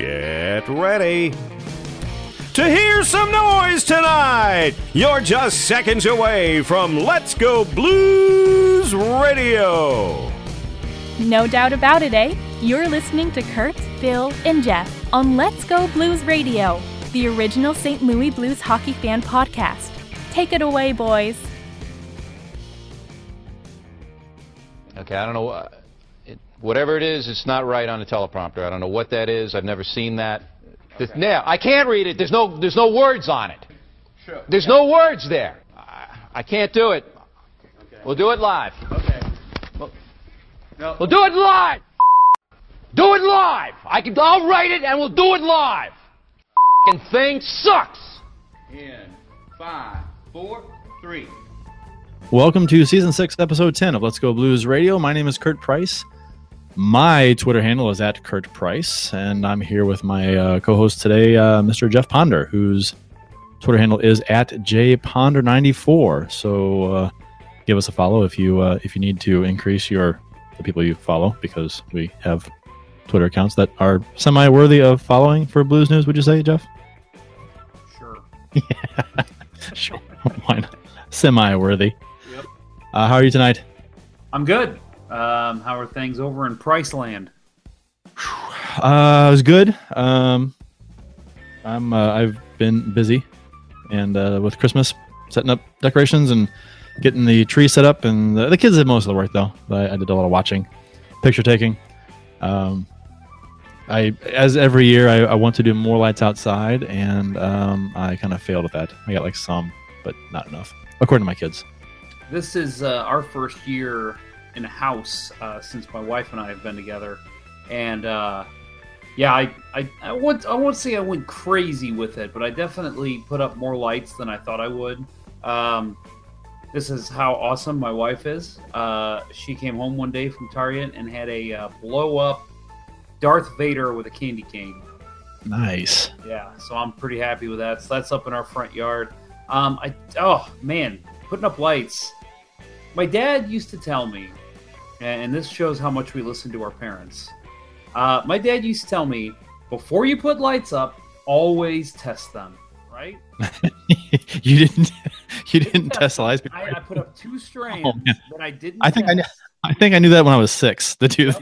Get ready to hear some noise tonight. You're just seconds away from Let's Go Blues Radio. No doubt about it, eh? You're listening to Curt, Bill, and Jeff on Let's Go Blues Radio, the original St. Louis Blues hockey fan podcast. Take it away, boys. Okay, I don't know. It, whatever it is, it's not right on a teleprompter. I don't know what that is. I've never seen that. This, yeah, I can't read it. There's no, there's no words on it. Sure. There's no words there. I, I can't do it. We'll do it live. Okay. No. We'll do it live. Do it live. I can. I'll write it and we'll do it live. Fucking thing sucks. In five, four, three. Welcome to season six, episode 10 of Let's Go Blues Radio. My name is Curt Price. My Twitter handle is at Curt Price, and I'm here with my uh, co host today, uh, Mr. Jeff Ponder, whose Twitter handle is at jponder94. So uh, give us a follow if you uh, if you need to increase your the people you follow, because we have Twitter accounts that are semi worthy of following for Blues News, would you say, Jeff? Sure. yeah. Sure. Why not? Semi worthy. Yep. Uh, how are you tonight? I'm good. Um, how are things over in Priceland? Uh, it was good. Um, I'm uh, I've been busy, and uh, with Christmas, setting up decorations and getting the tree set up, and the, the kids did most of the work though. I, I did a lot of watching, picture taking. Um, I as every year I, I want to do more lights outside, and um, I kind of failed at that. I got like some, but not enough, according to my kids. This is uh, our first year in a house uh, since my wife and I have been together, and uh, yeah, I I I won't I won't say I went crazy with it, but I definitely put up more lights than I thought I would. Um, this is how awesome my wife is. Uh, she came home one day from Target and had a uh, blow up Darth Vader with a candy cane. Nice. Yeah, so I'm pretty happy with that. So that's up in our front yard. Um, I oh man, putting up lights. My dad used to tell me, and this shows how much we listen to our parents. Uh, my dad used to tell me, before you put lights up, always test them. Right? you didn't you didn't test the lights before. I, I put up two strands Oh, that I didn't. I think I knew. I think I knew that when I was six. The two.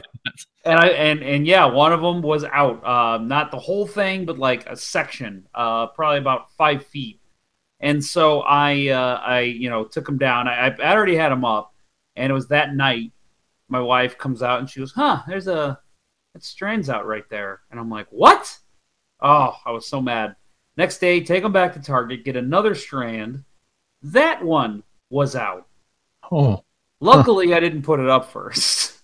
and I and and yeah, one of them was out. Uh, not the whole thing, but like a section, uh, probably about five feet. And so I, uh, I you know, took them down. I, I already had them up, and it was that night. My wife comes out and she goes, "Huh, there's a that strands out right there." And I'm like, "What?" Oh, I was so mad. Next day, take them back to Target, get another strand. That one was out. Oh, Luckily, I didn't put it up first.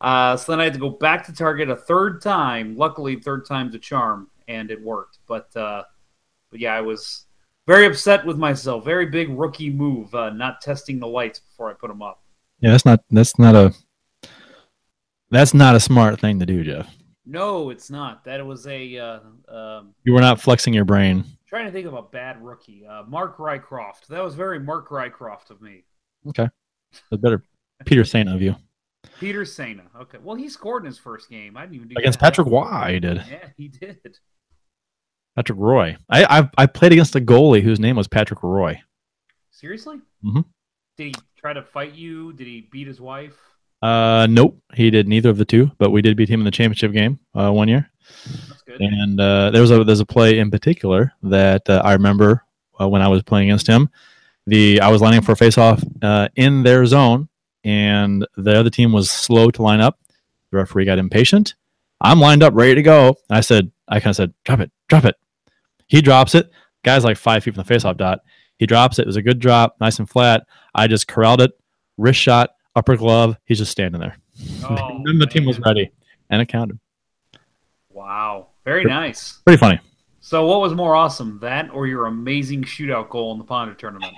Uh, so then I had to go back to Target a third time. Luckily, third time's a charm, and it worked. But uh, but yeah, I was very upset with myself. Very big rookie move, uh, not testing the lights before I put them up. yeah. That's not. That's not a. That's not a smart thing to do, Jeff. No, it's not. That was a uh, um, You were not flexing your brain. trying to think of a bad rookie. Uh, Mark Rycroft. That was very Mark Rycroft of me. Okay, that's better. Peter Saint of you Peter Sena. Okay, well he scored in his first game. I didn't even do against that. Patrick Roy. He did. Yeah, he did. Patrick Roy. I I, I played against a goalie whose name was Patrick Roy. Seriously? Mhm. Did he try to fight you? Did he beat his wife? Uh, nope, he did neither of the two, but we did beat him in the championship game uh, one year. That's good. And uh, there was a there's a play in particular that uh, I remember uh, when I was playing against him. The I was lining up for a faceoff uh, in their zone, and the other team was slow to line up. The referee got impatient. I'm lined up, ready to go. I said, I kind of said, drop it, drop it. He drops it. Guy's like five feet from the faceoff dot. He drops it. It was a good drop, nice and flat. I just corralled it, wrist shot, upper glove. He's just standing there. Oh, then the team was ready, and it counted. Wow. Very nice. Pretty funny. So, what was more awesome, that or your amazing shootout goal in the Ponder tournament?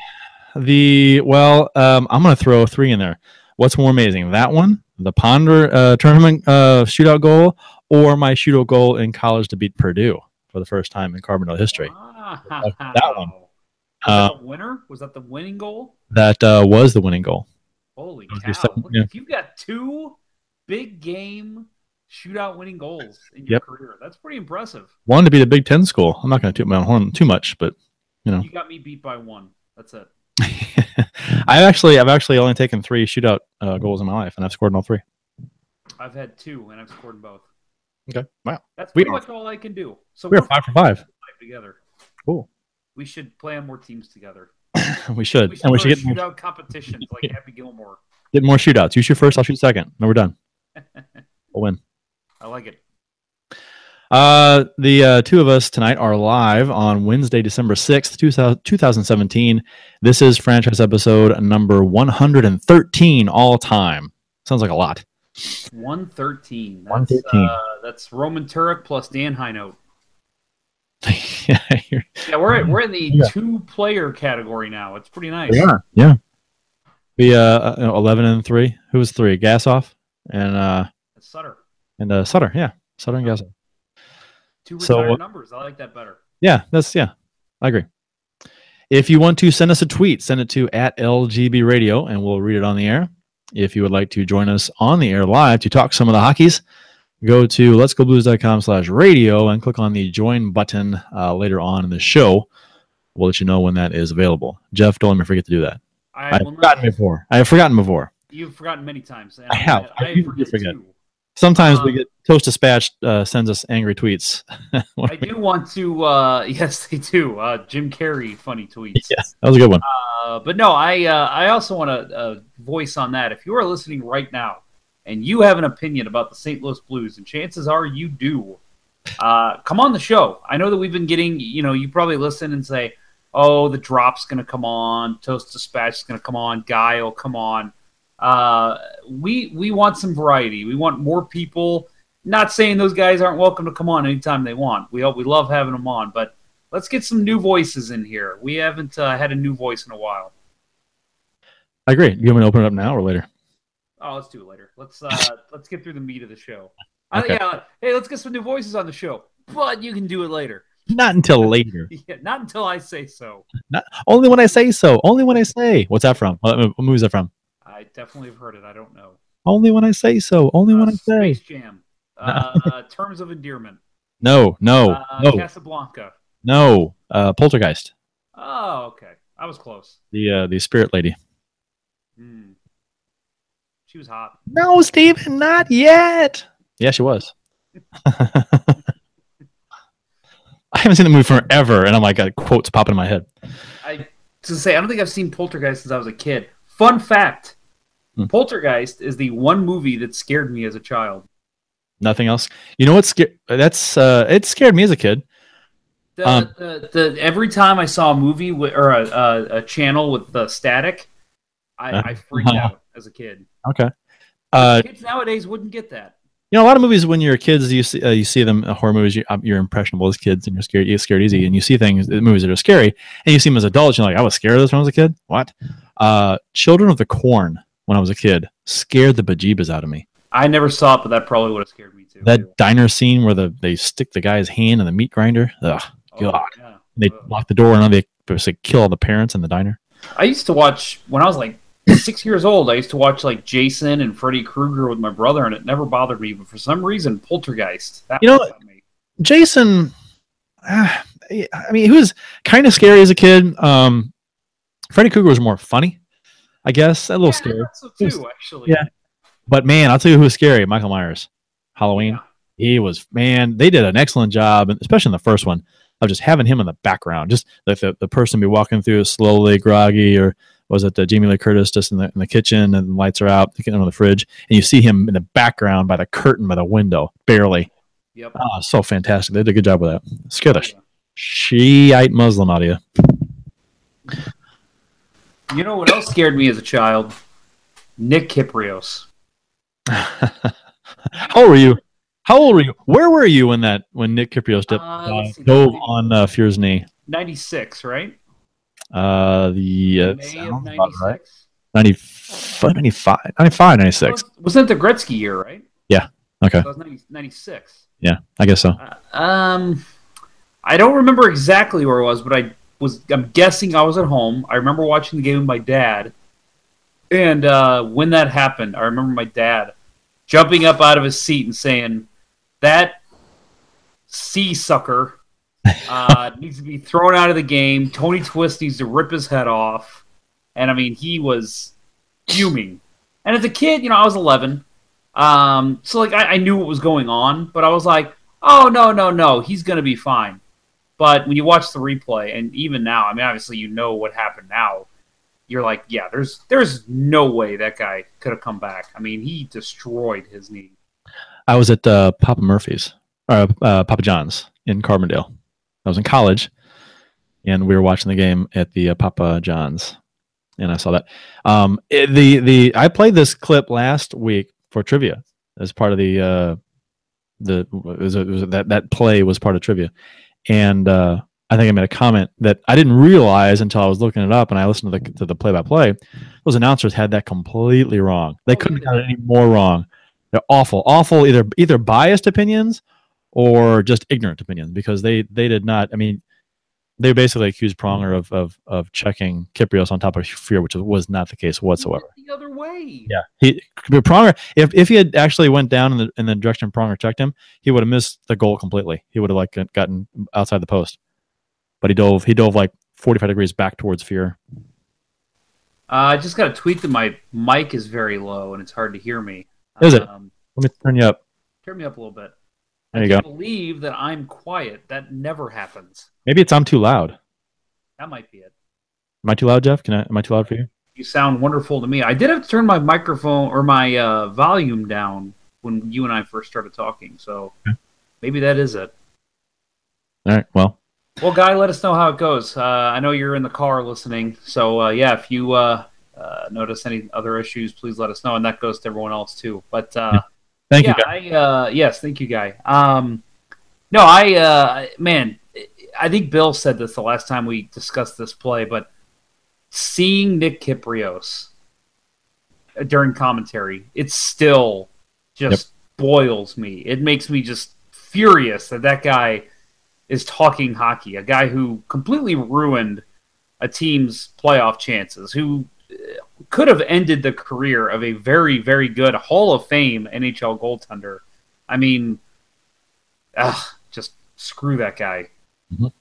The well, um, I'm going to throw three in there. What's more amazing, that one, the Ponder uh, tournament uh, shootout goal, or my shootout goal in college to beat Purdue for the first time in Carbondale history? Wow. that one. Was Uh, that the winner? Was that the winning goal? that uh, was the winning goal. Holy cow! Look, yeah. If you've got two big game shootout winning goals in your Yep. career. That's pretty impressive. One to be the Big Ten school. I'm not going to toot my own horn too much, but you know, You got me beat by one. That's it. I actually, I've actually only taken three shootout uh, goals in my life, and I've scored in all three. I've had two, and I've scored in both. Okay, wow, That's We pretty are- much all I can do. So we're we're five for five. five together. Cool. We should play on more teams together. We should, We should, and we should get more, competitions like Happy Gilmore. get more shootouts. You shoot first, I'll shoot second. No, we're done. We'll win. I like it. Uh, the uh, two of us tonight are live on Wednesday, December 6th, 2000 2017. This is franchise episode number 113 all time. Sounds like a lot. 113. That's, 113. Uh, that's Roman Turek plus Dan Hinote. Yeah, Yeah, we're at, we're in the Yeah. two player category now. It's pretty nice. Yeah. Yeah. We uh, uh, 11 and 3. Who was 3? Gassoff and uh It's Sutter. and uh Sutter. Yeah. Sutter and Gassoff. Two So- retired numbers. I like that better. Yeah, that's yeah. I agree. If you want to send us a tweet, send it to at LGB Radio and we'll read it on the air. If you would like to join us on the air live to talk some of the hockeys, go to let's go blues.com slash radio and click on the join button uh, later on in the show. We'll let you know when that is available. Jeff, don't let me forget to do that. I not- forgotten before. I have forgotten before. You've forgotten many times. I have. I, You forget, forget. too. Sometimes we Um, get Toast Dispatch uh, sends us angry tweets. I do want to. Uh, yes, they do. Uh, Jim Carrey funny tweets. yeah, that was a good one. Uh, but no, I uh, I also want to uh, voice on that. If you are listening right now and you have an opinion about the St. Louis Blues, and chances are you do, uh, come on the show. I know that we've been getting. You know, you probably listen and say, "Oh, the drop's going to come on. Toast Dispatch is going to come on. Guy will come on." Uh, we we want some variety. We want more people. Not saying those guys aren't welcome to come on anytime they want. We we love having them on, but let's get some new voices in here. We haven't uh, had a new voice in a while. I agree. You want me to open it up now or later? Oh, let's do it later. Let's uh, let's get through the meat of the show. Okay. yeah, hey, let's get some new voices on the show. But you can do it later. Not until later. Yeah, not until I say so. Only when I say so. Only when I say. What's that from? What, what movie is that from? I definitely have heard it. I don't know. Only when I say so. Only when Uh, I say. Space Jam. Uh, terms of endearment. No, no, uh, no, Casablanca. no. Uh, Poltergeist. Oh, okay. I was close. The uh, the spirit lady. Hmm. She was hot. No, Steven, not yet. Yeah, she was. I haven't seen the movie forever, and I'm like, got quotes popping in my head. I to say I don't think I've seen Poltergeist since I was a kid. Fun fact: Hmm. Poltergeist is the one movie that scared me as a child. Nothing else. You know what's sca- that's uh, it scared me as a kid. The, Um, the, the every time I saw a movie with, or a, a, a channel with the static, I, I freaked Uh-huh. out as a kid. Okay. Uh, Kids nowadays wouldn't get that. you know, a lot of movies when you're a kids, you see uh, you see them uh, horror movies. You, um, you're impressionable as kids, and you're scared. You get scared easy, and you see things, uh, movies that are scary, and you see them as adults. You're like, I was scared of this when I was a kid. What? Uh, Children of the Corn when I was a kid scared the bejeebas out of me. I never saw it, but that probably would have scared me too. That diner scene where the they stick the guy's hand in the meat grinder. Ugh, Oh, God. yeah. they Ugh. lock the door and they basically kill all the parents in the diner. I used to watch when I was like six years old. I used to watch like Jason and Freddy Krueger with my brother, and it never bothered me. But for some reason, Poltergeist. That You know- me. Jason, ah, I mean, he was kind of scary as a kid. Um, Freddy Krueger was more funny, I guess. A little Yeah, scary. So too, actually. Yeah. But man, I'll tell you who was scary. Michael Myers, Halloween. Yeah. He was man. They did an excellent job, especially in the first one, of just having him in the background, just like the, the person be walking through slowly, groggy, or was it uh, Jamie Lee Curtis just in the in the kitchen and the lights are out, getting on the fridge, and you see him in the background by the curtain by the window, barely. Yep. Oh, so fantastic! They did a good job with that. Scare the Yeah. Shiite Muslim out of you. You know what else scared me as a child? Nick Kypreos. How old were you? How old were you? Where were you when that when Nick Kypreos dipped, Uh, uh, dove on uh, Fuhr's knee? 96, right? Uh, the uh, May of 96. right. 95, 95, 95, 96. Was- Wasn't it the Gretzky year, right? Yeah. Okay. Was 90, 96. Yeah, I guess so. Uh, um, I don't remember exactly where it was, but I was. I'm guessing I was at home. I remember watching the game with my dad, and uh, when that happened, I remember my dad jumping up out of his seat and saying, "That sea sucker uh, needs to be thrown out of the game. Tony Twist needs to rip his head off." And I mean, he was fuming. And as a kid, you know, I was 11, um, so like I, I knew what was going on, but I was like, "Oh no, no, no, he's gonna be fine." But when you watch the replay, and even now, I mean, obviously you know what happened now. You're like, yeah, there's there's no way that guy could have come back. I mean, he destroyed his knee. I was at uh, Papa Murphy's or uh, Papa John's in Carbondale. I was in college, and we were watching the game at the uh, Papa John's, and I saw that. Um, it- the the I played this clip last week for trivia as part of the uh, the it was, it was that that play was part of trivia, and uh, I think I made a comment that I didn't realize until I was looking it up and I listened to the to the play by play. Those announcers had that completely wrong. They Oh, couldn't have got it any more wrong. They're awful, awful. Either either biased opinions or just ignorant opinions because they they did not. I mean, they basically accused Pronger of of of checking Kypreos on top of Fuhr, which was not the case whatsoever. The other way. Yeah, he Pronger. If if he had actually went down in the in the direction Pronger checked him, he would have missed the goal completely. He would have like gotten outside the post, but he dove he dove like forty five degrees back towards Fuhr. Uh, I just got a tweet that my mic is very low and it's hard to hear me. Is it? Um, Let me turn you up. turn me up a little bit. There I you go. believe that I'm quiet. That never happens. Maybe it's I'm too loud. That might be it. Am I too loud, Jeff? Can I? Am I too loud for you? You sound wonderful to me. I did have to turn my microphone or my uh, volume down when you and I first started talking, so Okay. maybe that is it. All right. Well, Well, Guy, let us know how it goes. Uh, I know you're in the car listening, so uh, yeah, if you uh, uh, notice any other issues, please let us know, and that goes to everyone else too. But uh, thank yeah, you. Guys. I uh, yes, thank you, Guy. Um, no, I uh, man, I think Bill said this the last time we discussed this play, but seeing Nick Kypreos during commentary, it still just boils me. It makes me just furious that that guy is talking hockey. A guy who completely ruined a team's playoff chances, who uh, could have ended the career of a very, very good Hall of Fame NHL goaltender. I mean, ugh, just screw that guy. Mhm.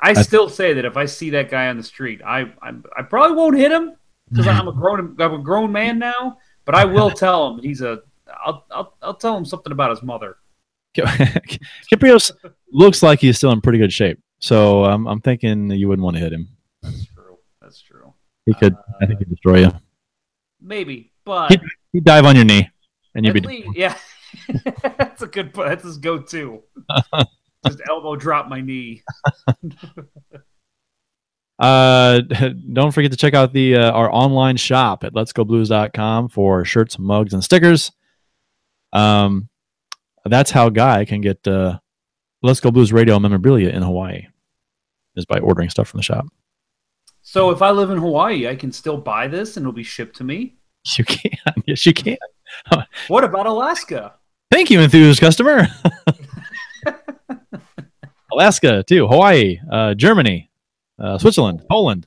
I I- still say that if I see that guy on the street, I I, I probably won't hit him because I'm a grown I'm a grown man now. But I will tell him he's a. I'll I'll, I'll tell him something about his mother. Kypreos looks like he's still in pretty good shape, so um, I'm thinking you wouldn't want to hit him. That's true. That's true. He could. I think he'd destroy you. Maybe, but He'd, he'd dive on your knee, and you'd be. least, yeah, that's a good. That's his go-to. Just elbow drop my knee. Uh, don't forget to check out the uh, our online shop at letsgoblues.com for shirts, mugs, and stickers. Um, that's how Guy can get uh, Let's Go Blues radio memorabilia in Hawaii, is by ordering stuff from the shop. So if I live in Hawaii, I can still buy this and it'll be shipped to me. You can, yes, you can. What about Alaska? Thank you, enthused customer. Alaska too, Hawaii, uh, Germany, uh, Switzerland, Poland.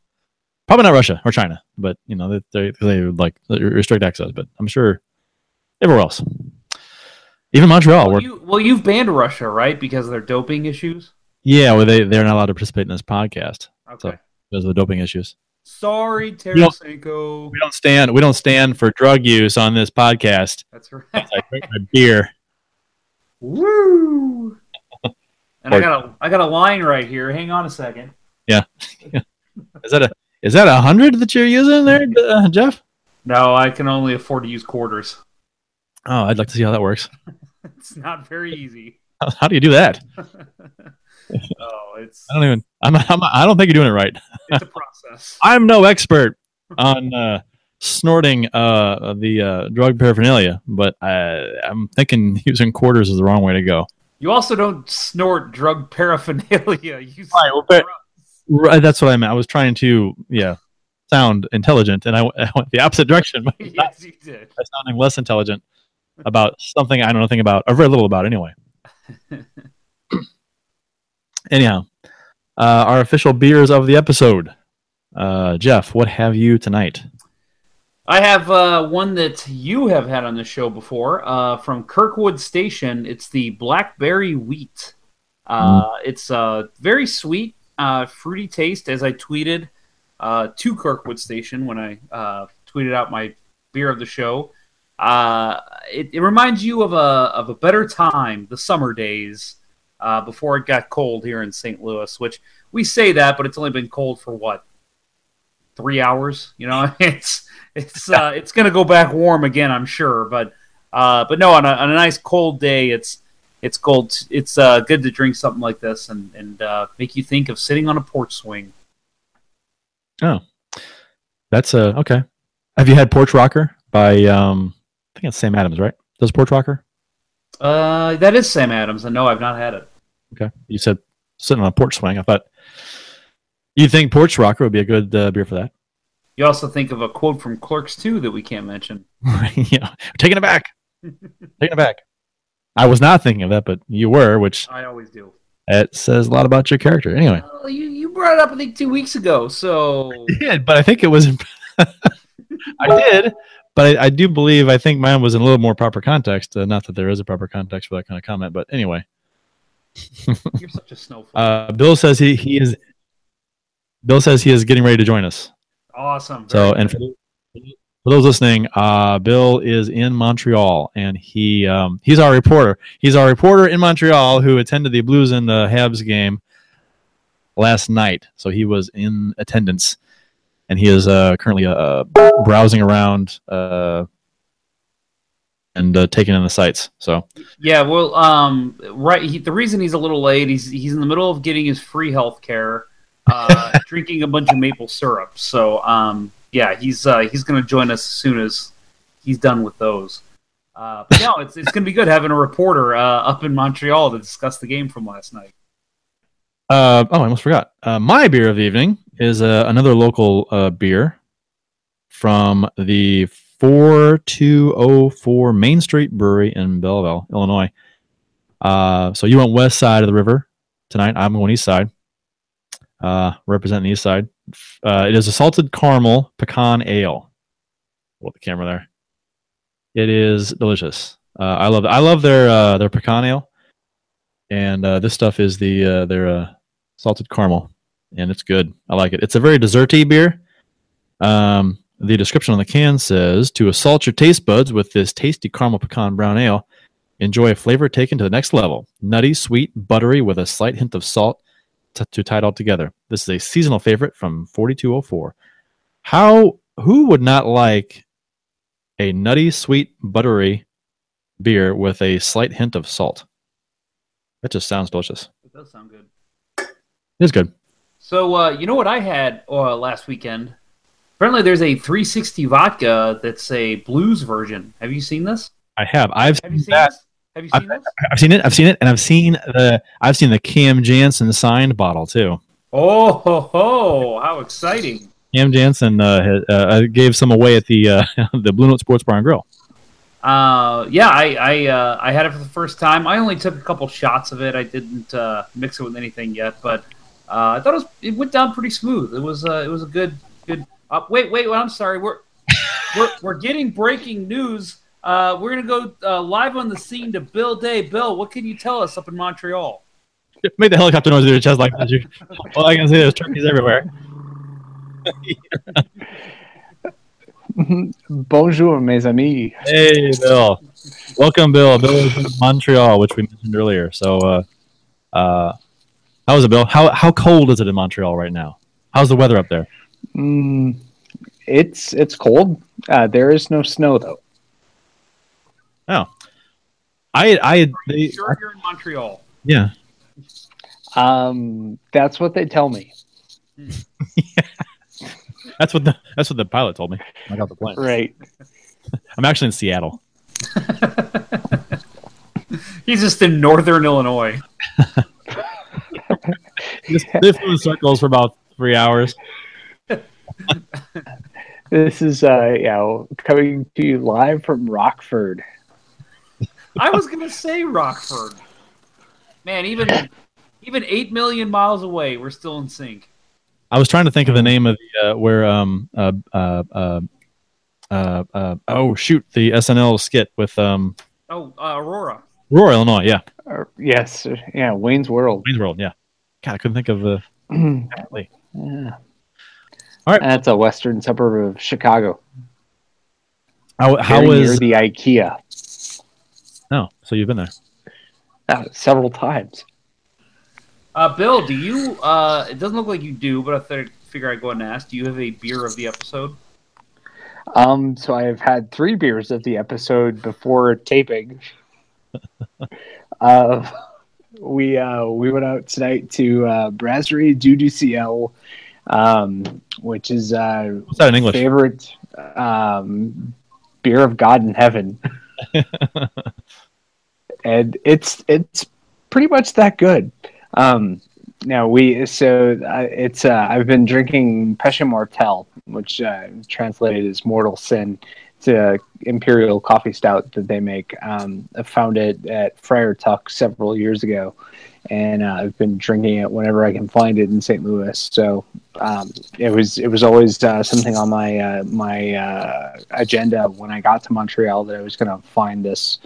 Probably not Russia or China, but you know they they, would like restrict access. But I'm sure everywhere else, even Montreal. Well, you, well, you've banned Russia, right? Because of their doping issues. yeah, well, they they're not allowed to participate in this podcast Okay. Because of the doping issues. Sorry, Tarasenko. We don't stand we don't stand for drug use on this podcast. That's right. I drink my beer. Woo! And I got a I got a line right here. Hang on a second. Yeah. Is that a is that a hundred that you're using there, uh, Jeff? No, I can only afford to use quarters. Oh, I'd like to see how that works. It's not very easy. How, how do you do that? Oh, it's I don't even. I'm. I'm. I don't think you're doing it right. it's a process. I'm no expert on uh, snorting uh, the uh, drug paraphernalia, but I, I'm thinking using quarters is the wrong way to go. You also don't snort drug paraphernalia. You Right, well, Right, that's what I meant. I was trying to, yeah, sound intelligent, and I, I went the opposite direction yes, you did. By sounding less intelligent about something I don't know nothing about, or very little about anyway. Anyhow, uh, our official beers of the episode. Uh, Jeff, what have you tonight? I have uh, one that you have had on the show before uh, from Kirkwood Station. It's the Blackberry Wheat. Uh, It's uh, very sweet, uh, fruity taste, as I tweeted uh, to Kirkwood Station when I uh, tweeted out my beer of the show. Uh, it, it reminds you of a of a better time, the summer days, uh, before it got cold here in St. Louis. Which we say that, but it's only been cold for what three hours. You know, it's it's uh, it's going to go back warm again, I'm sure. But uh, but no, on a, on a nice cold day, it's it's cold. It's uh, good to drink something like this and and uh, make you think of sitting on a porch swing. Oh, that's uh, okay. Have you had Porch Rocker by um, I think it's Sam Adams, right? Does Porch Rocker? Uh, that is Sam Adams, and no, I've not had it. Okay. You said sitting on a porch swing. I thought you think Porch Rocker would be a good uh, beer for that. You also think of a quote from Clerks too that we can't mention. yeah, taking it back. taking it back. I was not thinking of that, but you were, which I always do. it says a lot about your character. Anyway, Well, you, you brought it up, I think, two weeks ago. So I did, but I think it was. I did, but I, I do believe I think mine was in a little more proper context. Uh, not that there is a proper context for that kind of comment, but anyway. you're such a snowflake. Uh, Bill says he, he is. Bill says he is getting ready to join us. awesome. So, and for those listening, uh, Bill is in Montreal, and he um, he's our reporter. He's our reporter in Montreal who attended the Blues and the Habs game last night. So he was in attendance, and he is uh, currently uh, browsing around uh, and uh, taking in the sights. So, Yeah, well, um, right. He, the reason he's a little late, he's he's in the middle of getting his free health care, uh, drinking a bunch of maple syrup. So, um, yeah, he's uh, he's going to join us as soon as he's done with those. Uh, but no, it's it's going to be good having a reporter uh, up in Montreal to discuss the game from last night. uh, oh, I almost forgot. Uh, my beer of the evening is uh, another local uh, beer from the 4204 Main Street Brewery in Belleville, Illinois. Uh, so you went west side of the river tonight. I'm going east side, uh, representing the east side. Uh, it is a salted caramel pecan ale. Hold the camera there. It is delicious. Uh, I love I love their their pecan ale, and this stuff is the their salted caramel, and it's good. I like it. It's a very desserty beer. Um, the description on the can says to assault your taste buds with this tasty caramel pecan brown ale. Enjoy a flavor taken to the next level. Nutty, sweet, buttery, with a slight hint of salt to, to tie it all together. This is a seasonal favorite from 4204. How, who would not like a nutty, sweet, buttery beer with a slight hint of salt? That just sounds delicious. It does sound good. It's good. So, uh, you know what I had uh, last weekend? Apparently, there's a 360 vodka that's a blues version. Have you seen this? I have. I've Have seen seen that. this? Have you I've, seen this? I've seen it. I've seen it, and I've seen the. I've seen the Cam Janssen signed bottle too. Oh, ho, ho, how exciting! Cam Janssen uh, uh, gave some away at the uh, the Blue Note Sports Bar and Grill. Uh, yeah, I I, uh, I had it for the first time. I only took a couple shots of it. I didn't uh, mix it with anything yet, but uh, I thought it was it went down pretty smooth. It was uh, it was a good good. Uh, wait, wait, I'm sorry. We're we're we're getting breaking news. Uh, we're gonna go uh, live on the scene to Bill Day. Bill, what can you tell us up in Montreal? Make the helicopter noise in your chest like that. You- All I can say there's turkeys everywhere. Bonjour, mes amis. Hey, Bill. Welcome, Bill. Bill is from Montreal, which we mentioned earlier. So, uh, uh, how is it, Bill? How how cold is it in Montreal right now? How's the weather up there? Mm, it's it's cold. Uh, there is no snow though. Oh, I I they, Sure, you're in Montreal. yeah. Um, that's what they tell me. yeah. That's what the that's what the pilot told me. I got the plane. Right. I'm actually in Seattle. He's just in northern Illinois. Just they flew in circles for about three hours. This is uh, yeah, coming to you live from Rockford. I was gonna say Rockford. Man, even even eight million miles away, we're still in sync. I was trying to think of the name of the uh, where um uh, uh, uh, uh, uh, oh shoot, the SNL skit with um, Oh, uh, Aurora. Aurora, Illinois. Yeah, Uh, yes, yeah, Wayne's World. Wayne's World. Yeah. God, I couldn't think of the. yeah. All right. That's a western suburb of Chicago. How, how Very near was? the IKEA? No, so you've been there. Uh, several times. Uh, Bill, do you? Uh, it doesn't look like you do, but I th- figure I'd go and ask. Do you have a beer of the episode? Um, so I have had three beers of the episode before taping. uh, we uh, we went out tonight to uh, Brasserie du Ciel, um, which is uh, What's that in English? favorite um, beer of God in heaven, and it's it's pretty much that good. Um, now we so uh, it's uh, I've been drinking Péché Mortel, which uh, translated as mortal sin. It's a imperial coffee stout that they make. Um, I found it at Friar Tuck several years ago, and uh, I've been drinking it whenever I can find it in St. Louis. So um, it was it was always uh, something on my uh, my uh, agenda when I got to Montreal that I was going to find this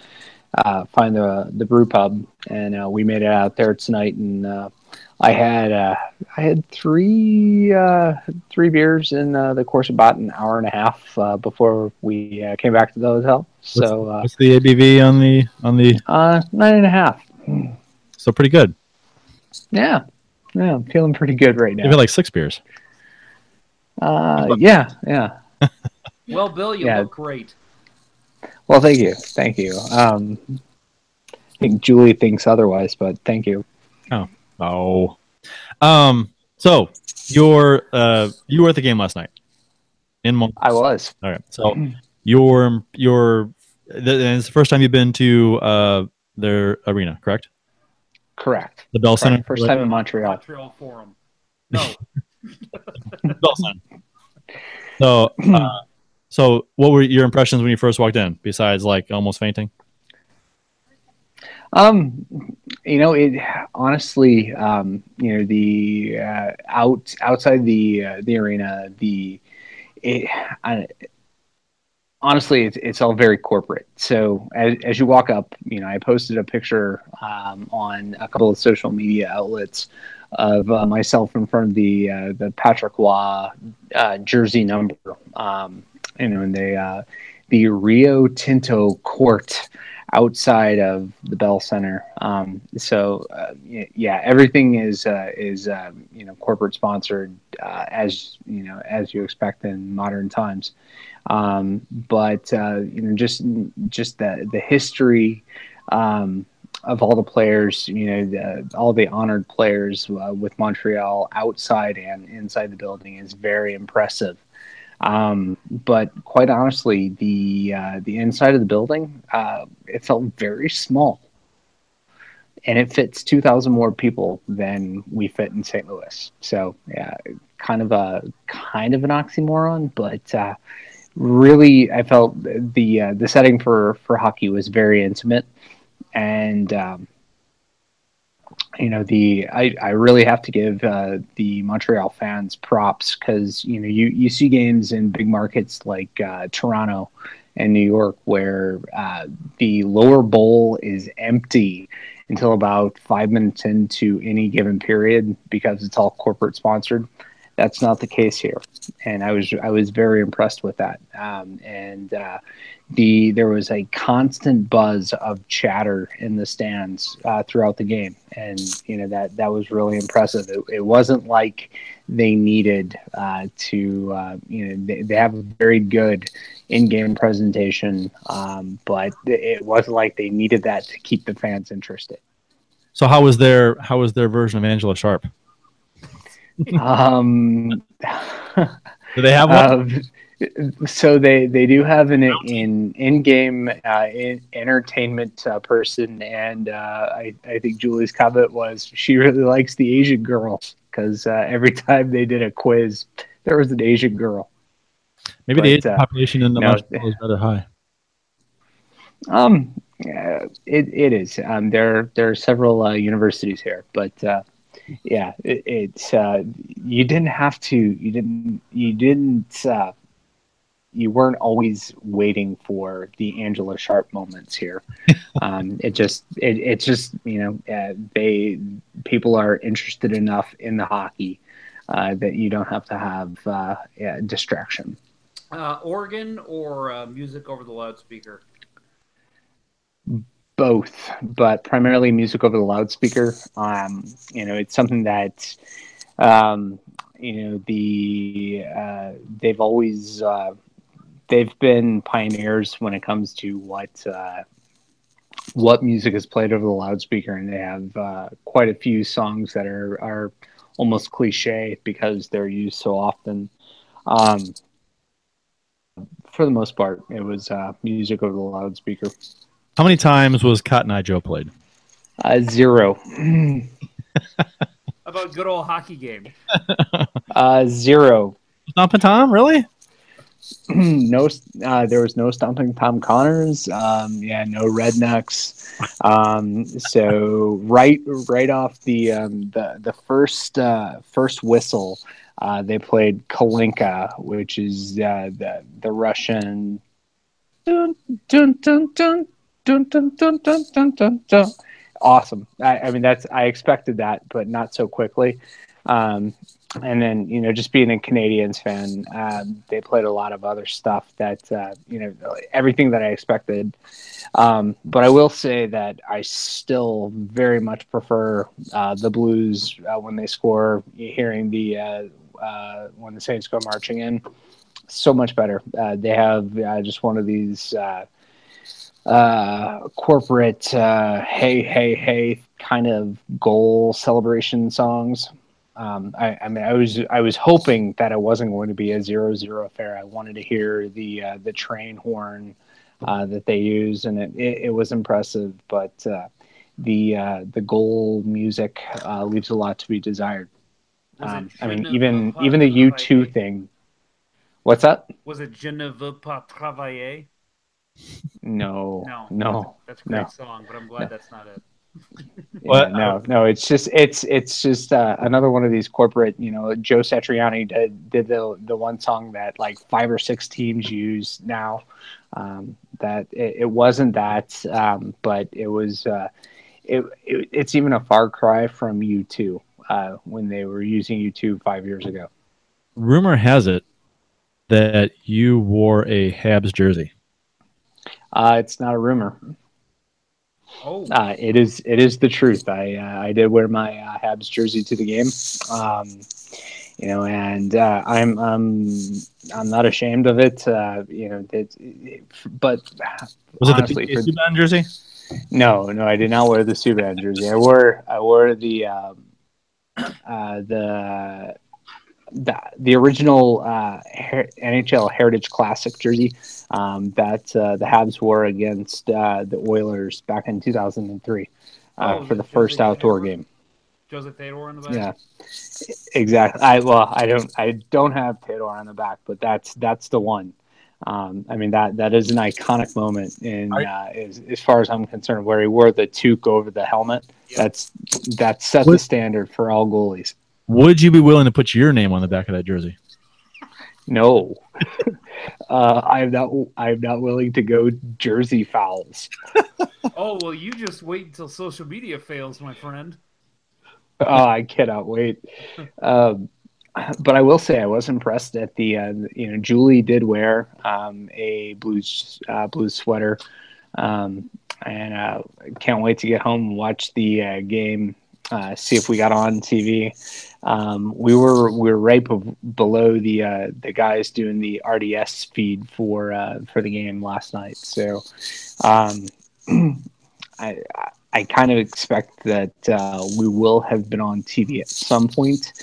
uh, find the the brew pub, and uh, we made it out there tonight. And I had uh, I had three uh, three beers in uh, the course of about an hour and a half uh, before we uh, came back to the hotel. So uh, What's the ABV on the on the? uh, nine and a half. So pretty good. Yeah, yeah, I'm feeling pretty good right You've now. had like six beers. Uh, yeah, yeah. Well, Bill, you Yeah. look great. Well, thank you, thank you. Um, I think Julie thinks otherwise, but thank you. Oh. Um. So you're uh you were at the game last night in Mon- I was. All right. So your your th- and it's the first time you've been to uh their arena, correct? Correct. The Bell Center. Correct. First time in Montreal. Montreal Forum. No, Bell Center. So, uh, so what were your impressions when you first walked in? Besides, like almost fainting. Um, you know, it honestly, um, you know, the uh, out outside the uh, the arena, the it, I, honestly, it's it's all very corporate. So as as you walk up, you know, I posted a picture um, on a couple of social media outlets of uh, myself in front of the uh, the Patrick Roy uh, jersey number, um, you know, and the uh, the Rio Tinto court outside of the Bell Center. Um, so uh, yeah, everything is uh, is um, you know corporate sponsored uh, as you know as you expect in modern times. Um, but uh, you know just just the the history. Um, of all the players, you know, the, all the honored players uh, with Montreal outside and inside the building is very impressive. Um, but quite honestly, the uh, the inside of the building, uh, it felt very small, and it fits two thousand more people than we fit in St. Louis. So yeah, kind of a kind of an oxymoron, but uh, really, I felt the uh, the setting for for hockey was very intimate, and um, you know the I, I really have to give uh, the Montreal fans props because you know you, you see games in big markets like uh, Toronto and New York where uh, the lower bowl is empty until about five minutes into any given period because it's all corporate sponsored. That's not the case here, and I was I was very impressed with that. Um, and uh, the there was a constant buzz of chatter in the stands uh, throughout the game, and you know that that was really impressive. It, it wasn't like they needed uh, to, uh, you know, they, they have a very good in-game presentation, um, but it wasn't like they needed that to keep the fans interested. So how was their how was their version of Angela Sharp? um, Do they have one? Uh, so they they do have an in in game uh, in, entertainment uh, person, and uh, I I think Julie's comment was she really likes the Asian girls because uh, every time they did a quiz, there was an Asian girl. Maybe the but, Asian uh, population in the no, is rather high. Um, uh, it it is. Um, there there are several uh, universities here, but uh, yeah, it, it's uh, you didn't have to. You didn't. You didn't. You weren't always waiting for the Angela Sharp moments here. um, it just it, it's just you know uh, they people are interested enough in the hockey uh, that you don't have to have uh, yeah, distraction. Uh, organ or uh, music over the loudspeaker? Both, but primarily music over the loudspeaker. Um, you know, it's something that um, you know the uh, they've always uh, they've been pioneers when it comes to what uh, what music is played over the loudspeaker, and they have uh, quite a few songs that are are almost cliche because they're used so often. Um, for the most part, it was uh, music over the loudspeaker. How many times was Cotton Eye Joe played? Uh, zero. about good old hockey game? uh, zero. Stomping Tom, really? no, uh, there was no stomping Tom Connors. Um, yeah, no rednecks. Um, so right, right off the um, the the first uh, first whistle, uh, they played Kalinka, which is uh, the the Russian. Dun, dun, dun, dun, dun, dun, dun, dun, dun, dun. Awesome. I, I mean, that's I expected that, but not so quickly. Um, and then you know just being a Canadiens fan, um, they played a lot of other stuff that uh, you know everything that I expected. Um, but I will say that I still very much prefer uh, the Blues uh, when they score. Hearing the uh, uh, when the Saints go marching in, so much better. Uh, they have just one of these corporate hey hey hey kind of goal celebration songs um, I, I, mean, I was I was hoping that it wasn't going to be a zero zero affair. I wanted to hear the uh, the train horn uh, that they use, and it, it, it was impressive. But uh, the uh, the goal music uh, leaves a lot to be desired. Um, I mean, even even the U two thing. What's that? Was it Je ne veux pas travailler? No, no, no. That's a, that's a great no. song, but I'm glad no. that's not it yeah, no, no, it's just it's it's just uh, another one of these corporate. You know, Joe Satriani did did the the one song that like five or six teams use now. Um, that it, it, wasn't that, um, but it was. Uh, it, it, it's even a far cry from U two uh, when they were using U two five years ago. Rumor has it that you wore a Habs jersey. Uh, it's not a rumor. Oh. Uh, it is it is the truth. I uh, I did wear my uh, Habs jersey to the game, um, you know, and uh, I'm I'm I'm not ashamed of it. Uh, you know, it, it, but was honestly, it the Subban jersey? No, no, I did not wear the Subban jersey. I wore I wore the um, uh, the the, the original uh, Her- NHL Heritage Classic jersey um, that uh, the Habs wore against uh, the Oilers back in 2003 uh, oh, for the first outdoor game. Jose Theodore on the back. Yeah, exactly. I well, I don't, I don't have Theodore on the back, but that's that's the one. Um, I mean that that is an iconic moment in uh, as, as far as I'm concerned, where he wore the toque over the helmet. Yep. That's that set the standard for all goalies. Would you be willing to put your name on the back of that jersey? No, uh, I'm not. I'm not willing to go jersey fouls. oh well, you just wait until social media fails, my friend. Oh, I cannot wait. Um, but I will say I was impressed at the. Uh, you know, Julie did wear um, a blue uh, blues sweater, um, and uh, can't wait to get home and watch the uh, game uh, see if we got on TV. Um, we were we were right be- below the uh, the guys doing the RDS feed for uh, for the game last night. So um, I I kind of expect that uh, we will have been on TV at some point.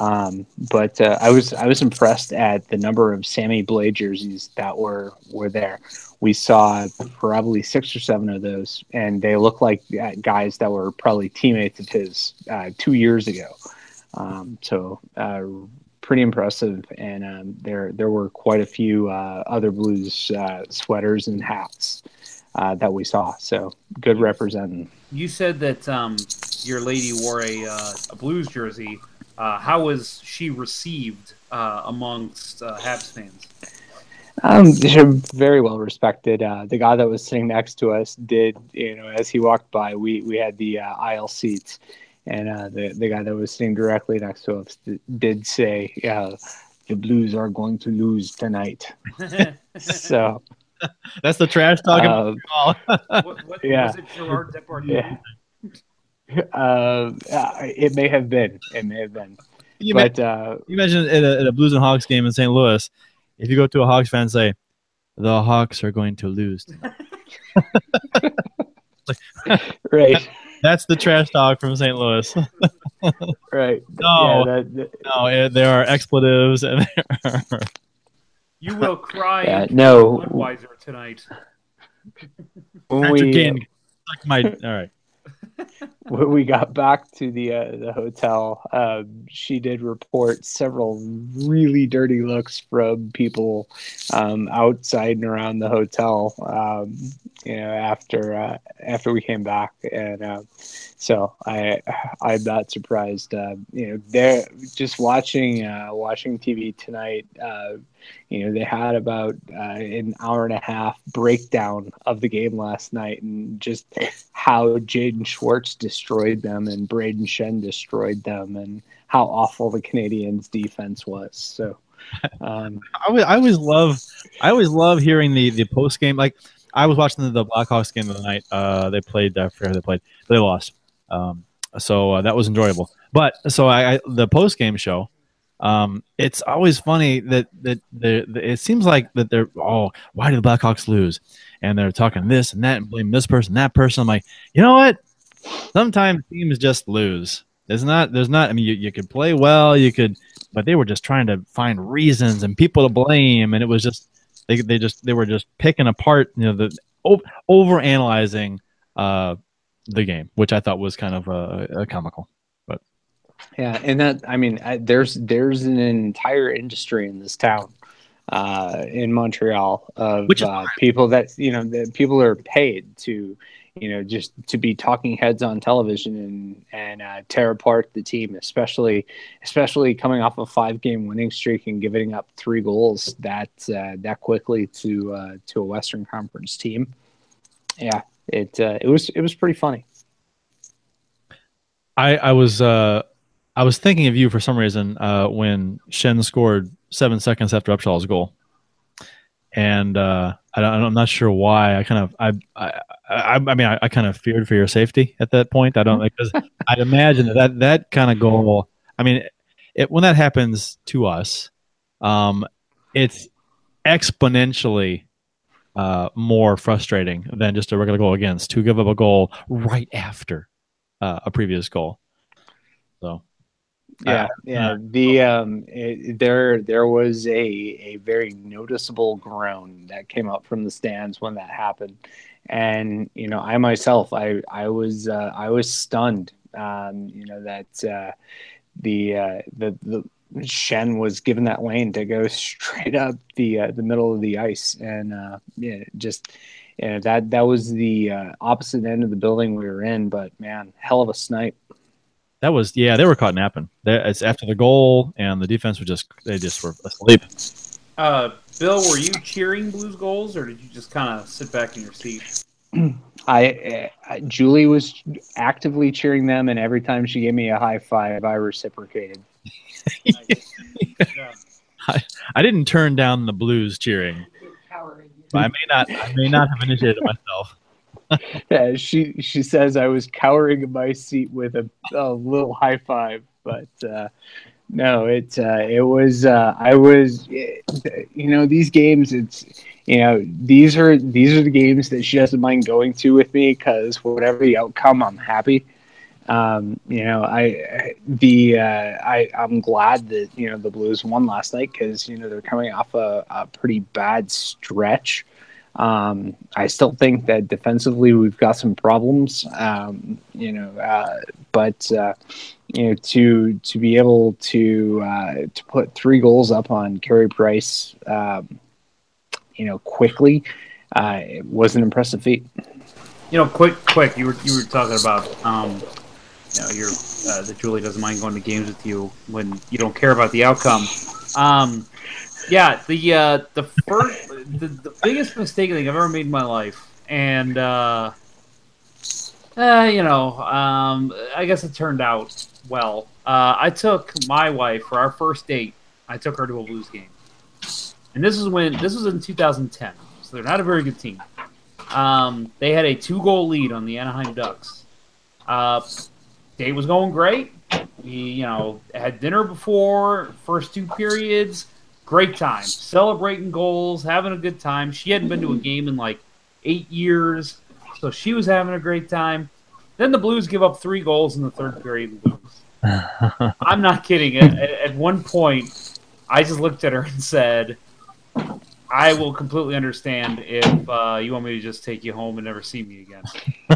Um, but uh, I was I was impressed at the number of Sammy Blais jerseys that were were there we saw probably six or seven of those, and they look like uh, guys that were probably teammates of his uh, two years ago. Um, so uh, pretty impressive, and um, there there were quite a few uh, other Blues uh, sweaters and hats uh, that we saw. So good representing. You said that um, your lady wore a, a Blues jersey. how was she received amongst Habs fans? Um, very well respected. Uh, the guy that was sitting next to us did, you know, as he walked by, we we had the uh, aisle seats, and uh, the the guy that was sitting directly next to us did say, "Yeah, the Blues are going to lose tonight." so that's the trash talking. Uh, what, what, yeah, was it Yeah. Uh, it may have been. It may have been. You but may, uh, you imagine at a, at a Blues and Hawks game in St. Louis, if you go to a Hawks fan and say, "The Hawks are going to lose," right? That's the trash talk from St. Louis. right. No, yeah, that, that, no, it, there are expletives and there are. You will cry. Yeah, no. Budweiser tonight. when we, like uh, my all right when we got back to the uh, the hotel, uh, she did report several really dirty looks from people um, outside and around the hotel. Um, you know, after uh, after we came back, and uh, so I I'm not surprised. Uh, you know, they're just watching uh, watching TV tonight you know, they had about uh, an hour and a half breakdown of the game last night and just how Jaden Schwartz destroyed them and Brayden Schenn destroyed them and how awful the Canadiens defense was. So, um, I, always, I always love, I always love hearing the, the post game. Like I was watching the, the Blackhawks game of the night. Uh, they played, I forget how they played, they lost. Um, so uh, that was enjoyable. But so I, I the post game show, um, it's always funny that that it seems like that they're oh why did the Blackhawks lose, and they're talking this and that and blame this person that person. I'm like you know what? Sometimes teams just lose. There's not there's not. I mean you, you could play well, you could, but they were just trying to find reasons and people to blame, and it was just they they just they were just picking apart you know the over analyzing uh, the game, which I thought was kind of uh, comical. Yeah, and that I mean, I, there's there's an entire industry in this town, uh, in Montreal, of uh, people that you know that people are paid to, you know, just to be talking heads on television and and uh, tear apart the team, especially especially coming off a five game winning streak and giving up three goals that uh, that quickly to uh, to a Western Conference team. Yeah, it uh, it was it was pretty funny. I I was uh I was thinking of you for some reason uh, when Schenn scored seven seconds after Upshall's goal, and uh, I am not sure why. I kind of I I, I, I mean I, I, kind of feared for your safety at that point. I don't because I'd imagine that that, that kind of goal. I mean, it, when that happens to us, um, it's exponentially uh, more frustrating than just a regular goal against to give up a goal right after uh, a previous goal. So yeah, uh, yeah. The um, it, there there was a a very noticeable groan that came up from the stands when that happened, and you know, I myself, I I was uh, I was stunned. Um, you know that uh, the uh, the the Schenn was given that lane to go straight up the uh, the middle of the ice, and uh, yeah, just yeah, that that was the uh, opposite end of the building we were in. But man, hell of a snipe. That was yeah, they were caught napping. it's after the goal, and the defense was just they just were asleep. Uh, Bill, were you cheering Blues goals, or did you just kind of sit back in your seat? I, uh, Julie was actively cheering them, and every time she gave me a high five, I reciprocated. I, I didn't turn down the Blues cheering. I may not I may not have initiated myself. Yeah, she she says I was cowering in my seat with a, a little high five, but uh, no, it uh, it was uh, I was you know these games it's you know these are these are the games that she doesn't mind going to with me because whatever the outcome, I'm happy. Um, you know, I the uh, I I'm glad that you know the Blues won last night because you know they're coming off a, a pretty bad stretch. Um, I still think that defensively we've got some problems. Um, you know, uh, but uh, you know to to be able to uh, to put three goals up on Carey Price, um, you know, quickly, uh, it was an impressive feat. You know, quick, quick. You were you were talking about um, you know, your uh, that Julie doesn't mind going to games with you when you don't care about the outcome. Um, yeah, the uh, the first, the, the biggest mistake I think I've ever made in my life, and uh, uh, you know, um, I guess it turned out well. Uh, I took my wife for our first date. I took her to a Blues game, and this is when this was in 2010. So they're not a very good team. Um, they had a two-goal lead on the Anaheim Ducks. Uh, day was going great. We, you know, had dinner before first two periods. Great time, celebrating goals, having a good time. She hadn't been to a game in like eight years, so she was having a great time. Then the Blues give up three goals in the third period and lose. I'm not kidding. At, at one point, I just looked at her and said, I will completely understand if uh, you want me to just take you home and never see me again.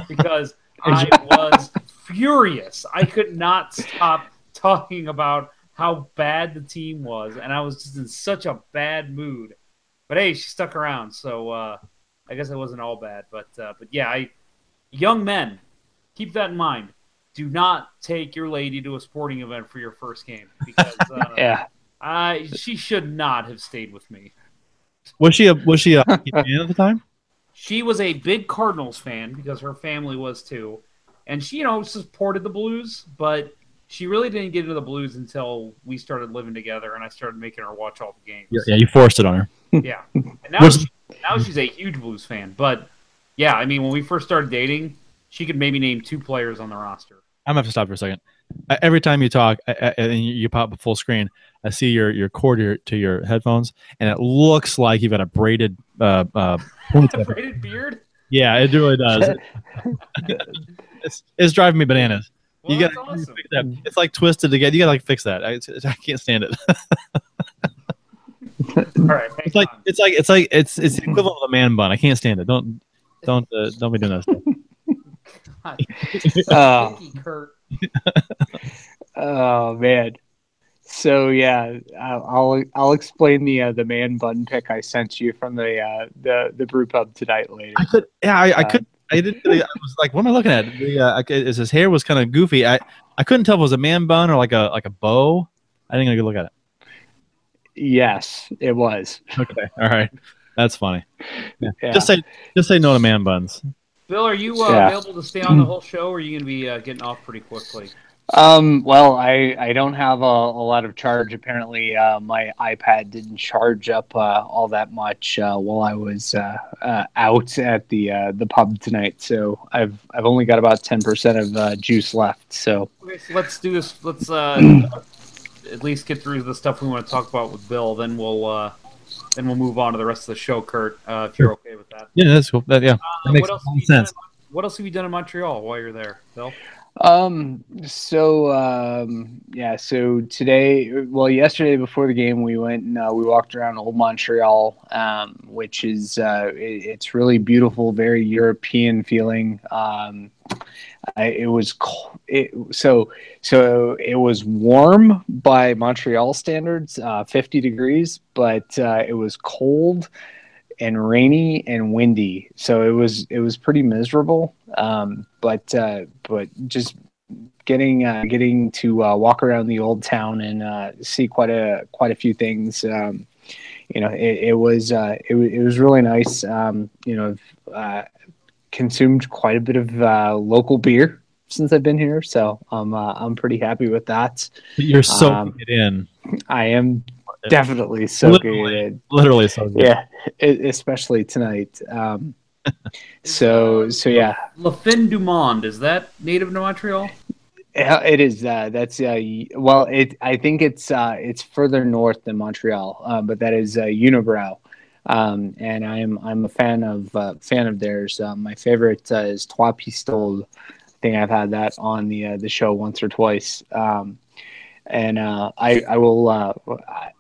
Because I was furious. I could not stop talking about how bad the team was, and I was just in such a bad mood. But hey, she stuck around, so uh, I guess it wasn't all bad. But uh, but yeah, I young men keep that in mind. Do not take your lady to a sporting event for your first game because uh, Yeah. I she should not have stayed with me. Was she a was she a fan at the time? She was a big Cardinals fan because her family was too, and she you know supported the Blues, but she really didn't get into the Blues until we started living together, and I started making her watch all the games. Yeah, yeah, you forced it on her. Yeah. And now, she, now she's a huge Blues fan. But yeah, I mean, when we first started dating, she could maybe name two players on the roster. I'm gonna have to stop for a second. I, every time you talk I, I, and you, you pop up full screen, I see your your cord to your, to your headphones, and it looks like you've got a braided uh, uh, ponytail. Braided beard? yeah, it really does. it's, it's driving me bananas. Well, you gotta awesome. fix that. It's like twisted together. You gotta like fix that. I, I can't stand it. All right, it's like on. it's like it's like it's it's the equivalent of a man bun. I can't stand it. Don't don't uh, don't be doing that stuff. Oh, Thank you, Curt. oh man. So yeah, I'll I'll, I'll explain the uh, the man bun pick I sent you from the uh, the the brew pub tonight later. I could yeah I, I Uh, could I didn't really, I was like what am I looking at? The, uh, I his his hair was kind of goofy. I I couldn't tell if it was a man bun or like a like a bow. I didn't get a good look at it. Yes, it was. Okay, all right, that's funny. Yeah. Yeah. Just say just say no to man buns. Bill, are you uh, Yeah. available to stay on the whole show, or are you going to be uh, getting off pretty quickly? Um, well, I, I don't have a, a lot of charge. Apparently, uh, my iPad didn't charge up uh, all that much uh, while I was uh, uh, out at the uh, the pub tonight. So I've I've only got about ten percent of uh, juice left. So Okay, so let's do this. Let's uh, at least get through the stuff we want to talk about with Bill. Then we'll uh, then we'll move on to the rest of the show, Curt. Uh, if you're okay with that. Yeah, that's cool. That, yeah, that Uh, makes what else? have you done sense. in- what else have you done in Montreal while you're there, Bill? Um. So, um, yeah. So today, well, yesterday before the game, we went and uh, we walked around Old Montreal, um, which is uh, it, it's really beautiful, very European feeling. Um, I, it was. It, so so it was warm by Montreal standards, uh, 50 degrees, but uh, it was cold and rainy and windy. So it was it was pretty miserable. Um, but uh, but just getting uh, getting to uh, walk around the old town and uh, see quite a quite a few things. Um, you know, it, it was uh, it, it was really nice. Um, you know, I've uh, consumed quite a bit of uh, local beer since I've been here, so I'm uh, I'm pretty happy with that. You're soaking Um, it in, I am definitely soaking it Literally. in. literally soaking. Yeah, e- especially tonight. Um, so so yeah, Le Fin du Monde is that native to Montreal? It is. Uh, that's uh, well. It. I think it's uh, it's further north than Montreal, uh, but that is uh, Unibroue, um, and I'm I'm a fan of uh, fan of theirs. Uh, my favorite uh, is Trois Pistoles. I think I've had that on the uh, the show once or twice, um, and uh, I I will. Uh, I, I-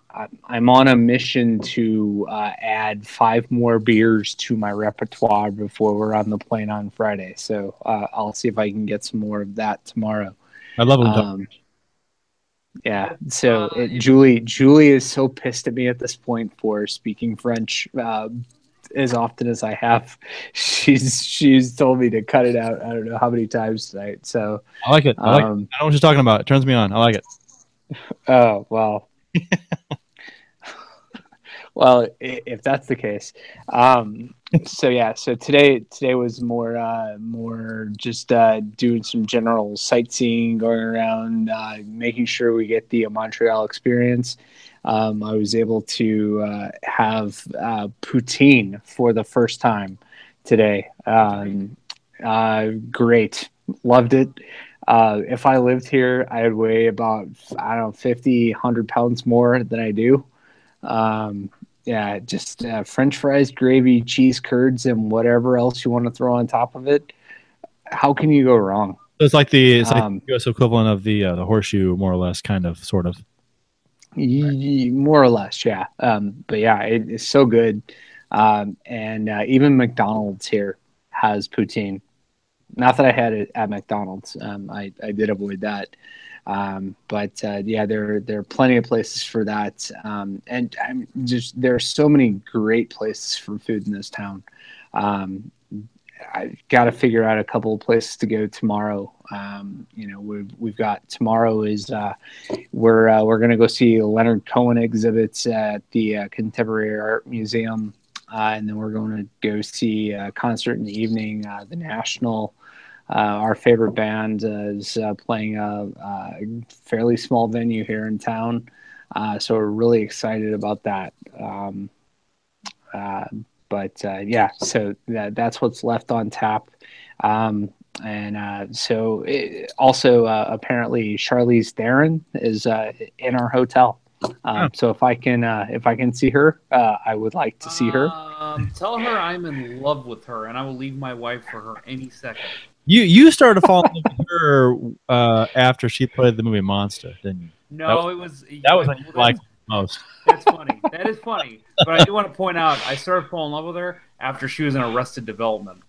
I'm on a mission to uh, add five more beers to my repertoire before we're on the plane on Friday. So uh, I'll see if I can get some more of that tomorrow. I love them. Um, yeah. So Uh, it, Julie, Julie is so pissed at me at this point for speaking French uh, as often as I have. She's she's told me to cut it out. I don't know how many times tonight. So I like it. I like. it. um, I know what you're talking about. It turns me on. I like it. oh well. well, if that's the case, um, so yeah, so today today was more uh, more just uh, doing some general sightseeing, going around, uh, making sure we get the Montreal experience. Um, I was able to uh, have uh, poutine for the first time today. Um, uh, great, loved it. If I lived here, I'd weigh about I don't know 50, 100 pounds more than I do. Um, yeah, just uh, French fries, gravy, cheese curds, and whatever else you want to throw on top of it. How can you go wrong? So it's like the it's like Um, the U.S. equivalent of the uh, the horseshoe, more or less, kind of, sort of. Y- More or less, yeah. Um, but yeah, it, it's so good. Um, and uh, even McDonald's here has poutine. Not that I had it at McDonald's. Um, I, I did avoid that. Um, but uh, yeah, there there are plenty of places for that. Um, and I'm just there are so many great places for food in this town. Um, I've got to figure out a couple of places to go tomorrow. Um, you know, we've we've got tomorrow is uh, we're uh, we're gonna go see Leonard Cohen exhibits at the uh, Contemporary Art Museum, uh, and then we're going to go see a concert in the evening. Uh, the National, uh, our favorite band, uh, is uh, playing a, a fairly small venue here in town, uh, so we're really excited about that. Um, uh, but uh, yeah, so that, that's what's left on tap. Um, and uh, so it, also uh, apparently Charlize Theron is uh, in our hotel. Um, So if I can uh, if I can see her, uh, I would like to see her. Um, tell her I'm in love with her, and I will leave my wife for her any second. You you started falling in love with her uh, after she played the movie Monster, didn't you? No, it was That was when you well, liked most. That's funny. That is funny. But I do want to point out, I started falling in love with her after she was in Arrested Development.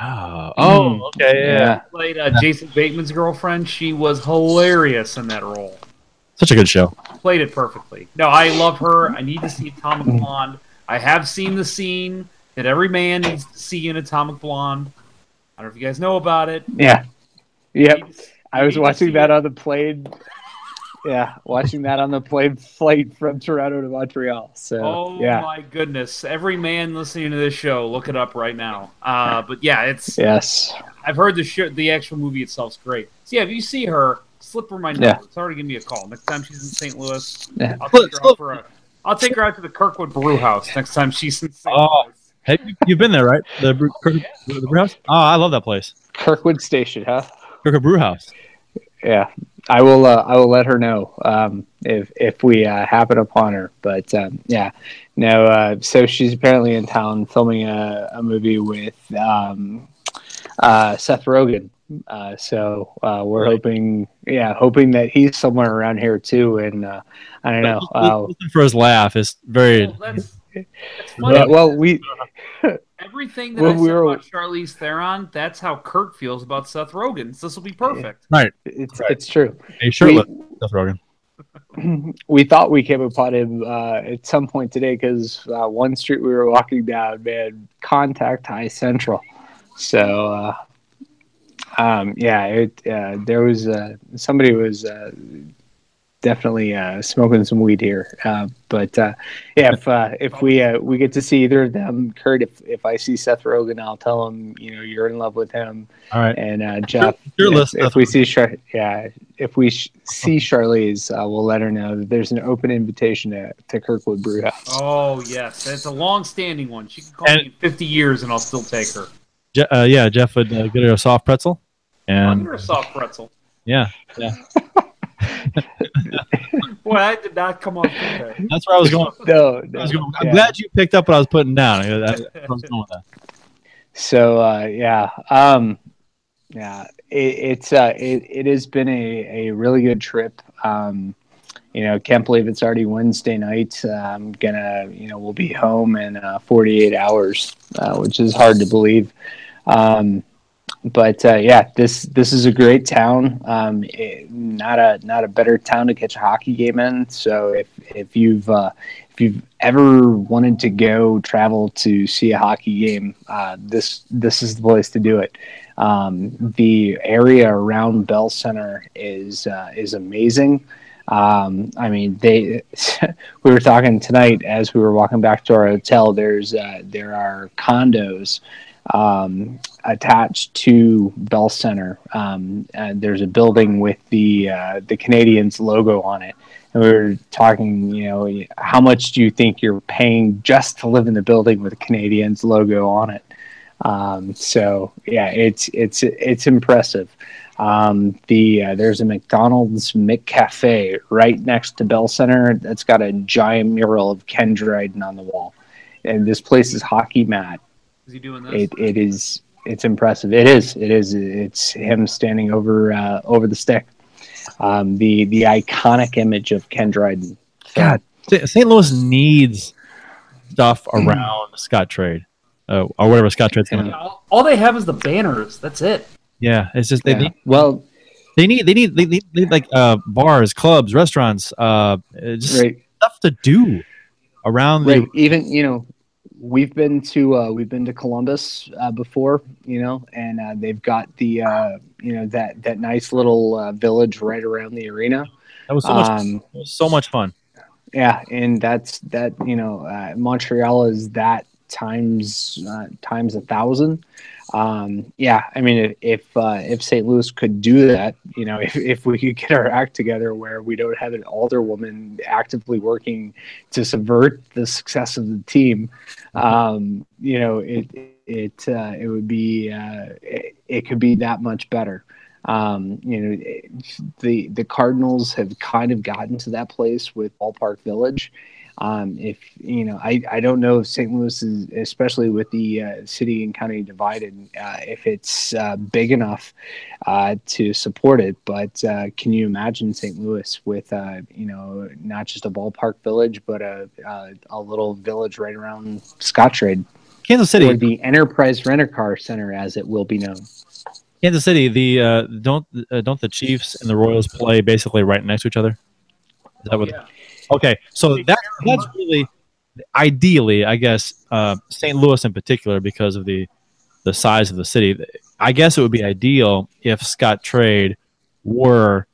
Oh, oh, okay, yeah. Played uh, Jason Bateman's girlfriend. She was hilarious in that role. Such a good show. Played it perfectly. No, I love her. I need to see Atomic Blonde. I have seen the scene that every man needs to see in Atomic Blonde. I don't know if you guys know about it. Yeah, yep. Need I was watching that it. on the plane. Yeah, watching that on the plane flight from Toronto to Montreal. So Oh yeah, my goodness! Every man listening to this show, look it up right now. Uh, but yeah, it's yes, I've heard the show, the actual movie itself's great. So yeah, if you see her, slip her my number. Yeah. Tell her to give me a call next time she's in St. Louis. Yeah. I'll take her out for a. I'll take her out to the Kirkwood Brew House next time she's in St. Oh. Louis. Hey, you- you've been there, right? The brew, Kirk, the brew house. Oh, I love that place. Kirkwood Station, huh? Kirk Brew House. Yeah, I will. Uh, I will let her know um, if if we uh, happen upon her. But um, yeah, no. Uh, so she's apparently in town filming a, a movie with um, uh, Seth Rogen. Uh, so uh, we're Right. hoping, yeah, hoping that he's somewhere around here too. And uh, I don't know. Uh, Listen for his laugh is very. Well, that's, that's funny. yeah, well, we Everything that Well, I said we were- about Charlize Theron, that's how Curt feels about Seth Rogen. So this will be perfect. Right. it's Right. it's true. A shirtless Seth Rogen. we thought we came upon him uh, at some point today because uh, one street we were walking down, man, contact high central. So, uh, um, yeah, it, uh, there was uh, somebody was uh, definitely uh, smoking some weed here. Uh, but uh, yeah, if uh, if we uh, we get to see either of them, Curt, if if I see Seth Rogen, I'll tell him you know you're in love with him, All right. and uh, Jeff. Shirtless if, if we see Char- yeah, if we sh- see Charlize, uh, we'll let her know that there's an open invitation to, to Kirkwood Brewhouse. Oh yes, it's a long-standing one. She can call And- me in 50 years, and I'll still take her. Je- uh, yeah, Jeff would uh, get her a soft pretzel, and Under a soft pretzel. Yeah, yeah, Boy, that did not come off good. that's where I was going. No, I no, was going I'm yeah. glad you picked up what I was putting down. I, I, that's I was going with that. So uh, yeah, um, yeah, it, it's uh, it, it has been a, a really good trip. Um, you know, can't believe it's already Wednesday night. Uh, I'm gonna, you know, we'll be home in uh, 48 hours, uh, which is hard to believe. Um, but uh, yeah, this this is a great town. Um, it, not a not a better town to catch a hockey game in. So if if you've uh, if you've ever wanted to go travel to see a hockey game, uh, this this is the place to do it. Um, the area around Bell Center is uh, is amazing. Um, I mean, they. we were talking tonight as we were walking back to our hotel. There's uh, there are condos um, attached to Bell Center. Um, and there's a building with the uh, the Canadiens logo on it. And we were talking, you know, how much do you think you're paying just to live in the building with the Canadiens logo on it? Um, so yeah, it's it's it's impressive. Um, the uh, there's a McDonald's McCafe right next to Bell Center that's got a giant mural of Ken Dryden on the wall, and this place is hockey mat. Is he doing this? It it is it's impressive. It is it is it's him standing over uh, over the stick. Um, the the iconic image of Ken Dryden. God, St. Louis needs stuff around Scottrade, uh, or whatever Scottrade's going to. Yeah, all, all they have is the banners. That's it. Yeah, it's just they yeah. need Well, they need they need they need, they need like uh, bars, clubs, restaurants, uh, just right. stuff to do around the. even you know we've been to uh, we've been to Columbus uh, before you know and uh, they've got the uh, you know that that nice little uh, village right around the arena That was so much um, was so much fun. yeah and that's that you know uh, Montreal is that times uh, times a thousand um, yeah I mean if if, uh, if St. Louis could do that you know if, if we could get our act together where we don't have an alderwoman actively working to subvert the success of the team um, you know it it uh, it would be uh, it, it could be that much better um, you know the the Cardinals have kind of gotten to that place with Ballpark Village um, if you know, I, I don't know if St. Louis is, especially with the uh, city and county divided, uh, if it's uh, big enough uh, to support it. But uh, can you imagine St. Louis with uh, you know not just a ballpark village, but a a, a little village right around Scottrade Kansas or City, the Enterprise Rent a Car Center, as it will be known. Kansas City. The uh, don't uh, don't the Chiefs and the Royals play basically right next to each other? Is that what? Yeah. Okay, so that that's really ideally, I guess, uh, St. Louis in particular because of the the size of the city. I guess it would be ideal if Scottrade were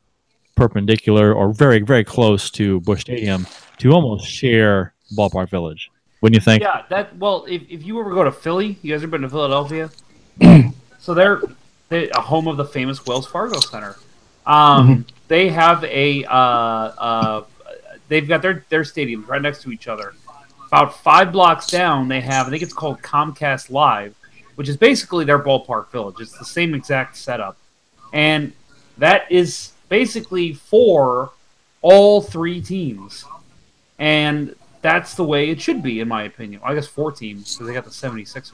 perpendicular or very very close to Busch Stadium to almost share Ballpark Village. Wouldn't you think? Yeah, that well, if, if you ever go to Philly, you guys ever been to Philadelphia? so they're they a home of the famous Wells Fargo Center. Um, They have a uh, uh, they've got their their stadiums right next to each other. About five blocks down, they have I think it's called Comcast Live, which is basically their ballpark village. It's the same exact setup, and that is basically for all three teams, and that's the way it should be, in my opinion. I guess four teams because they got the 76ers.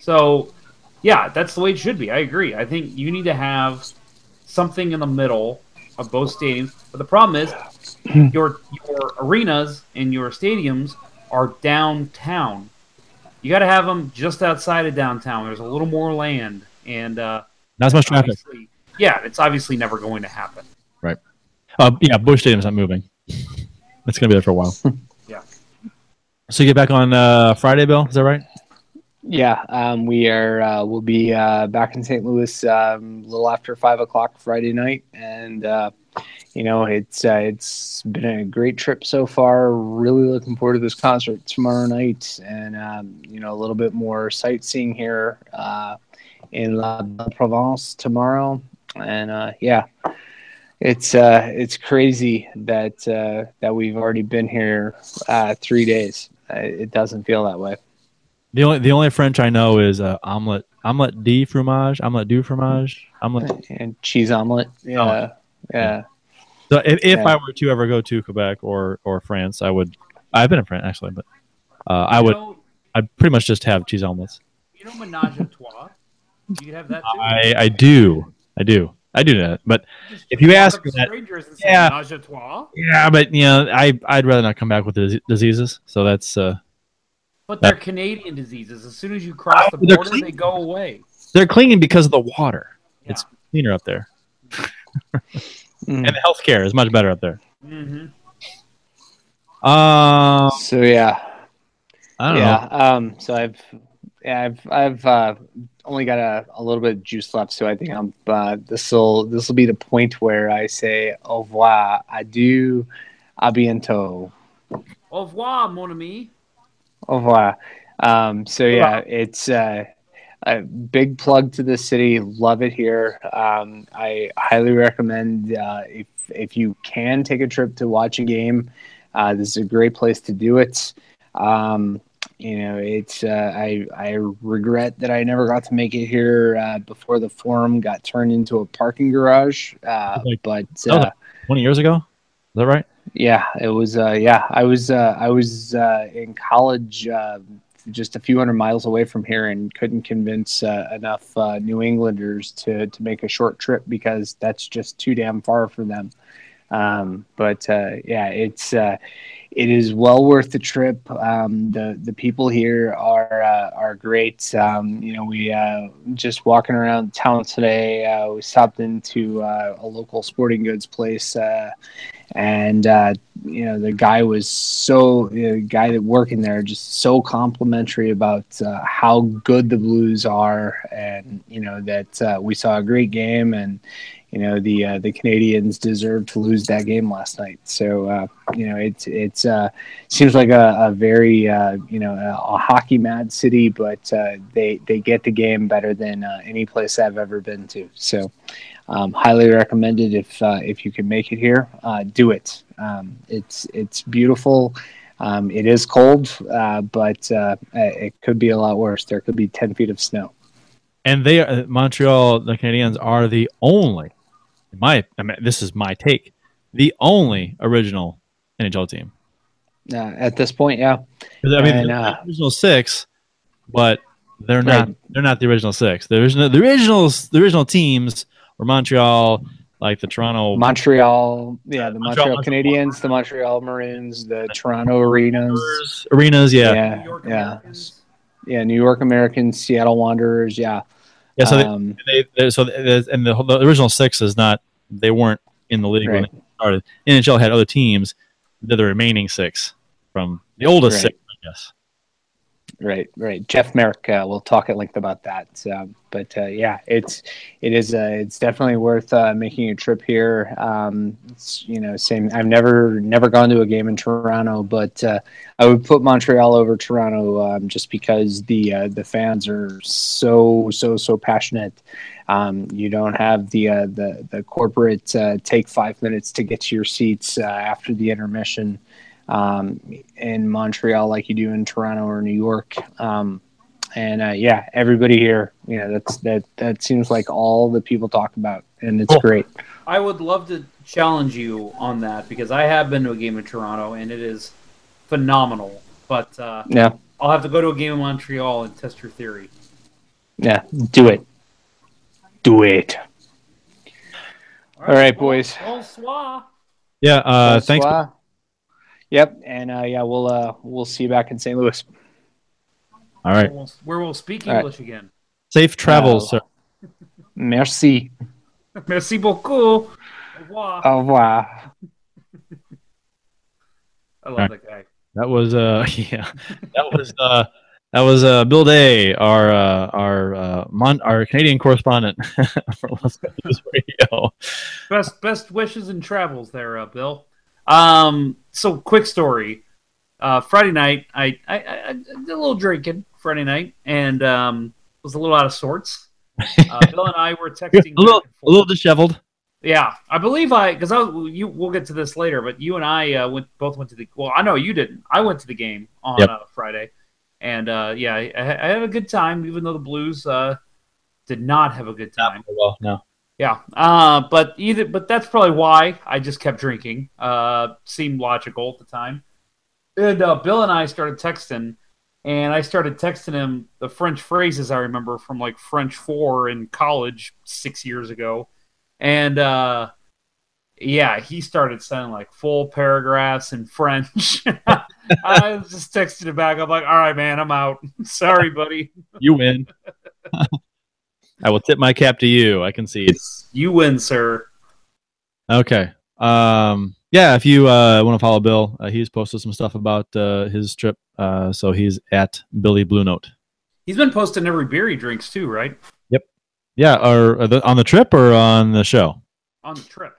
So, yeah, that's the way it should be. I agree. I think you need to have something in the middle of both stadiums. But the problem is, your your arenas and your stadiums are downtown. You got to have them just outside of downtown. There's a little more land, and uh, Not as much traffic. yeah, it's obviously never going to happen. Right. Uh, yeah, Busch Stadium's not moving. It's gonna be there for a while. Yeah. So you get back on uh, Friday, Bill? Is that right? Yeah, um, we are. Uh, we'll be uh, back in St. Louis um, a little after five o'clock Friday night, and uh, you know it's uh, it's been a great trip so far. Really looking forward to this concert tomorrow night, and um, you know a little bit more sightseeing here uh, in La Provence tomorrow, and uh, yeah. It's uh, it's crazy that uh, that we've already been here uh, three days. It doesn't feel that way. The only the only French I know is uh, omelet omelet de fromage, omelet du fromage, omelet. and cheese omelet. Yeah, yeah. So if, if Yeah. I were to ever go to Quebec or or France, I would. I've been in France actually, but uh, I would. Know, I'd pretty much just have cheese omelets. you know Menage a Trois? You could have that too. I I do. I do. I do that. But Just if you ask up me to that- strangers and say Yeah. Menage a Trois. yeah, but you know, I I'd rather not come back with dis- diseases. So that's uh, But they're Canadian diseases. As soon as you cross the Oh, they're border, they go away. they're cleaning because of the water. Yeah. It's cleaner up there, Mm. and the healthcare is much better up there. hmm Um, So yeah, I don't know. yeah. Um, so I've yeah, I've I've uh, only got a, a little bit of juice left, so I think I'm uh, this will this will be the point where I say au revoir, adieu, a bientôt, Au revoir, mon ami. au revoir. Um, so yeah, it's uh, a big plug to the city. Love it here. Um, I highly recommend uh, if if you can take a trip to watch a game. Uh, this is a great place to do it. Um, you know, it's uh, I I regret that I never got to make it here uh, before the forum got turned into a parking garage. Uh, Like- but uh, Twenty years ago, is that right? yeah, it was. Uh, yeah, I was. Uh, I was uh, in college, uh, just a few hundred miles away from here, and couldn't convince uh, enough uh, New Englanders to to make a short trip because that's just too damn far for them. Um, but uh, yeah, it's uh, it is well worth the trip. Um, the the people here are uh, are great. Um, you know, we uh, just walking around town today. Uh, we stopped into uh, a local sporting goods place, uh, and uh, you know the guy was so the guy that working there just so complimentary about how good the Blues are, and you know that we saw a great game and you know the uh, the Canadiens deserved to lose that game last night. So uh, you know it's it's uh, seems like a, a very uh, you know a, a hockey mad city, but uh, they they get the game better than uh, any place I've ever been to. So um, highly recommended if if you can make it here, do it. Um, it's it's beautiful. Um, it is cold, but it could be a lot worse. There could be ten feet of snow. And they Montreal, the Canadiens are the only. My, I mean, this is my take. The only original NHL team. Uh, at this point, yeah. I mean, And, uh, original six, but they're not. Right. They're not the original six. The original, the originals, the original teams were Montreal, like the Toronto. Montreal, yeah, the Montreal- Montreal, Canadiens, the Montreal Maroons, the Toronto Arenas, arenas, yeah, yeah. New York yeah, Americans. yeah, New York Americans, Seattle Wanderers, yeah. So they, um, they, they so they, and the, the original six is not. They weren't in the league when Right. they started. NHL had other teams. They're the remaining six from the oldest Right. six, I guess. Right, right. Jeff Merrick, uh, we'll talk at length about that. Um, but uh, yeah, it's it is uh, it's definitely worth uh, making a trip here. Um, you know, same. I've never never gone to a game in Toronto, but uh, I would put Montreal over Toronto um, just because the uh, the fans are so so so passionate. Um, you don't have the uh, the the corporate uh, take five minutes to get to your seats uh, after the intermission um, in Montreal like you do in Toronto or New York. Um, and uh, yeah, everybody here, you know, that's that that seems like all the people talk about, and it's Cool. great. I would love to challenge you on that because I have been to a game in Toronto and it is phenomenal. But uh, Yeah, I'll have to go to a game in Montreal and test your theory. yeah, do it, do it. All right, boys. Bonsoir. Yeah. Uh, thanks. Bonsoir. Yep, and uh, yeah, we'll uh, we'll see you back in St. Louis. All right. Where we'll, where we'll speak All right. English again. Safe travels, Uh, sir. Merci. Merci beaucoup. Au revoir. Au revoir. I love right. that guy. That was uh yeah. That was uh that was uh Bill Day, our uh our uh Mon- our Canadian correspondent for Let's Go Blues Radio. Best best wishes and travels there, uh, Bill. Um, so quick story. Uh, Friday night, I, I, I, did a little drinking Friday night and um, was a little out of sorts. Uh, Bill and I were texting. a little a little disheveled. Yeah, I believe I because I was, you. We'll get to this later, but you and I uh, went both went to the. Well, I know you didn't. I went to the game on Yep. uh, Friday, and uh, yeah, I, I had a good time, even though the Blues uh, did not have a good time. Well, no. Yeah, uh, but either, but that's probably why I just kept drinking. Uh, seemed logical at the time. And uh, Bill and I started texting, and I started texting him the French phrases I remember from like French four in college six years ago, and uh, yeah, he started sending like full paragraphs in French. I was just texting him back. I'm like, all right, man, I'm out. Sorry, buddy. You win. I will tip my cap to you. I concede. You win, sir. Okay. Um, yeah, if you uh, want to follow Bill, uh, he's posted some stuff about uh, his trip. Uh, so he's at Billy Blue Note. He's been posting every beer he drinks too, right? Yep. Yeah, or uh, the, on the trip or on the show? On the trip.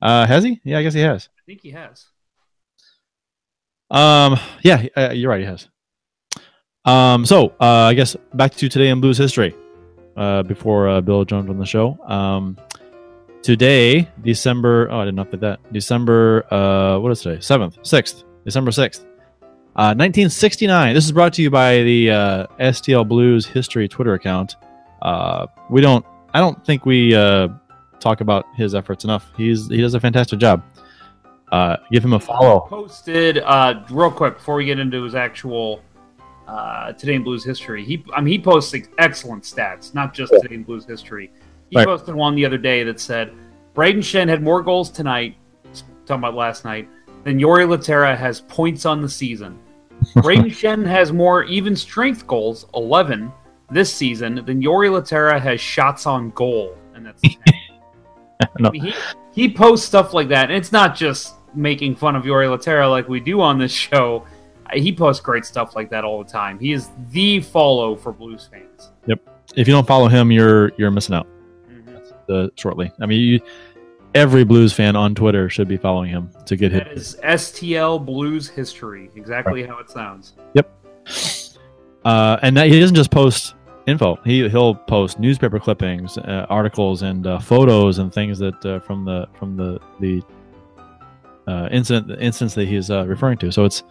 Uh, has he? Yeah, I guess he has. I think he has. Um, yeah, uh, you're right. He has. Um, so uh, I guess back to today in blues history. Uh, before uh, Bill joined on the show. Um, today, December. Oh, I didn't update that. December. Uh, what is today? Seventh, sixth, December sixth, uh, 1969. This is brought to you by the uh, STL Blues History Twitter account. Uh, we don't. I don't think we uh, talk about his efforts enough. He's he does a fantastic job. Uh, give him a follow. Posted uh, real quick before we get into his actual uh, Today in Blues history. He, I mean, he posts ex- excellent stats, not just Today in Blues history. He Right. posted one the other day that said Brayden Schenn had more goals tonight, talking about last night, than Jori Lehtera has points on the season. Brayden Schenn has more even strength goals, 11, this season than Jori Lehtera has shots on goal, and that's No. I mean, he, he posts stuff like that, and it's not just making fun of Jori Lehtera like we do on this show. He posts great stuff like that all the time. He is the follow for Blues fans. Yep. If you don't follow him, you're you're missing out. Uh, shortly. I mean, you, every blues fan on Twitter should be following him to get That his. is STL Blues history, exactly how it sounds. Yep. Uh, and that, he doesn't just post info. He he'll post newspaper clippings, uh, articles, and uh, photos and things that uh, from the from the the uh, incident the instance that he's uh, referring to. So it's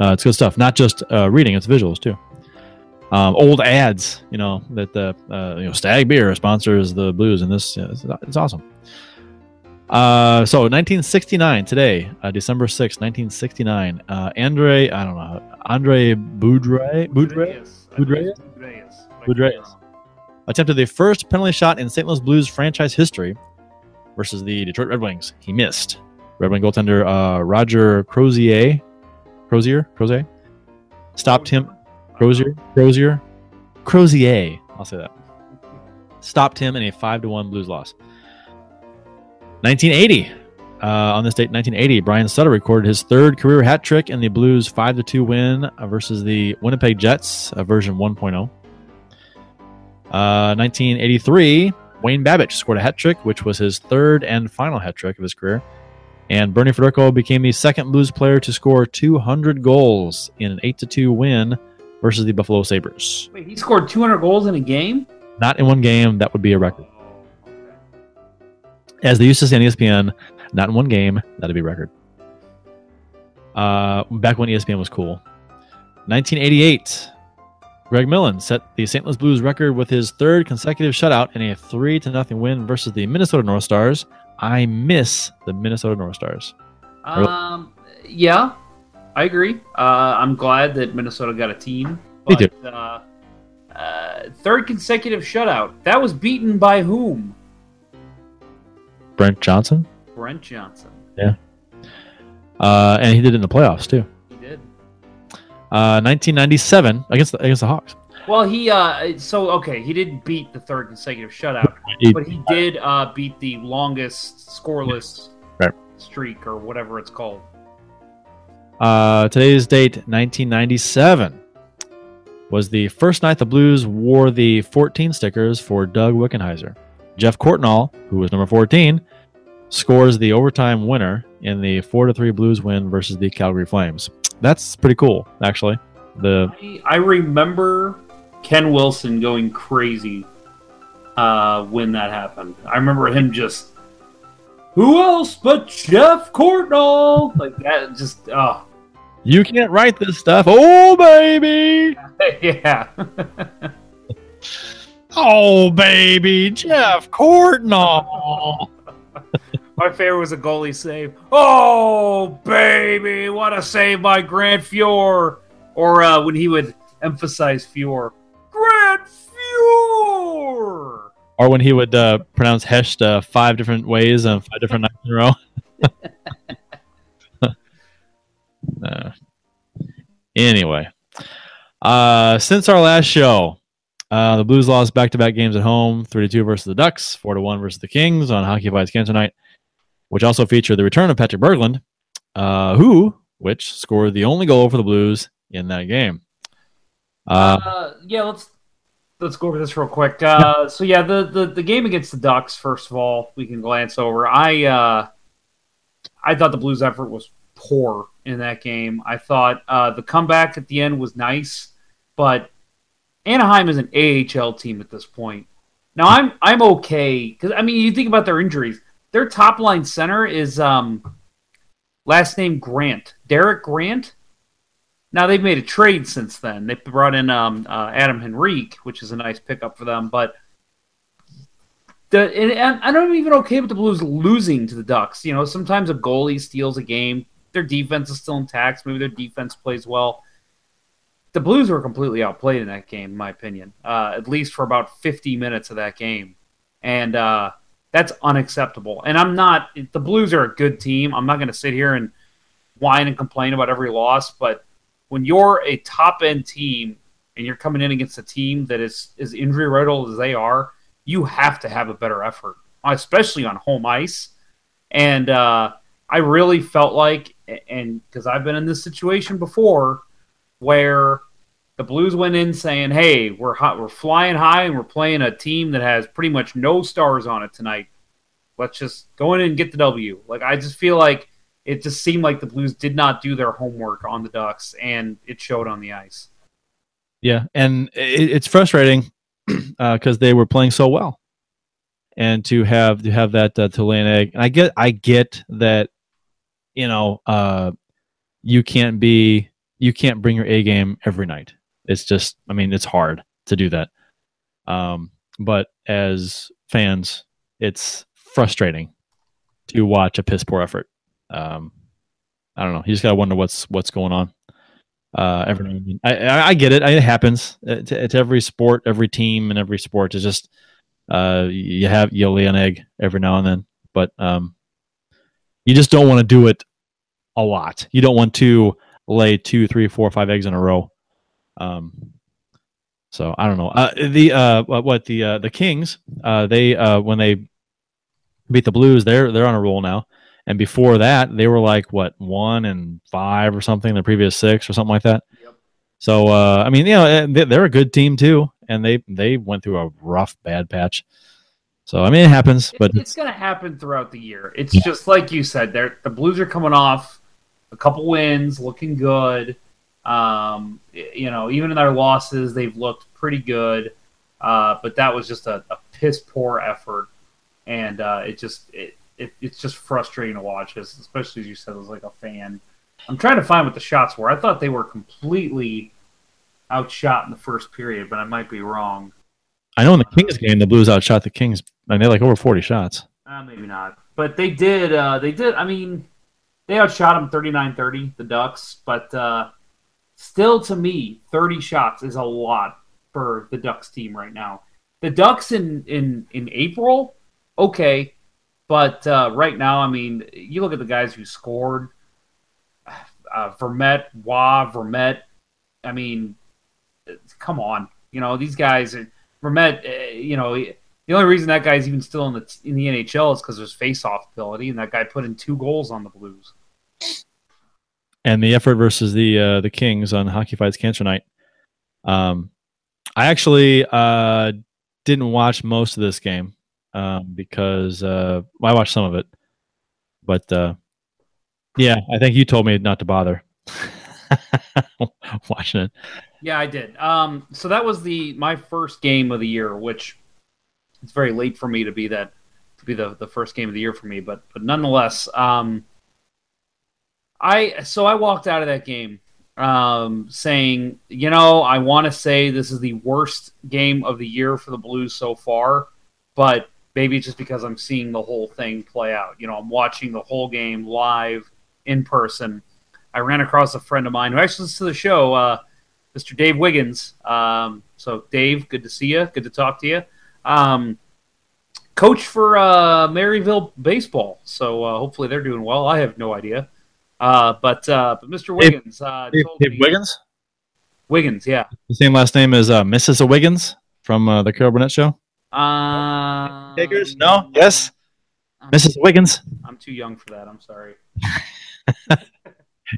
uh, it's good stuff. Not just uh, reading; it's visuals too. Um, old ads, you know that the uh, you know Stag Beer sponsors the Blues, and this it's, it's awesome. Uh, so 1969 today, uh, December 6, 1969. Uh, Andre, I don't know, Andre Boudre, Boudre Boudrias? Boudrias. attempted the first penalty shot in St. Louis Blues franchise history versus the Detroit Red Wings. He missed. Red Wing goaltender uh, Roger Crozier, Crozier, Crozier, stopped him. Crozier, Crozier, Crozier. I'll say that. Stopped him in a five to one Blues loss. 1980. Uh, on this date, 1980, Brian Sutter recorded his third career hat trick in the Blues 5 to 2 win uh, versus the Winnipeg Jets, uh, version 1.0. Uh, 1983, Wayne Babych scored a hat trick, which was his third and final hat trick of his career. And Bernie Federko became the second Blues player to score 200 goals in an 8 to 2 win versus the Buffalo Sabres. Wait, he scored 200 goals in a game? Not in one game, that would be a record. As they used to say on ESPN, not in one game, that'd be a record. Uh, back when ESPN was cool. 1988, Greg Millen set the St. Louis Blues record with his third consecutive shutout in a three to nothing win versus the Minnesota North Stars. I miss the Minnesota North Stars. Um, yeah, I agree. Uh, I'm glad that Minnesota got a team. But, Uh, uh, third consecutive shutout. That was beaten by whom? Brent Johnson, Brent Johnson. Yeah. Uh, and he did it in the playoffs too. He did. Uh, 1997 against the, against the Hawks. Well, he uh, so okay, he didn't beat the third consecutive shutout, but he did uh, beat the longest scoreless Right. streak or whatever it's called. Uh, today's date, 1997, was the first night the Blues wore the 14 stickers for Doug Wickenheiser. Jeff Courtnall, who was number 14, scores the overtime winner in the 4 to 3 Blues win versus the Calgary Flames. That's pretty cool, actually. The I, I remember Ken Wilson going crazy uh, when that happened. I remember him just, who else but Jeff Courtnall? Like that, just oh you can't write this stuff. Oh baby, yeah. oh baby, Jeff Courtnall. My favorite was a goalie save. Oh baby, what a save by Grant Fuhr! Or uh, when he would emphasize Fuhr, Grant Fuhr. Or when he would uh, pronounce Hesht uh, five different ways and five different nights in a row. Uh, anyway, uh, since our last show, uh, the Blues lost back-to-back games at home, three to two versus the Ducks, four to one versus the Kings on Hockey Fights Cancer Night, which also featured the return of Patrick uh, who which scored the only goal for the Blues in that game. Uh, Uh, yeah, let's let's go over this real quick. Uh, so yeah, the, the the game against the Ducks. First of all, we can glance over. I uh, I thought the Blues' effort was poor in that game. I thought uh, the comeback at the end was nice, but Anaheim is an AHL team at this point. Now I'm I'm okay because I mean you think about their injuries. Their top line center is um, last name Grant, Derek Grant. Now they've made a trade since then. They brought in um, uh, Adam Henrique, which is a nice pickup for them. But the and, I'm not even okay with the Blues losing to the Ducks. You know, sometimes a goalie steals a game. Their defense is still intact. Maybe their defense plays well. The Blues were completely outplayed in that game, in my opinion. Uh, at least for about 50 minutes of that game, and uh, that's unacceptable. And I'm not. The Blues are a good team. I'm not going to sit here and whine and complain about every loss, but when you're a top end team and you're coming in against a team that is as injury riddled as they are, you have to have a better effort, especially on home ice. And uh, I really felt like, and because I've been in this situation before, where the Blues went in saying, "Hey, we're hot, we're flying high, and we're playing a team that has pretty much no stars on it tonight. Let's just go in and get the W." Like I just feel like it just seemed like the Blues did not do their homework on the Ducks, and it showed on the ice. Yeah, and it, it's frustrating because they were playing so well, and to have to have that uh, to lay an egg. And I get I get that, you know, uh, you can't be you can't bring your A game every night. It's just I mean it's hard to do that. Um, but as fans, it's frustrating to watch a piss poor effort. Um, I don't know. You just gotta wonder what's what's going on. Uh, every. I, I, get it. It happens. It's, every sport, every team, and every sport. It's just uh, you have you lay an egg every now and then, but um, you just don't want to do it a lot. You don't want to lay two, three, four, five eggs in a row. Um, so I don't know. Uh, the uh, what the uh, the Kings? Uh, they uh, when they beat the Blues, they're they're on a roll now. And before that, they were like what one and five or something. The previous six or something like that. Yep. So uh, I mean, you know, they- they're a good team too, and they they went through a rough bad patch. So I mean, it happens, but It- it's going to happen throughout the year. It's just like you said. They're, the Blues are coming off a couple wins, looking good. Um, you know, even in their losses, they've looked pretty good. Uh, but that was just a, a piss poor effort, and uh, it just it, it it's just frustrating to watch, especially as you said, as like a fan. I'm trying to find what the shots were. I thought they were completely outshot in the first period, but I might be wrong. I know in the Kings game, the Blues outshot the Kings. Mean, they had like over forty shots. Uh, maybe not. But they did. Uh, they did. I mean, they outshot them 39-30, the Ducks. But uh, still, to me, 30 shots is a lot for the Ducks team right now. The Ducks in in in April, okay, but uh, right now, I mean, you look at the guys who scored. Uh, Vermette, Wah, Vermette. I mean, come on. You know these guys. Are, Vermette, uh, you know, the only reason that guy's even still in the in the NHL is because his face-off ability, and that guy put in two goals on the Blues. and the effort versus the uh, the Kings on Hockey Fights Cancer Night. Um, I actually uh, didn't watch most of this game um, because uh, I watched some of it, but uh, yeah, I think you told me not to bother watching it. Yeah, I did. Um, so that was the my first game of the year, which it's very late for me to be that to be the, the first game of the year for me, but but nonetheless, um, I so I walked out of that game um, saying, you know, I want to say this is the worst game of the year for the Blues so far, but maybe just because I'm seeing the whole thing play out. You know, I'm watching the whole game live in person. I ran across a friend of mine who actually listens to the show, uh, Mr. Dave Wiggins. Um, so, Dave, good to see you. Good to talk to you. Um, coach for uh, Maryville baseball. So, uh, hopefully they're doing well. I have no idea. Uh, but uh, but Mr. Wiggins uh, Dave, Dave Wiggins, Wiggins, yeah. the same last name as uh, Mrs. Wiggins from uh, the Carol Burnett Show. Um, Takers? No? Yes? I'm- Mrs. Wiggins. I'm too young for that. I'm sorry.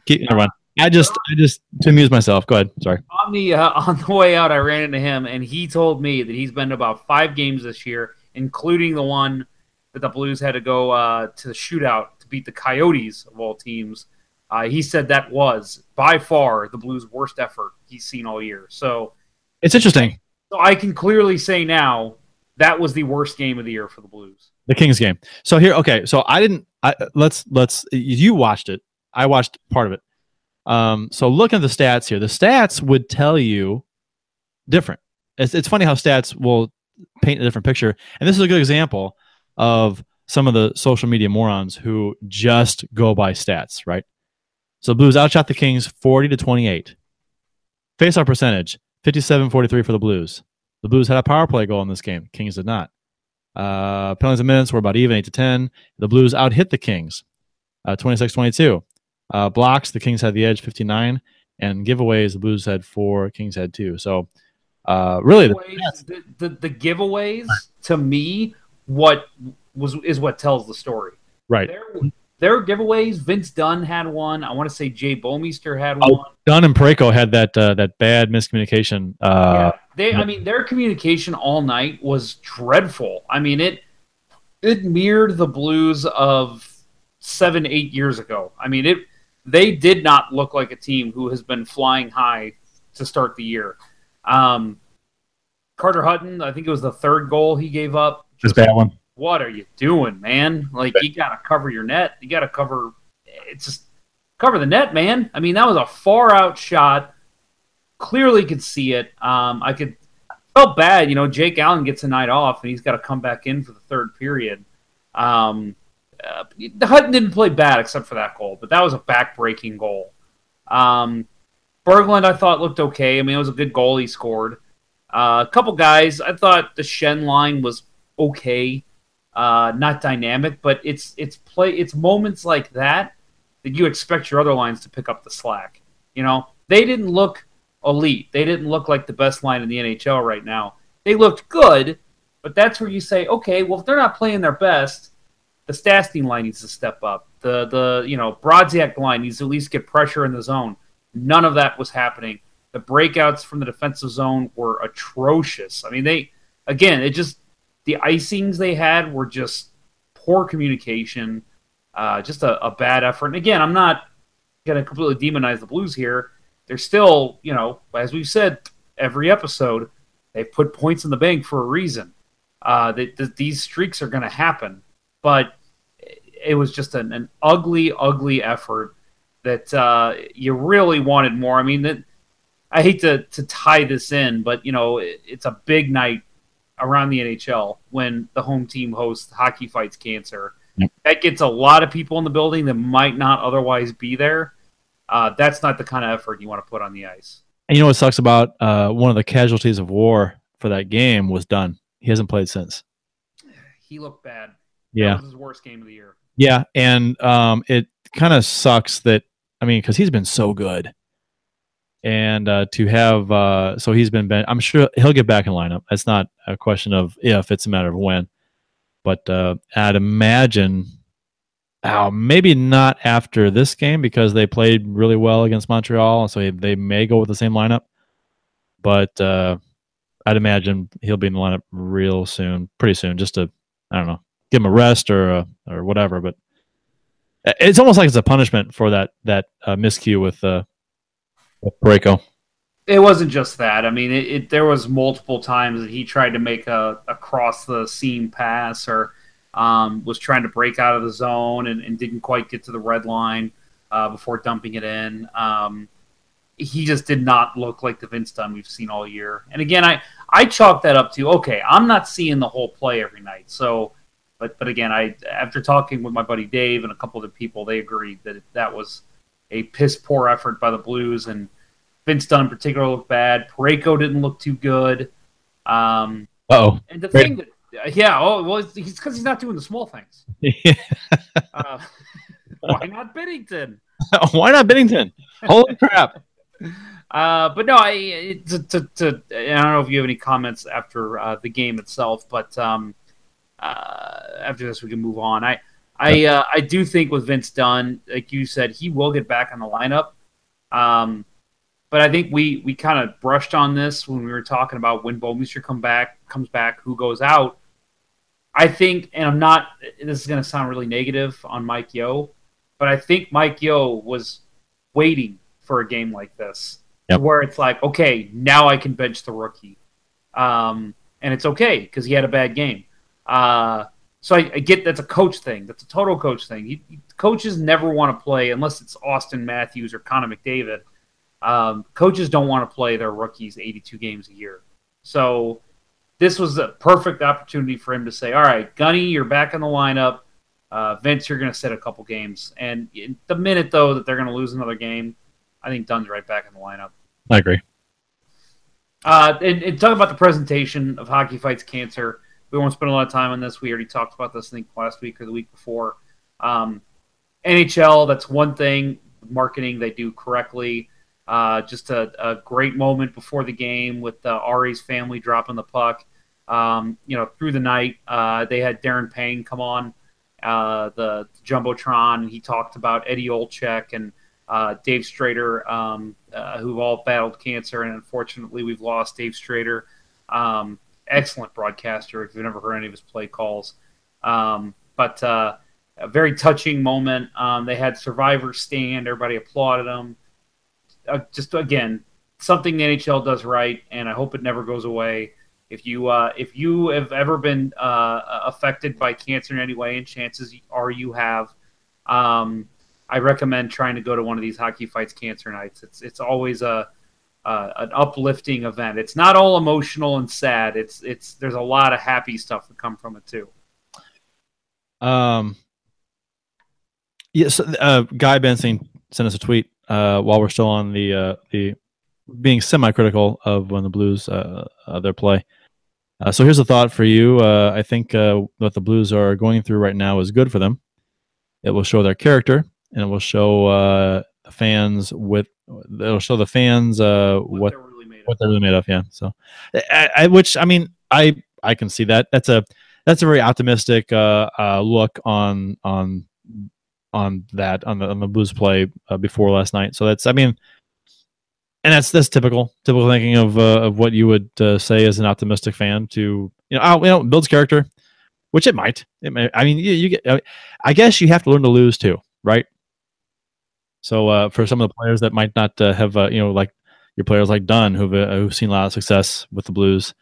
Keep never mind. I just, I just to amuse myself. Go ahead. Sorry. on the uh, on the way out, I ran into him, and he told me that he's been to about five games this year, including the one that the Blues had to go uh, to the shootout to beat the Coyotes of all teams. Uh, he said that was by far the Blues' worst effort he's seen all year. So, It's interesting. so I can clearly say now that was the worst game of the year for the Blues. The Kings game. So here, okay. So I didn't. I let's let's. You watched it. I watched part of it. Um. So looking at the stats here, the stats would tell you different. It's it's funny how stats will paint a different picture, and this is a good example of some of the social media morons who just go by stats, right? So Blues outshot the Kings 40 to 28. Face-off percentage 57-43 for the Blues. The Blues had a power play goal in this game. Kings did not. Uh, penalties and minutes were about even, 8 to 10. The Blues out hit the Kings, uh, 26 22. Uh, blocks, the Kings had the edge, 59. And giveaways, the Blues had four, Kings had two. So, uh, really, the, Giveaways, the, the, the giveaways to me, what was is what tells the story. right. There, there are giveaways. Vince Dunn had one. I want to say Jay Bouwmeester had Oh, one. Dunn and Parayko had that uh, that bad miscommunication. Uh, yeah, they. I mean, their communication all night was dreadful. I mean, it it mirrored the Blues of seven, eight years ago. I mean, it. They did not look like a team who has been flying high to start the year. Um, Carter Hutton, I think it was the third goal he gave up. Just bad one. What are you doing, man? Like you got to cover your net. You got to cover. It's just cover the net, man. I mean, that was a far out shot. Clearly could see it. Um, I could felt bad. You know, Jake Allen gets a night off and he's got to come back in for the third period. Um, uh, Hutton didn't play bad except for that goal, but that was a back-breaking goal. Um, Berglund, I thought looked okay. I mean, it was a good goal he scored. Uh, a couple guys, I thought the Schenn line was okay, uh, not dynamic, but it's it's play it's moments like that that you expect your other lines to pick up the slack. You know, they didn't look elite. They didn't look like the best line in the NHL right now. They looked good, but that's where you say, okay, well, if they're not playing their best, the Stastny line needs to step up. The the you know Brodziak line needs to at least get pressure in the zone. None of that was happening. The breakouts from the defensive zone were atrocious. I mean, they again, it just the icings they had were just poor communication, uh, just a, a bad effort. And again, I'm not going to completely demonize the Blues here. They're still, you know, as we've said every episode, they put points in the bank for a reason. Uh, that, that these streaks are going to happen, but it was just an, an ugly, ugly effort that uh, you really wanted more. I mean, that I hate to to tie this in, but you know, it, it's a big night around the NHL when the home team hosts Hockey Fights Cancer. Yep. That gets a lot of people in the building that might not otherwise be there. Uh, that's not the kind of effort you want to put on the ice. And you know what sucks about uh, one of the casualties of war for that game was Dunn. He hasn't played since. He looked bad. Yeah. That was his worst game of the year. Yeah, and um, it kind of sucks that I mean because he's been so good, and uh, to have uh, so he's been. I'm sure he'll get back in lineup. It's not a question of if; it's a matter of when. But uh, I'd imagine, uh, maybe not after this game because they played really well against Montreal, so they may go with the same lineup. But uh, I'd imagine he'll be in the lineup real soon, pretty soon, just to I don't know, give him a rest or a, or whatever. But it's almost like it's a punishment for that that uh, miscue with Parayko. It wasn't just that. I mean, it, it there was multiple times that he tried to make a across the seam pass or um, was trying to break out of the zone and, and didn't quite get to the red line uh, before dumping it in. Um, he just did not look like the Vince Dunn we've seen all year. And again, I I chalk that up to okay, I'm not seeing the whole play every night, so. But, but again, I after talking with my buddy Dave and a couple of the people, they agreed that that was a piss poor effort by the Blues, and Vince Dunn in particular looked bad. Parayko didn't look too good. Um, Uh and the Right. thing that, yeah, oh, well, it's because he's not doing the small things. oh. Uh, why not Biddington? Why not Bennington? Holy crap! Uh, but no, I to, to, to I don't know if you have any comments after uh, the game itself, but um, uh, after this we can move on. I I uh, I do think with Vince Dunn, like you said, he will get back on the lineup. Um, but I think we we kind of brushed on this when we were talking about when Bouwmeester come back comes back, who goes out. I think, and I'm not. This is going to sound really negative on Mike Yeo, but I think Mike Yeo was waiting for a game like this, Yep. where it's like, okay, now I can bench the rookie, um, and it's okay because he had a bad game. Uh, so I, I get that's a coach thing. That's a total coach thing. He, coaches never want to play unless it's Auston Matthews or Connor McDavid. Um, coaches don't want to play their rookies 82 games a year. So this was a perfect opportunity for him to say, "All right, Gunny, you're back in the lineup. Uh, Vince, you're going to sit a couple games." And the minute though that they're going to lose another game, I think Dunn's right back in the lineup. I agree. Uh, and, and talk about the presentation of Hockey Fights Cancer. We won't spend a lot of time on this. We already talked about this, I think, last week or the week before. Um, NHL, that's one thing. Marketing they do correctly. Uh, just a, a great moment before the game with uh, Ari's family dropping the puck. Um, you know, through the night, uh, they had Darren Pang come on uh, the jumbotron, he talked about Eddie Olczyk and uh, Dave Strader, um, uh, who've all battled cancer, and unfortunately, we've lost Dave Strader. Um, excellent broadcaster. If you've never heard any of his play calls, um, but uh, a very touching moment. Um, they had survivors stand. Everybody applauded them. Uh, just again, something the NHL does right, and I hope it never goes away. If you uh, if you have ever been uh, affected by cancer in any way, and chances are you have, um, I recommend trying to go to one of these hockey fights cancer nights. It's it's always a uh, an uplifting event. It's not all emotional and sad. It's it's there's a lot of happy stuff that come from it too. Um, yes, uh, Guy Bensing sent us a tweet uh, while we're still on the uh, the being semi-critical of when the Blues uh, uh, their play. Uh, so here's a thought for you. Uh, I think uh, what the Blues are going through right now is good for them. It will show their character, and it will show uh, fans with. It'll show the fans uh, what they're really made of. what they're really made of. Yeah. So, I, I which I mean, I I can see that. That's a that's a very optimistic uh, uh, look on on on that on the on the Blues play uh, before last night. So that's I mean, and that's that's typical typical thinking of uh, of what you would uh, say as an optimistic fan to you know oh, you know builds character, which it might. It may. I mean, you, you get. I guess you have to learn to lose too, right? So uh, for some of the players that might not uh, have uh, you know like your players like Dunn who've uh, who've seen a lot of success with the Blues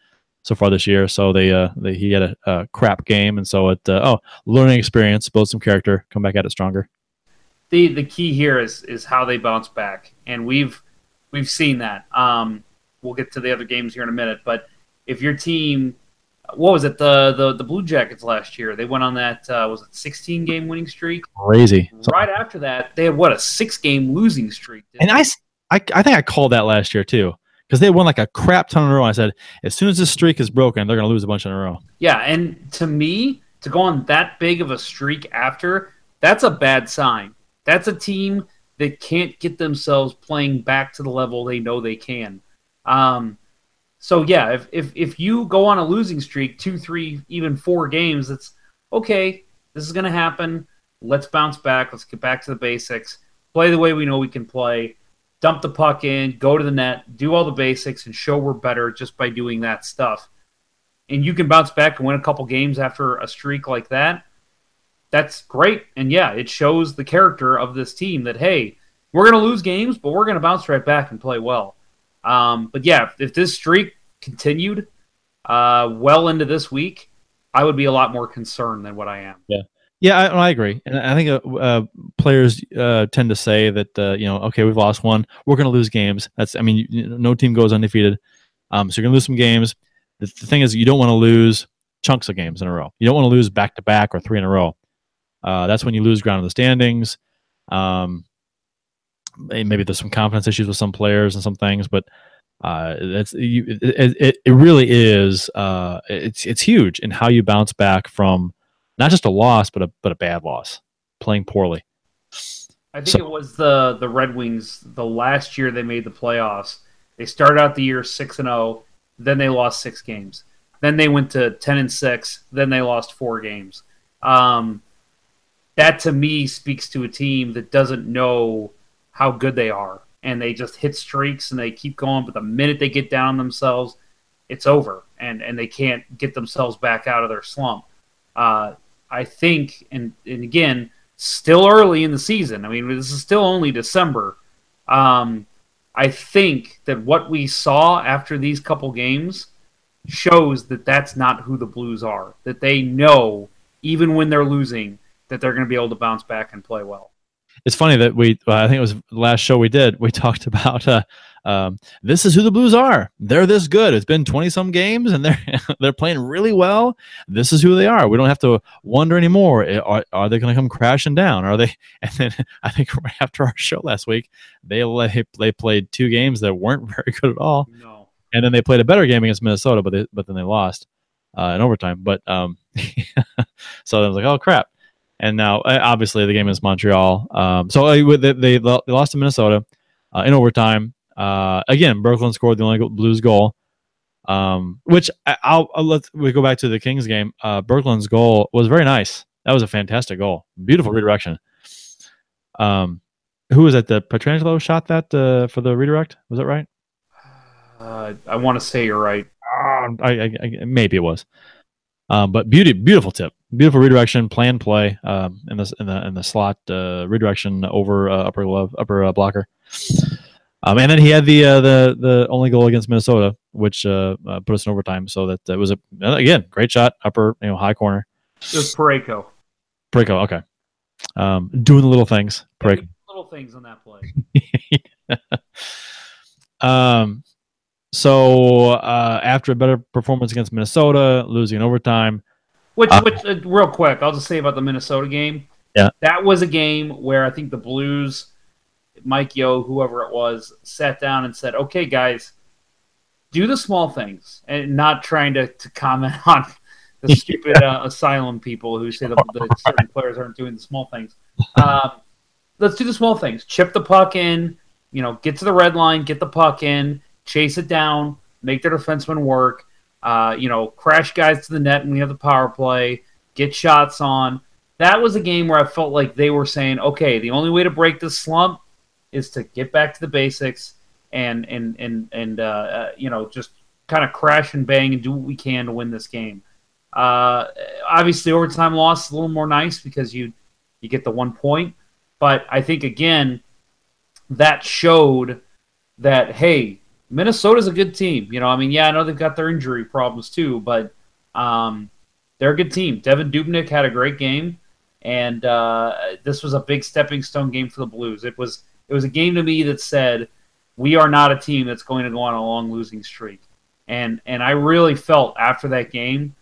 so far this year. So they uh they, he had a, a crap game, and so it uh, oh learning experience, build some character, come back at it stronger. the the key here is is how they bounce back, and we've we've seen that. Um, we'll get to the other games here in a minute, but if your team, what was it the the the Blue Jackets last year? They went on that uh, was it 16 game winning streak. Crazy. So- right after that, they had what a six game losing streak. and I think I called that last year too because they won like a crap ton in a row. I said as soon as this streak is broken, they're going to lose a bunch in a row. Yeah, and to me, to go on that big of a streak after, that's a bad sign. That's a team that can't get themselves playing back to the level they know they can. Um, so yeah, if, if if you go on a losing streak, two, three, even four games, it's okay. This is going to happen. Let's bounce back. Let's get back to the basics. Play the way we know we can play. Dump the puck in, go to the net, do all the basics, and show we're better just by doing that stuff and you can bounce back and win a couple games after a streak like that, that's great. And yeah, it shows the character of this team that hey, we're going to lose games, but we're going to bounce right back and play well. Um, but yeah, if, if this streak continued uh, well into this week, I would be a lot more concerned than what I am. Yeah, I, I agree, and I think uh, uh, players uh, tend to say that uh, you know, okay, we've lost one, we're going to lose games. That's, I mean, you, no team goes undefeated, um, so you're going to lose some games. The, the thing is, you don't want to lose chunks of games in a row. You don't want to lose back to back or three in a row. Uh, that's when you lose ground in the standings. Um, maybe there's some confidence issues with some players and some things, but uh, you, it, it, it really is uh, it's it's huge in how you bounce back from not just a loss, but a but a bad loss, playing poorly. I think So- it was the the Red Wings the last year they made the playoffs. They started out the year six and zero, then they lost six games. Then they went to ten and six. Then they lost four games. Um, that to me speaks to a team that doesn't know how good they are. and they just hit streaks and they keep going. But the minute they get down themselves, it's over, and and they can't get themselves back out of their slump. Uh, I think, and and again, still early in the season. I mean, this is still only December. Um, I think that what we saw after these couple games shows that that's not who the Blues are. That they know, even when they're losing, that they're going to be able to bounce back and play well. It's funny that we, I think it was the last show we did, we talked about uh, um, this is who the Blues are. They're this good. It's been twenty some games, and they're they're playing really well. This is who they are. We don't have to wonder anymore. Eh, are, are they going to come crashing down? Are they? And then I think right after our show last week, they they played two games that weren't very good at all. No. And then they played a better game against Minnesota, but they, but then they lost uh, in overtime. But um, so I was like, oh crap. And now, eh, obviously, the game is Montreal. Um, so uh, they, they, they lost to Minnesota uh, in overtime. Uh, again, Berglund scored the only Blues goal, um, which I'll, I'll let we go back to the Kings game. Uh, Berglund's goal was very nice. That was a fantastic goal. Beautiful redirection. Um, who was it? The Pietrangelo shot that uh, for the redirect. Was that right? Uh, I want to say you're right. Uh, I, I, I, maybe it was. Um, but beauty, beautiful tip, beautiful redirection, plan play um, in the in the in the slot uh, redirection over uh, upper glove, upper uh, blocker. Um, and then he had the uh, the the only goal against Minnesota, which uh, uh, put us in overtime. So that it was a again great shot, upper you know high corner. It was Parayko. Parayko, okay. Um, doing the little things. Parayko. Little things on that play. um, so uh, after a better performance against Minnesota, losing in overtime. Which, uh, which, uh, real quick, I'll just say about the Minnesota game. Yeah, that was a game where I think the Blues Mike Yeo, whoever it was, sat down and said, "Okay, guys, do the small things," and not trying to, to comment on the stupid uh, asylum people who say that the certain players aren't doing the small things. Um, let's do the small things. Chip the puck in. You know, get to the red line, get the puck in, chase it down, make their defensemen work. Uh, you know, crash guys to the net when we have the power play, get shots on. That was a game where I felt like they were saying, okay, the only way to break this slump is to get back to the basics and and and and uh, uh, you know just kind of crash and bang and do what we can to win this game. Uh, obviously, overtime loss is a little more nice because you you get the one point, but I think again that showed that hey, Minnesota's a good team. You know, I mean, yeah, I know they've got their injury problems too, but um, they're a good team. Devan Dubnyk had a great game, and uh, this was a big stepping stone game for the Blues. It was it was a game to me that said we are not a team that's going to go on a long losing streak. And and I really felt after that game,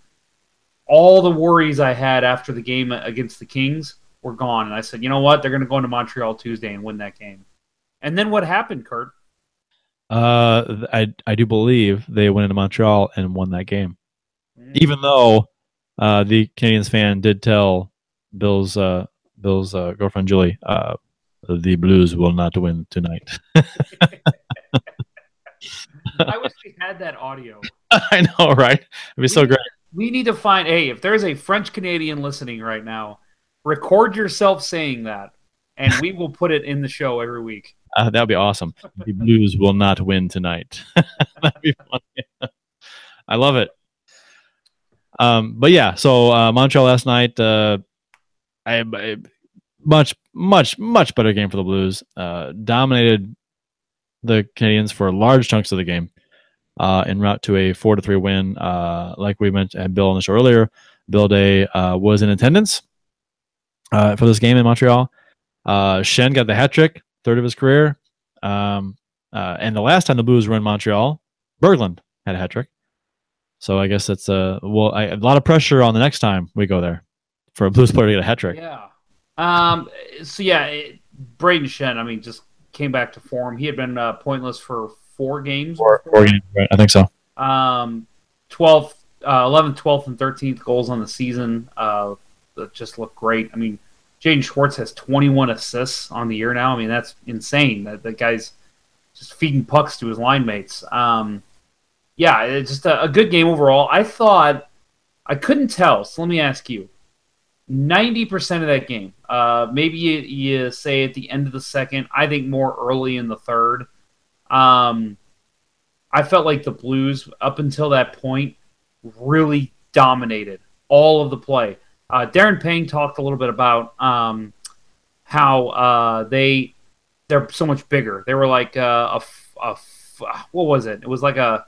all the worries I had after the game against the Kings were gone. And I said, you know what? They're going to go into Montreal Tuesday and win that game. And then what happened, Curt? Uh, I I do believe they went into Montreal and won that game, mm. even though uh, the Canadiens fan did tell Bill's uh, Bill's uh, girlfriend Julie, uh, the Blues will not win tonight. I wish we had that audio. I know, right? It'd be we so great. we need to find. Hey, if there's a French Canadian listening right now, record yourself saying that, and we will put it in the show every week. Uh, that'd be awesome. The Blues will not win tonight. that'd be funny. I love it. Um, but yeah, so uh, Montreal last night. Uh, I, I much, much, much better game for the Blues. Uh, dominated the Canadiens for large chunks of the game. Uh, en route to a four to three win. Uh, like we mentioned, Bill on the show earlier. Bill Day uh, was in attendance uh, for this game in Montreal. Uh, Schenn got the hat trick, third of his career. Um, uh, and the last time the Blues were in Montreal, Berglund had a hat trick. So I guess it's a well, I, a lot of pressure on the next time we go there for a Blues player to get a hat trick. Yeah. Um, so yeah, it, Brayden Schenn, I mean, just came back to form. He had been uh, pointless for four games. Four, four games, right? I think so. Um, 12th, uh, 11th, 12th, and 13th goals on the season. Uh, that just look great. I mean, Jaden Schwartz has 21 assists on the year now. I mean, that's insane. That, that guy's just feeding pucks to his line mates. Um, yeah, it's just a, a good game overall. I thought I couldn't tell. So let me ask you ninety percent of that game. Uh, maybe you, you say at the end of the second. I think more early in the third. Um, I felt like the Blues up until that point really dominated all of the play. Uh, Darren Pang talked a little bit about um, how uh, they they're so much bigger. They were like uh, a, a what was it? It was like a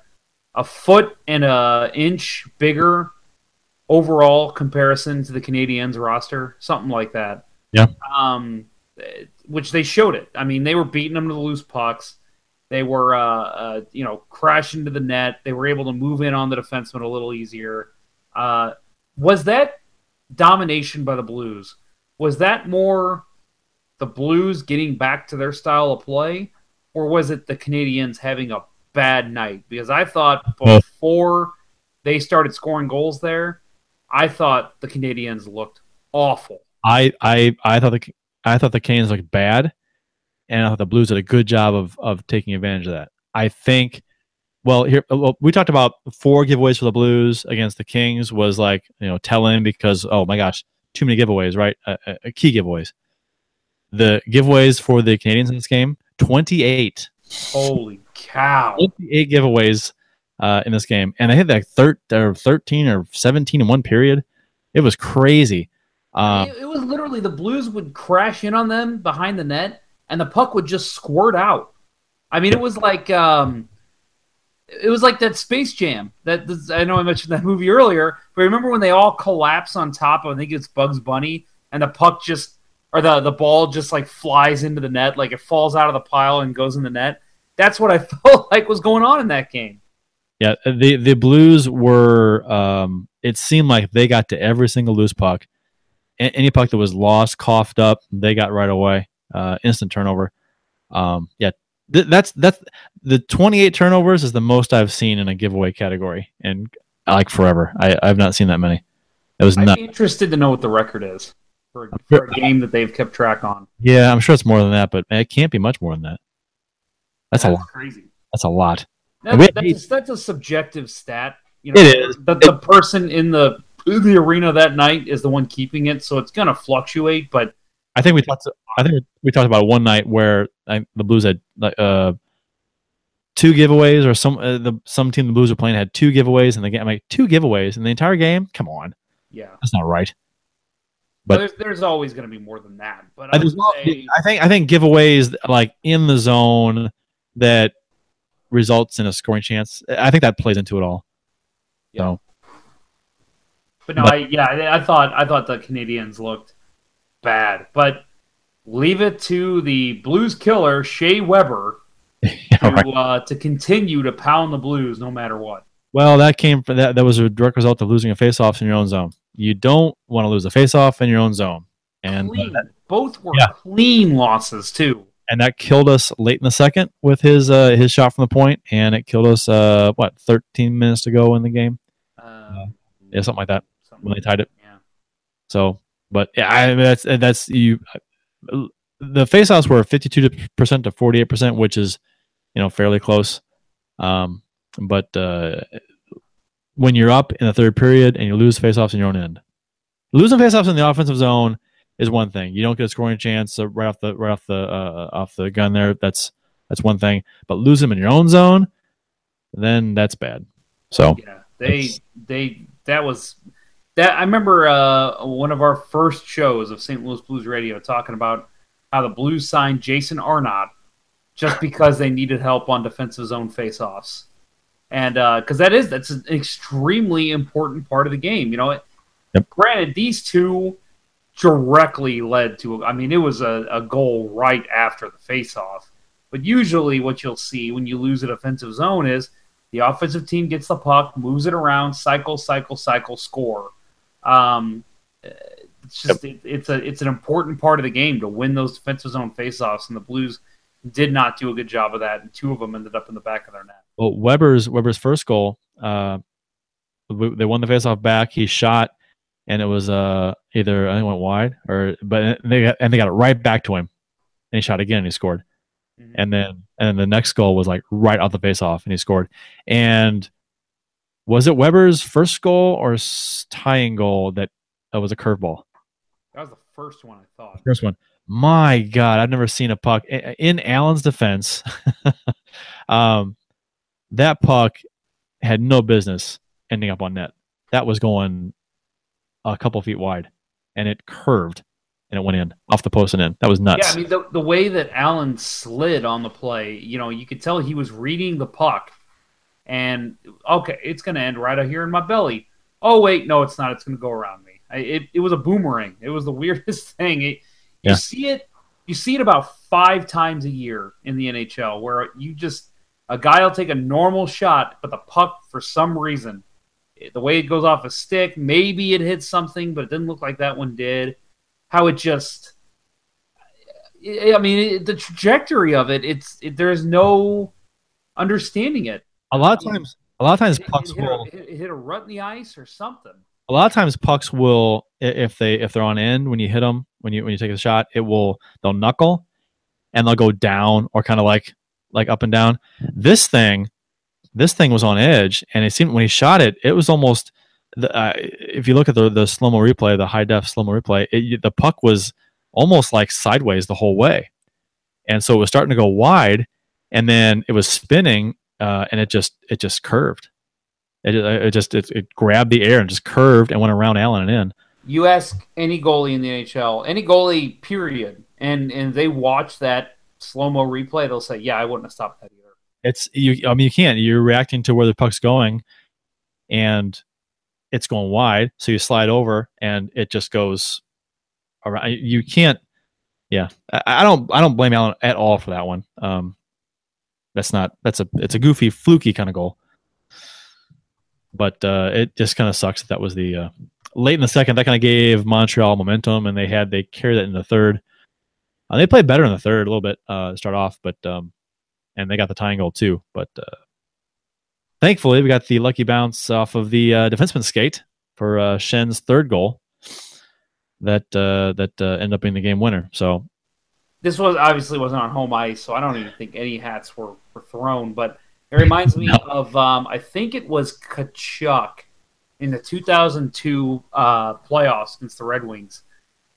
a foot and a inch bigger overall comparison to the Canadiens roster, something like that. Yeah. Um, which they showed it. I mean, they were beating them to the loose pucks. They were, uh, uh, you know, crashing to the net. They were able to move in on the defenseman a little easier. Uh, was that domination by the Blues? Was that more the Blues getting back to their style of play, or was it the Canadiens having a bad night? Because I thought before they started scoring goals there, I thought the Canadiens looked awful. I I I thought the I thought the Canes looked bad, and I thought the Blues did a good job of of taking advantage of that. I think. Well, here well, we talked about four giveaways for the Blues against the Kings was like you know telling because oh my gosh, too many giveaways, right? Uh, uh, key giveaways. The giveaways for the Canadiens in this game, twenty eight. Holy cow! Twenty eight giveaways uh, in this game, and they had like thir- or thirteen or seventeen in one period. It was crazy. Um, it, it was literally the Blues would crash in on them behind the net, and the puck would just squirt out. I mean, it was like um, it was like that Space Jam. That I know I mentioned that movie earlier, but remember when they all collapse on top of I think it's Bugs Bunny, and the puck just or the the ball just like flies into the net, like it falls out of the pile and goes in the net. That's what I felt like was going on in that game. Yeah, the the Blues were. Um, it seemed like they got to every single loose puck. A- any puck that was lost, coughed up, they got right away. Uh, instant turnover. Um, yeah, th- that's that's the 28 turnovers is the most I've seen in a giveaway category, and like forever. I I've not seen that many. It was be interested to know what the record is for, for a game that they've kept track on. Yeah, I'm sure it's more than that, but it can't be much more than that. That's, a lot. crazy. That's a lot. That, We- that's, a, that's a subjective stat. You know, It is. The, the person in the in the arena that night is the one keeping it, so it's going to fluctuate. But I think we talked. I think we talked about one night where I, the Blues had like uh, two giveaways, or some uh, the some team the Blues were playing had two giveaways in the game. I'm like two giveaways in the entire game. Come on, yeah, that's not right. but But- there's, there's always going to be more than that. But I, say, I think I think giveaways like in the zone that results in a scoring chance. I think that plays into it all. Yeah. So but no, but- I, yeah, I, I thought I thought the Canadiens looked bad, but leave it to the Blues killer Shea Weber yeah, to right. uh, to continue to pound the Blues no matter what. Well, that came from that. That was a direct result of losing a face-off in your own zone. You don't want to lose a face-off in your own zone, and uh, Clean. Both were Yeah. clean losses too. and that killed us late in the second with his uh, his shot from the point, and it killed us uh, what 13 minutes to go in the game, Uh, yeah, something like that something when they tied it. Yeah. So, but yeah, I mean, that's that's you. The faceoffs were 52 percent to 48 percent, which is you know fairly close. Um, but uh, when you're up in the third period and you lose faceoffs in your own end, losing faceoffs in the offensive zone is one thing. You don't get a scoring chance uh, right off the right off the uh, off the gun there. That's that's one thing. But lose them in your own zone, then that's bad. So Yeah, they they that was that. I remember uh, one of our first shows of St. Louis Blues Radio talking about how the Blues signed Jason Arnott just because they needed help on defensive zone faceoffs, and because that is that's an extremely important part of the game. You know, Yep. granted these two directly led to. I mean, it was a, a goal right after the faceoff. But usually, what you'll see when you lose a defensive zone is the offensive team gets the puck, moves it around, cycle, cycle, cycle, score. Um, it's just it, it's a it's an important part of the game to win those defensive zone faceoffs, and the Blues did not do a good job of that, and two of them ended up in the back of their net. Well, Weber's Weber's first goal, uh, they won the faceoff back. He shot, and it was uh either I think it went wide or but they got, and they got it right back to him, and he shot again and he scored. Mhm. And then and then the next goal was like right off the faceoff and he scored. And was it Weber's first goal or tying goal that uh, was a curveball? That was the first one. I thought. First one. My God, I've never seen a puck in Allen's defense. um, that puck had no business ending up on net. That was going a couple feet wide, and it curved and it went in off the post and in. That was nuts. Yeah, I mean the the way that Allen slid on the play, you know, you could tell he was reading the puck, and okay, it's going to end right out here in my belly. Oh wait, no, it's not. It's going to go around me. I, it it was a boomerang. It was the weirdest thing. It, you see it, you see it about five times a year in the NHL, where you just a guy will take a normal shot, but the puck for some reason, the way it goes off a stick, maybe it hits something, but it didn't look like that one did. How it just I mean, it, the trajectory of it, it's it, there's no understanding it. A lot of times, a lot of times pucks hit, will. a, hit a rut in the ice or something. a lot of times pucks will if they if they're on end when you hit them when you when you take a shot it will they'll knuckle and they'll go down or kind of like like up and down this thing this thing was on edge and it seemed when he shot it it was almost the, uh, if you look at the the slow mo replay the high def slow mo replay it, the puck was almost like sideways the whole way and so it was starting to go wide and then it was spinning uh, and it just it just curved it, it just it, it grabbed the air and just curved and went around Allen and in. You ask any goalie in the NHL, any goalie, period, and and they watch that slow mo replay, they'll say, "Yeah, I wouldn't have stopped that either." It's you. I mean, you can't. You're reacting to where the puck's going, and it's going wide. So you slide over, and it just goes around. You can't. Yeah, I, I don't. I don't blame Allen at all for that one. Um, that's not. That's a. It's a goofy, fluky kind of goal. But uh, it just kind of sucks that that was the uh, late in the second. That kind of gave Montreal momentum, and they had they carried that in the third. Uh, they played better in the third a little bit uh, start off, but um, and they got the tying goal too. But uh, thankfully, we got the lucky bounce off of the uh, defenseman skate for uh, Schenn's third goal that uh, that ended up being the game winner. So This was obviously wasn't on home ice, so I don't even think any hats were, were thrown. But it reminds me No. of um, I think it was Tkachuk in the 2002 uh, playoffs against the Red Wings,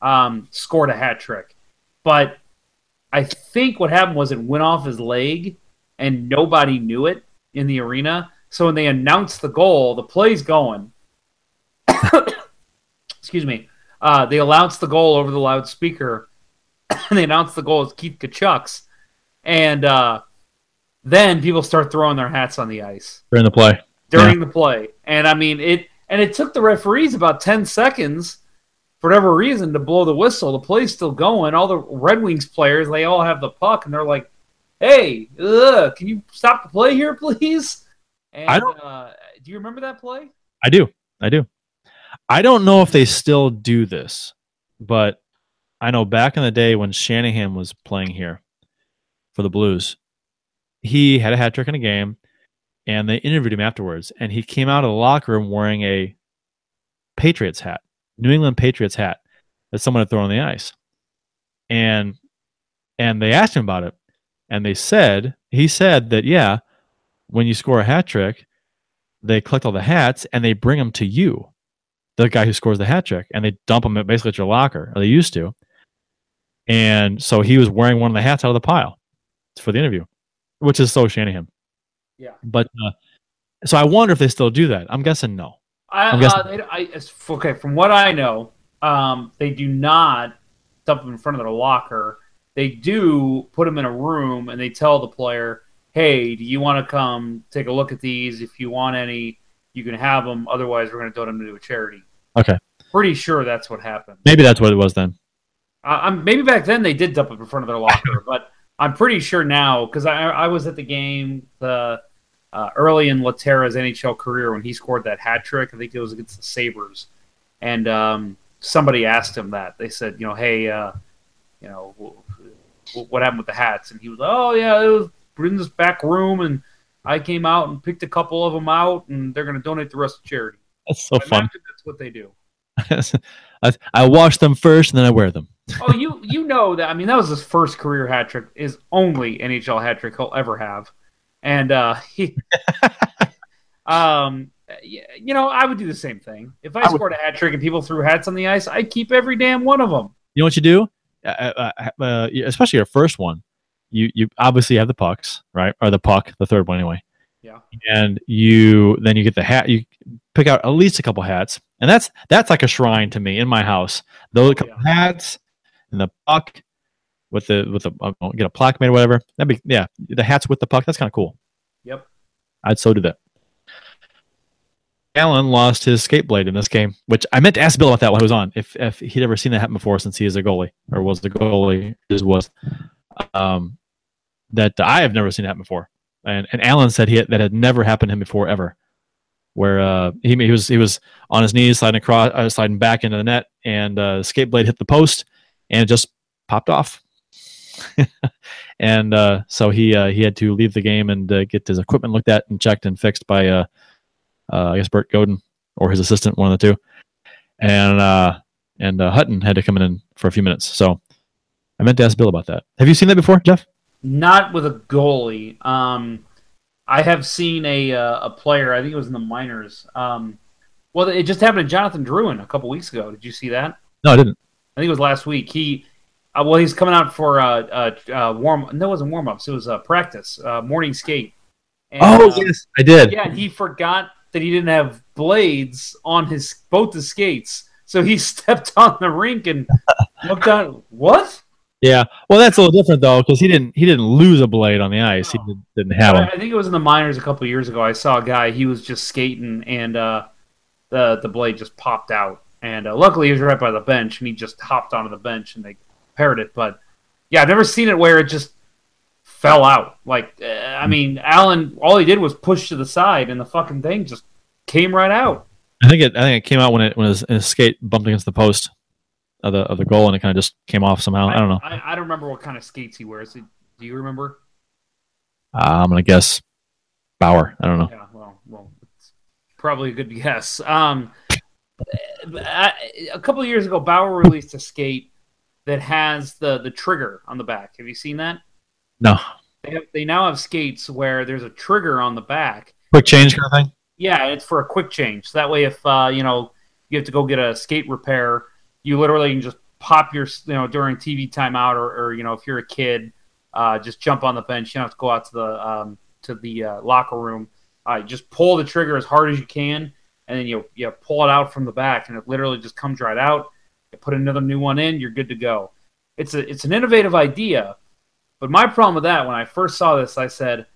um, scored a hat trick. But I think what happened was it went off his leg, and nobody knew it in the arena. So when they announced the goal, the play's going. Excuse me. Uh, they announced the goal over the loudspeaker, they announced the goal as Keith Tkachuk's, and uh, then people start throwing their hats on the ice during the play, during the play. And I mean it and it took the referees about 10 seconds for whatever reason to blow the whistle. The play's still going. All the Red Wings players, they all have the puck and they're like, "Hey, ugh, can you stop the play here, please?" And I don't- uh, do you remember that play? I do, I do. I don't know if they still do this, but I know back in the day when Shanahan was playing here for the Blues, he had a hat trick in a game, and they interviewed him afterwards, and he came out of the locker room wearing a Patriots hat, New England Patriots hat that someone had thrown on the ice, and and they asked him about it, and they said he said that yeah, when you score a hat trick, they collect all the hats and they bring them to you, the guy who scores the hat trick, and they dump them basically at your locker, or they used to. And so he was wearing one of the hats out of the pile for the interview, which is so Shanahan. Yeah. But uh, so I wonder if they still do that. I'm guessing no. I, I'm guessing- uh, they, I, okay, from what I know, um, they do not dump them in front of their locker. They do put them in a room and they tell the player, "Hey, do you want to come take a look at these? If you want any, you can have them. Otherwise, we're going to donate them to a charity." Okay. Pretty sure that's what happened. Maybe that's what it was then. Uh, I'm, maybe back then they did dump it in front of their locker, but I'm pretty sure now because I, I was at the game the uh, early in Lehtera's NHL career when he scored that hat trick. I think it was against the Sabres, and um, somebody asked him that. They said, you know, hey, uh, you know, wh- wh- what happened with the hats? And he was, oh yeah, it was in this back room, and I came out and picked a couple of them out, and they're going to donate the rest to charity. That's so I fun. that's what they do. I, I wash them first and then I wear them. oh, you you know that. I mean, that was his first career hat trick. Is only NHL hat trick he'll ever have, and uh, he, um, you know, I would do the same thing if I, I would- scored a hat trick and people threw hats on the ice. I'd keep every damn one of them. You know what you do? Uh, uh, uh, especially your first one. You you obviously have the pucks, right? Or the puck, the third one anyway. Yeah. And you then you get the hat. You pick out at least a couple hats, and that's that's like a shrine to me in my house. Those couple hats and the puck with the with the uh, get a plaque made or whatever. That'd be yeah. The hats with the puck. That's kind of cool. Yep. I'd so do that. Allen lost his skate blade in this game, which I meant to ask Bill about that while he was on. If if he'd ever seen that happen before, since he is a goalie or was the goalie, is was, um, that I have never seen that before. And and Allen said he had, that had never happened to him before ever, where uh he he was he was on his knees sliding across uh, sliding back into the net and uh, the skate blade hit the post and it just popped off. and uh, so he uh, he had to leave the game and uh, get his equipment looked at and checked and fixed by uh, uh, I guess Bert Godin or his assistant, one of the two, and uh, and uh, Hutton had to come in for a few minutes. So I meant to ask Bill about that. Have you seen that before, Jeff? Not with a goalie. Um, I have seen a uh, a player. I think it was in the minors. Um, well, it just happened to Jonathan Drouin a couple weeks ago. Did you see that? No, I didn't. I think it was last week. He, uh, well, he's coming out for uh, uh, uh warm. No, it wasn't warm ups. It was uh, practice, uh, morning skate. And, Oh uh, yes, I did. Yeah, and he forgot that he didn't have blades on his both the skates, so he stepped on the rink and looked out. What? Yeah. Well, that's a little different though, because he didn't he didn't lose a blade on the ice. He No. did, didn't have them. I think it was in the minors a couple years ago. I saw a guy. He was just skating, and uh, the the blade just popped out. And uh, luckily, he was right by the bench, and he just hopped onto the bench, and they repaired it. But yeah, I've never seen it where it just fell out. Like, uh, I mean, Allen, all he did was push to the side, and the fucking thing just came right out. I think it I think it came out when it when his, his skate bumped against the post of the of the goal and it kind of just came off somehow. I don't know. I, I don't remember what kind of skates he wears. Do you remember? Uh, I'm gonna guess Bauer. I don't know. Yeah, well, well, it's probably a good guess. Um, I, a couple of years ago, Bauer released a skate that has the the trigger on the back. Have you seen that? No. They have, they now have skates where there's a trigger on the back. Quick change kind of thing. Yeah, it's for a quick change. So that way, if uh, you know you have to go get a skate repair, you literally can just pop your you know during TV timeout, or, or you know if you're a kid, uh, just jump on the bench. You don't have to go out to the um, to the uh, locker room. Uh, just pull the trigger as hard as you can, and then you you pull it out from the back, and it literally just comes right out. You put another new one in, you're good to go. It's a it's an innovative idea, but my problem with that when I first saw this, I said,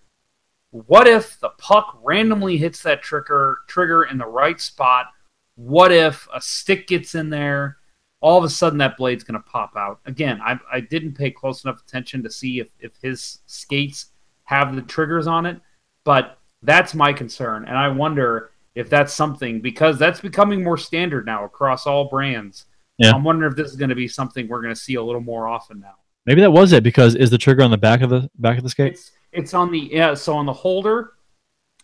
what if the puck randomly hits that trigger trigger in the right spot? What if a stick gets in there? All of a sudden, that blade's going to pop out. Again, I, I didn't pay close enough attention to see if, if his skates have the triggers on it, but that's my concern. And I wonder if that's something because that's becoming more standard now across all brands. Yeah. I'm wondering if this is going to be something we're going to see a little more often now. Maybe that was it because is the trigger on the back of the back of the skate? It's it's on the yeah. So on the holder,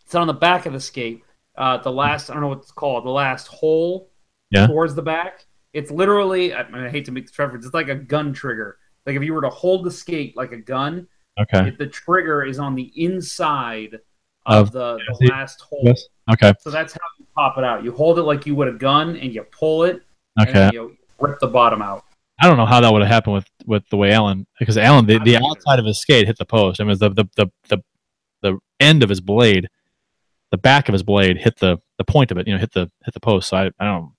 it's on the back of the skate. Uh, the last I don't know what it's called. The last hole Yeah. towards the back. It's literally. I, mean, I hate to make the reference. It's like a gun trigger. Like if you were to hold the skate like a gun, Okay. if the trigger is on the inside of, Of- the, the last hole. Yes. Okay. So that's how you pop it out. You hold it like you would a gun, and you pull it, Okay. you rip the bottom out. I don't know how that would have happened with with the way Allen because Allen the, the outside of his skate hit the post. I mean the the, the the the end of his blade, the back of his blade hit the the point of it. You know, hit the hit the post. So I I don't.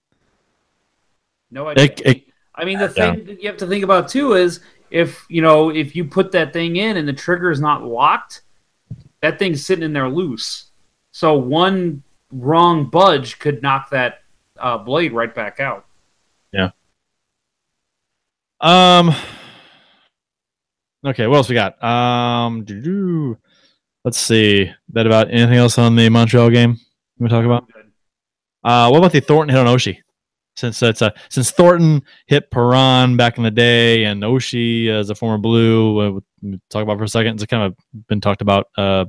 No idea. It- it- I mean, the Yeah. thing that you have to think about too is if you know if you put that thing in and the trigger is not locked, that thing's sitting in there loose. So one wrong budge could knock that uh, blade right back out. Yeah. Um. Okay, what else we got? Um. doo-doo. Let's see. That about anything else on the Montreal game we talk about? Uh, what about the Thornton hit on Oshie? Since it's a since Thornton hit Perron back in the day, and Oshie as a former Blue, uh, talk about for a second. It's kind of been talked about. Uh,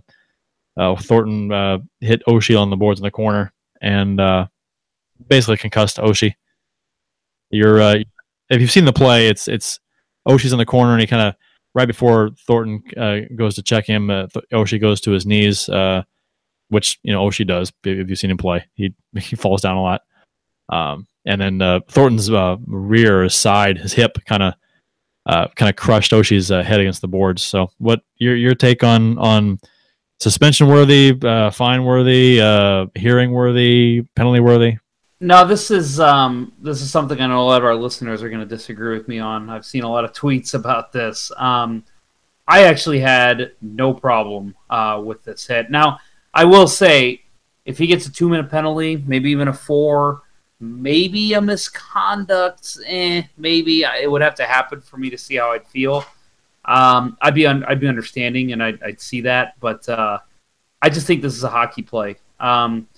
uh, Thornton uh, hit Oshie on the boards in the corner and uh, basically concussed Oshie. You're uh, if you've seen the play, it's it's Oshie's in the corner and he kind of right before Thornton uh, goes to check him, uh, Th- Oshie goes to his knees, uh, which you know Oshie does. If you've seen him play, he he falls down a lot. Um, and then uh, Thornton's uh, rear, his side, his hip, kind of uh, kind of crushed Oshie's uh, head against the boards. So, what your your take on on suspension worthy, uh, fine worthy, uh, hearing worthy, penalty worthy? No, this is um, this is something I know a lot of our listeners are going to disagree with me on. I've seen a lot of tweets about this. Um, I actually had no problem with this hit. Now, I will say, if he gets a two minute penalty, maybe even a four, maybe a misconduct, eh, maybe it would have to happen for me to see how I'd feel. Um, I'd be un- I'd be understanding and I'd, I'd see that, but uh, I just think this is a hockey play. Um,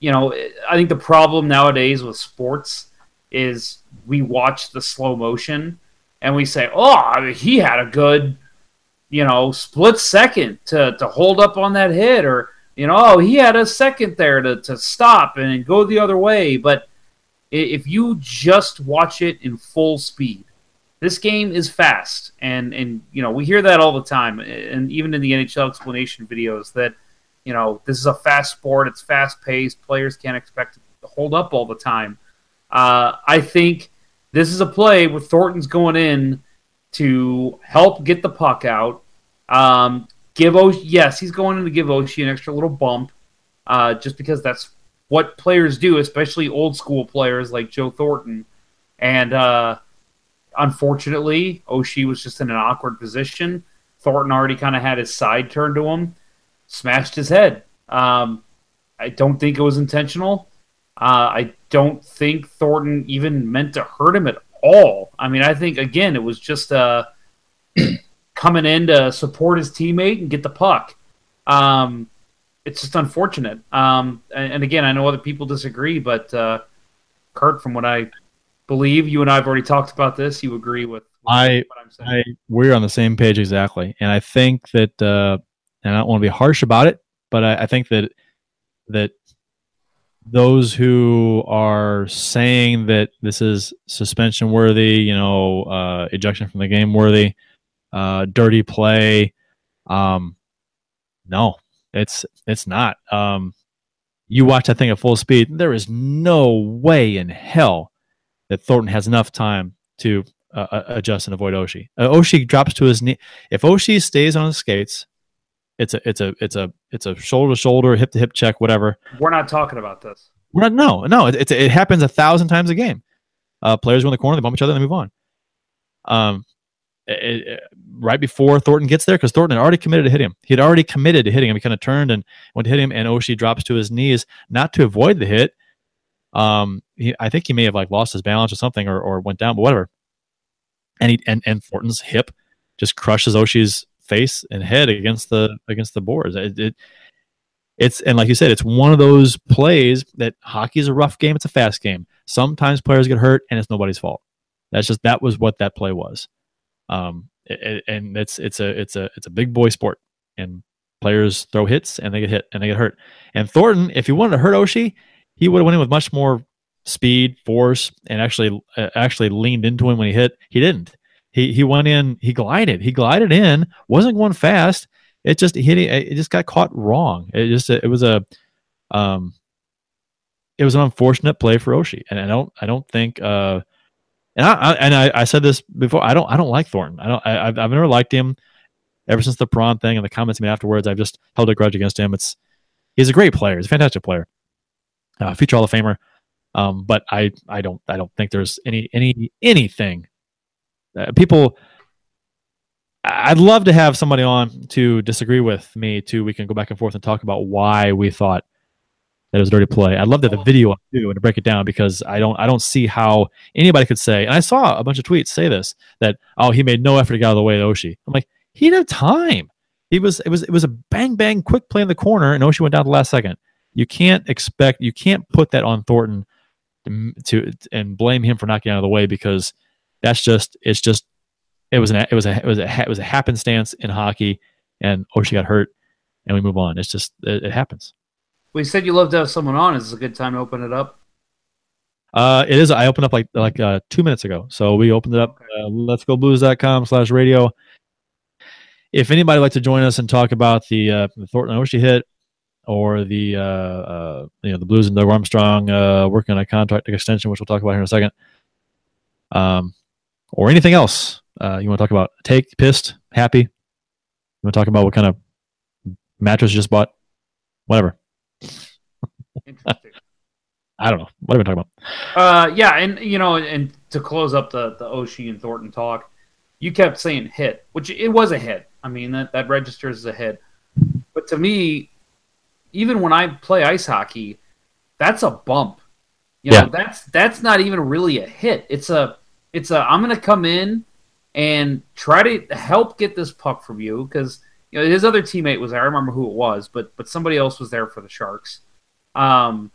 you know, I think the problem nowadays with sports is we watch the slow motion and we say, "Oh, he had a good, you know, split second to to hold up on that hit," or you know, "Oh, he had a second there to to stop and go the other way." But if you just watch it in full speed, this game is fast, and and you know we hear that all the time, and even in the NHL explanation videos that you know this is a fast sport, it's fast paced, players can't expect to hold up all the time. Uh, I think this is a play where Thornton's going in to help get the puck out. Um, give Oshie, yes, he's going in to give Oshie an extra little bump, uh, just because that's what players do, especially old school players like Joe Thornton. And uh, unfortunately, Oshie was just in an awkward position. Thornton already kind of had his side turned to him, smashed his head. Um, I don't think it was intentional. Uh, I don't think Thornton even meant to hurt him at all. I mean, I think again it was just uh, coming in to support his teammate and get the puck. Um, it's just unfortunate. Um, and, and, again, I know other people disagree, but uh, Curt, from what I believe, you and I have already talked about this. You agree with, I, what I'm saying? I, we're on the same page exactly, and I think that, uh, and I don't want to be harsh about it, but I, I think that that those who are saying that this is suspension worthy, you know, uh, ejection from the game worthy, uh, dirty play, um, no, it's it's not. Um, you watch that thing at full speed. There is no way in hell that Thornton has enough time to uh, uh adjust and avoid Oshie. Uh, Oshie drops to his knee. If Oshie stays on his skates, it's a it's a it's a it's a shoulder to shoulder, hip to hip check, whatever. We're not talking about this. We're not. No, no. It, it, it happens a thousand times a game. Uh, players go in the corner, they bump each other, and they move on. Um, it, it, right before Thornton gets there because Thornton had already committed to hit him. He had already committed to hitting him. He kind of turned and went to hit him, and Oshie drops to his knees, not to avoid the hit. Um, he, I think he may have like lost his balance or something, or, or went down, but whatever. And he and, and Thornton's hip just crushes Oshie's face and head against the against the boards. It, it, it's and like you said, it's one of those plays that hockey is a rough game. It's a fast game. Sometimes players get hurt, and it's nobody's fault. That's just that was what that play was. Um, and it's it's a it's a it's a big boy sport, and players throw hits and they get hit and they get hurt. And Thornton, if he wanted to hurt Oshie, he would have went in with much more speed, force, and actually uh, actually leaned into him when he hit. He didn't. He he went in. He glided. He glided in. wasn't going fast. It just hit. It just got caught wrong. It just it was a um. It was an unfortunate play for Oshie, and I don't I don't think uh and I, I and I, I, said this before. I don't I don't like Thornton. I don't. I, have I've never liked him ever since the Perron thing and the comments made afterwards. I've just held a grudge against him. It's he's a great player. He's a fantastic player, uh, future Hall of Famer. Um, but I I don't I don't think there's any any anything. Uh, people. I'd love to have somebody on to disagree with me too. We can go back and forth and talk about why we thought that it was a dirty play. I'd love to have the oh. video too and to break it down because I don't I don't see how anybody could say. And I saw a bunch of tweets say this that oh he made no effort to get out of the way of Oshie. I'm like he didn't have time. He was it was it was a bang bang quick play in the corner and Oshie went down the last second. You can't expect you can't put that on Thornton to, to and blame him for not getting out of the way because that's just it's just it was an it was a it was a it was a happenstance in hockey and Oshie got hurt and we move on. It's just it, it happens. We said you love to have someone on. Is this a good time to open it up? Uh, it is. I opened up like like uh, two minutes ago. So we opened it up. Okay. Uh, let's go blues.com slash radio. If anybody would like to join us and talk about the, uh, the Thornton Oshie hit, or the uh, uh, you know the Blues and Doug Armstrong uh, working on a contract extension, which we'll talk about here in a second, um, or anything else uh, you want to talk about? Take pissed, happy. You want to talk about what kind of mattress you just bought? Whatever. I don't know. What are we talking about? Uh, yeah, and you know, and to close up the the Oshie and Thornton talk, you kept saying hit, which it was a hit. I mean that that registers as a hit. But to me, even when I play ice hockey, that's a bump. You know, Yeah. that's that's not even really a hit. It's a it's a I'm gonna come in and try to help get this puck from you because you know his other teammate was there. I remember who it was, but but somebody else was there for the Sharks. Um,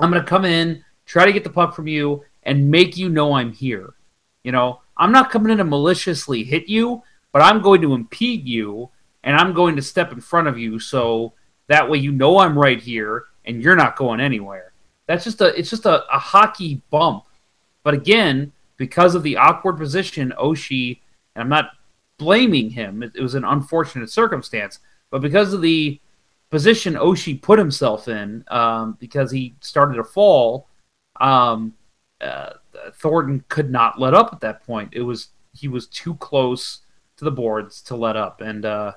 I'm gonna come in, try to get the puck from you, and make you know I'm here. You know, I'm not coming in to maliciously hit you, but I'm going to impede you, and I'm going to step in front of you so that way you know I'm right here and you're not going anywhere. That's just a it's just a, a hockey bump. But again, because of the awkward position, Oshie, and I'm not blaming him, it, it was an unfortunate circumstance, but because of the position Oshie put himself in, um, because he started to fall, um, uh, Thornton could not let up at that point. It was he was too close to the boards to let up, and uh,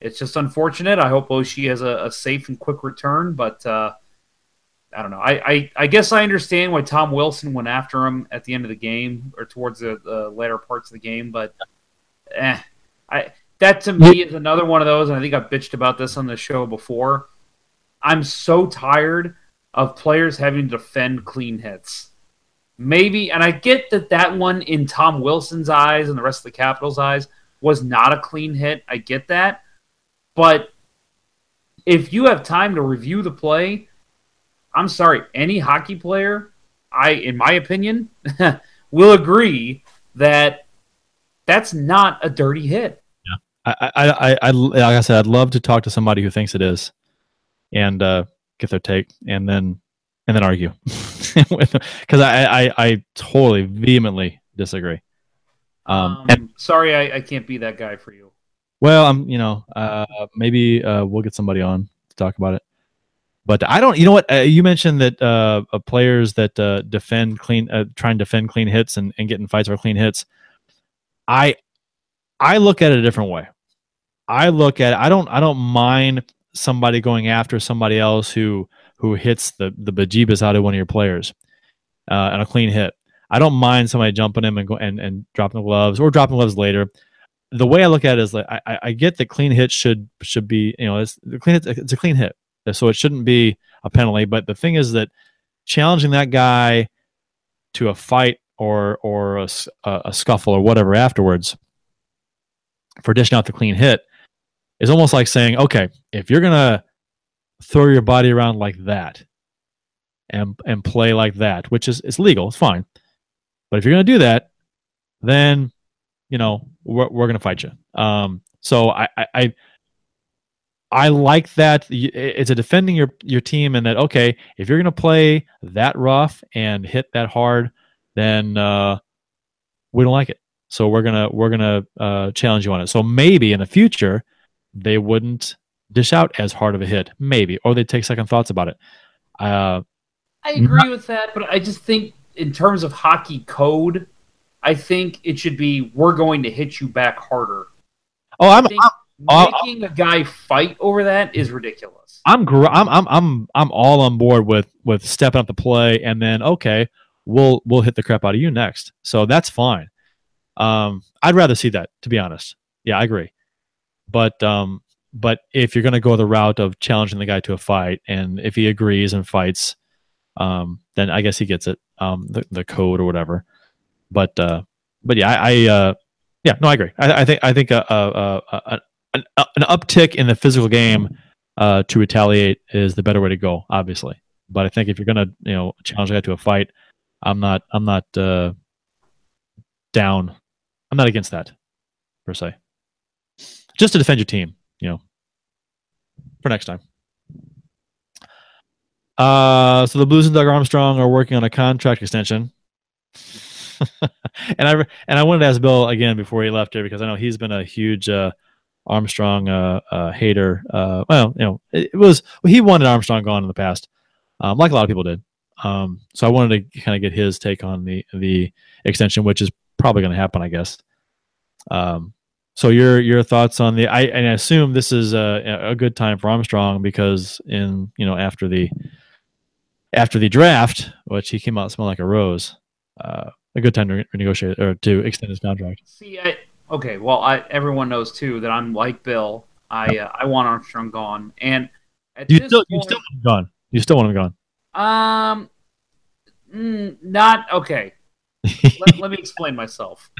it's just unfortunate. I hope Oshie has a, a safe and quick return, but uh, I don't know. I, I, I guess I understand why Tom Wilson went after him at the end of the game or towards the, the later parts of the game, but eh, I that to me is another one of those. And I think I've bitched about this on the show before. I'm so tired of players having to defend clean hits. Maybe, and I get that that one in Tom Wilson's eyes and the rest of the Capitals' eyes was not a clean hit. I get that, but if you have time to review the play, I'm sorry, any hockey player, I, in my opinion, will agree that that's not a dirty hit. I, I, I, I, like I said, I'd love to talk to somebody who thinks it is, and uh, get their take, and then and then argue, because I, I, I totally vehemently disagree. Um, and Um, sorry, I, I can't be that guy for you. well, I'm, you know, uh, maybe uh, we'll get somebody on to talk about it. But I don't. You know what? Uh, you mentioned that uh, uh, players that uh, defend clean, uh, try and defend clean hits and, and get in fights for clean hits. I I look at it a different way. I look at I don't I don't mind somebody going after somebody else who who hits the the bejeebus out of one of your players uh, a clean hit. I don't mind somebody jumping him and go and, and dropping the gloves or dropping gloves later. The way I look at it is like I, I- get that clean hit should should be you know it's the clean it's a clean hit so it shouldn't be a penalty. But the thing is that challenging that guy to a fight or or a- a scuffle or whatever afterwards for dishing out the clean hit is almost like saying, okay, if you're gonna throw your body around like that and and play like that, which is it's legal, it's fine. But if you're gonna do that, then you know we're, we're gonna fight you. Um, so I, I I I like that it's a defending your your team and that okay, if you're gonna play that rough and hit that hard, then uh, we don't like it. So we're gonna we're gonna uh, challenge you on it. So maybe in the future they wouldn't dish out as hard of a hit, maybe, or they'd take second thoughts about it. Uh, I agree with that, but I just think in terms of hockey code, I think it should be we're going to hit you back harder. oh, I'm I think I'm- making a guy fight over that is ridiculous. I'm gr- I'm I'm I'm I'm all on board with with stepping up the play and then okay, we'll we'll hit the crap out of you next. So that's fine. Um, I'd rather see that to be honest. Yeah, I agree. But um, but if you're gonna go the route of challenging the guy to a fight, and if he agrees and fights, um, then I guess he gets it. Um, the the code or whatever. But uh, but yeah, I, I uh, yeah, no, I agree. I, I think I think a, a, a, a an, uptick in the physical game uh, to retaliate is the better way to go, obviously. But I think if you're gonna, you know, challenge a guy to a fight, I'm not, I'm not uh, down. I'm not against that per se. Just to defend your team, you know, for next time. Uh, so the Blues and Doug Armstrong are working on a contract extension. and I and I wanted to ask Bill again before he left here because I know he's been a huge uh, Armstrong uh, uh, hater. Uh, well, you know, it, it was he wanted Armstrong gone in the past, um, like a lot of people did. Um, so I wanted to kind of get his take on the the extension, which is probably going to happen, I guess. Um, so your your thoughts on the I and I assume this is a, a good time for Armstrong because in you know after the after the draft, which he came out smelling like a rose, uh, a good time to renegotiate or to extend his contract. See, I, okay, well, I, everyone knows too that I'm like Bill. I uh, I want Armstrong gone, and at You still you still want him gone. You still want him gone. um, mm, not okay. let, let me explain myself.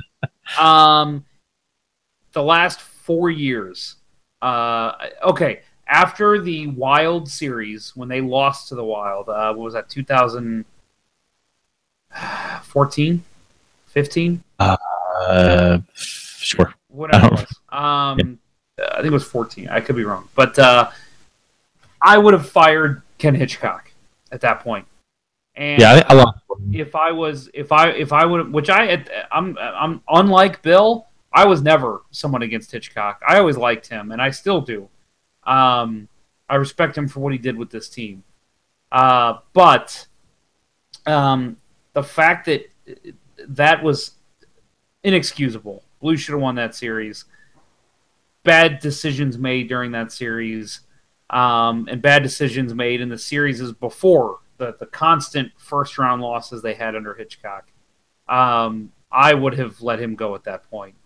Um, the last four years. Uh, okay, after the Wild series, when they lost to the Wild, uh, what was that? 2014, 15, Uh, sure. whatever it was. Um, I think it was 14. I could be wrong, but uh, I would have fired Ken Hitchcock at that point. And Yeah, I, I if I was if I if I would which I I'm I'm unlike Bill I was never someone against Hitchcock I always liked him and I still do um I respect him for what he did with this team uh but um the fact that that was inexcusable. Blue should have won that series bad decisions made during that series um and bad decisions made in the series is before the, the constant first round losses they had under Hitchcock. Um, I would have let him go at that point.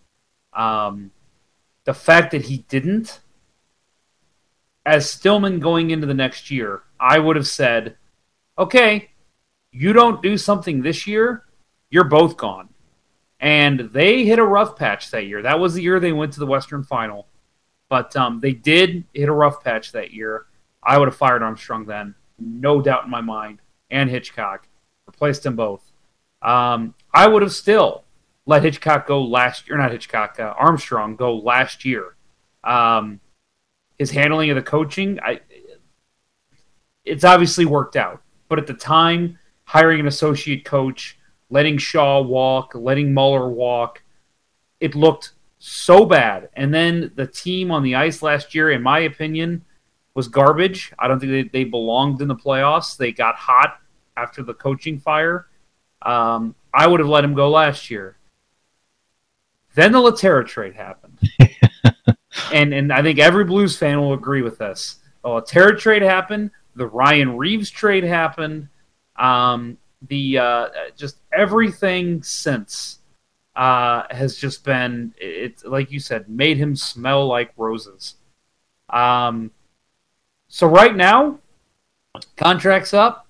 Um, the fact that he didn't, as Stillman going into the next year, I would have said, okay, you don't do something this year, you're both gone. And they hit a rough patch that year. That was the year they went to the Western Final. But um, they did hit a rough patch that year. I would have fired Armstrong then no doubt in my mind, and Hitchcock. Replaced them both. Um, I would have still let Hitchcock go last year, not Hitchcock, uh, Armstrong go last year. Um, his handling of the coaching, I, it's obviously worked out. But at the time, hiring an associate coach, letting Shaw walk, letting Muller walk, it looked so bad. And then the team on the ice last year, in my opinion, was garbage. I don't think they, they belonged in the playoffs. They got hot after the coaching fire. Um, I would have let him go last year. Then the Lehtera trade happened. and and I think every Blues fan will agree with this. The Lehtera trade happened. The Ryan Reaves trade happened. Um, the uh, just everything since uh, has just been it's like you said, made him smell like roses. Um, so right now, contracts up.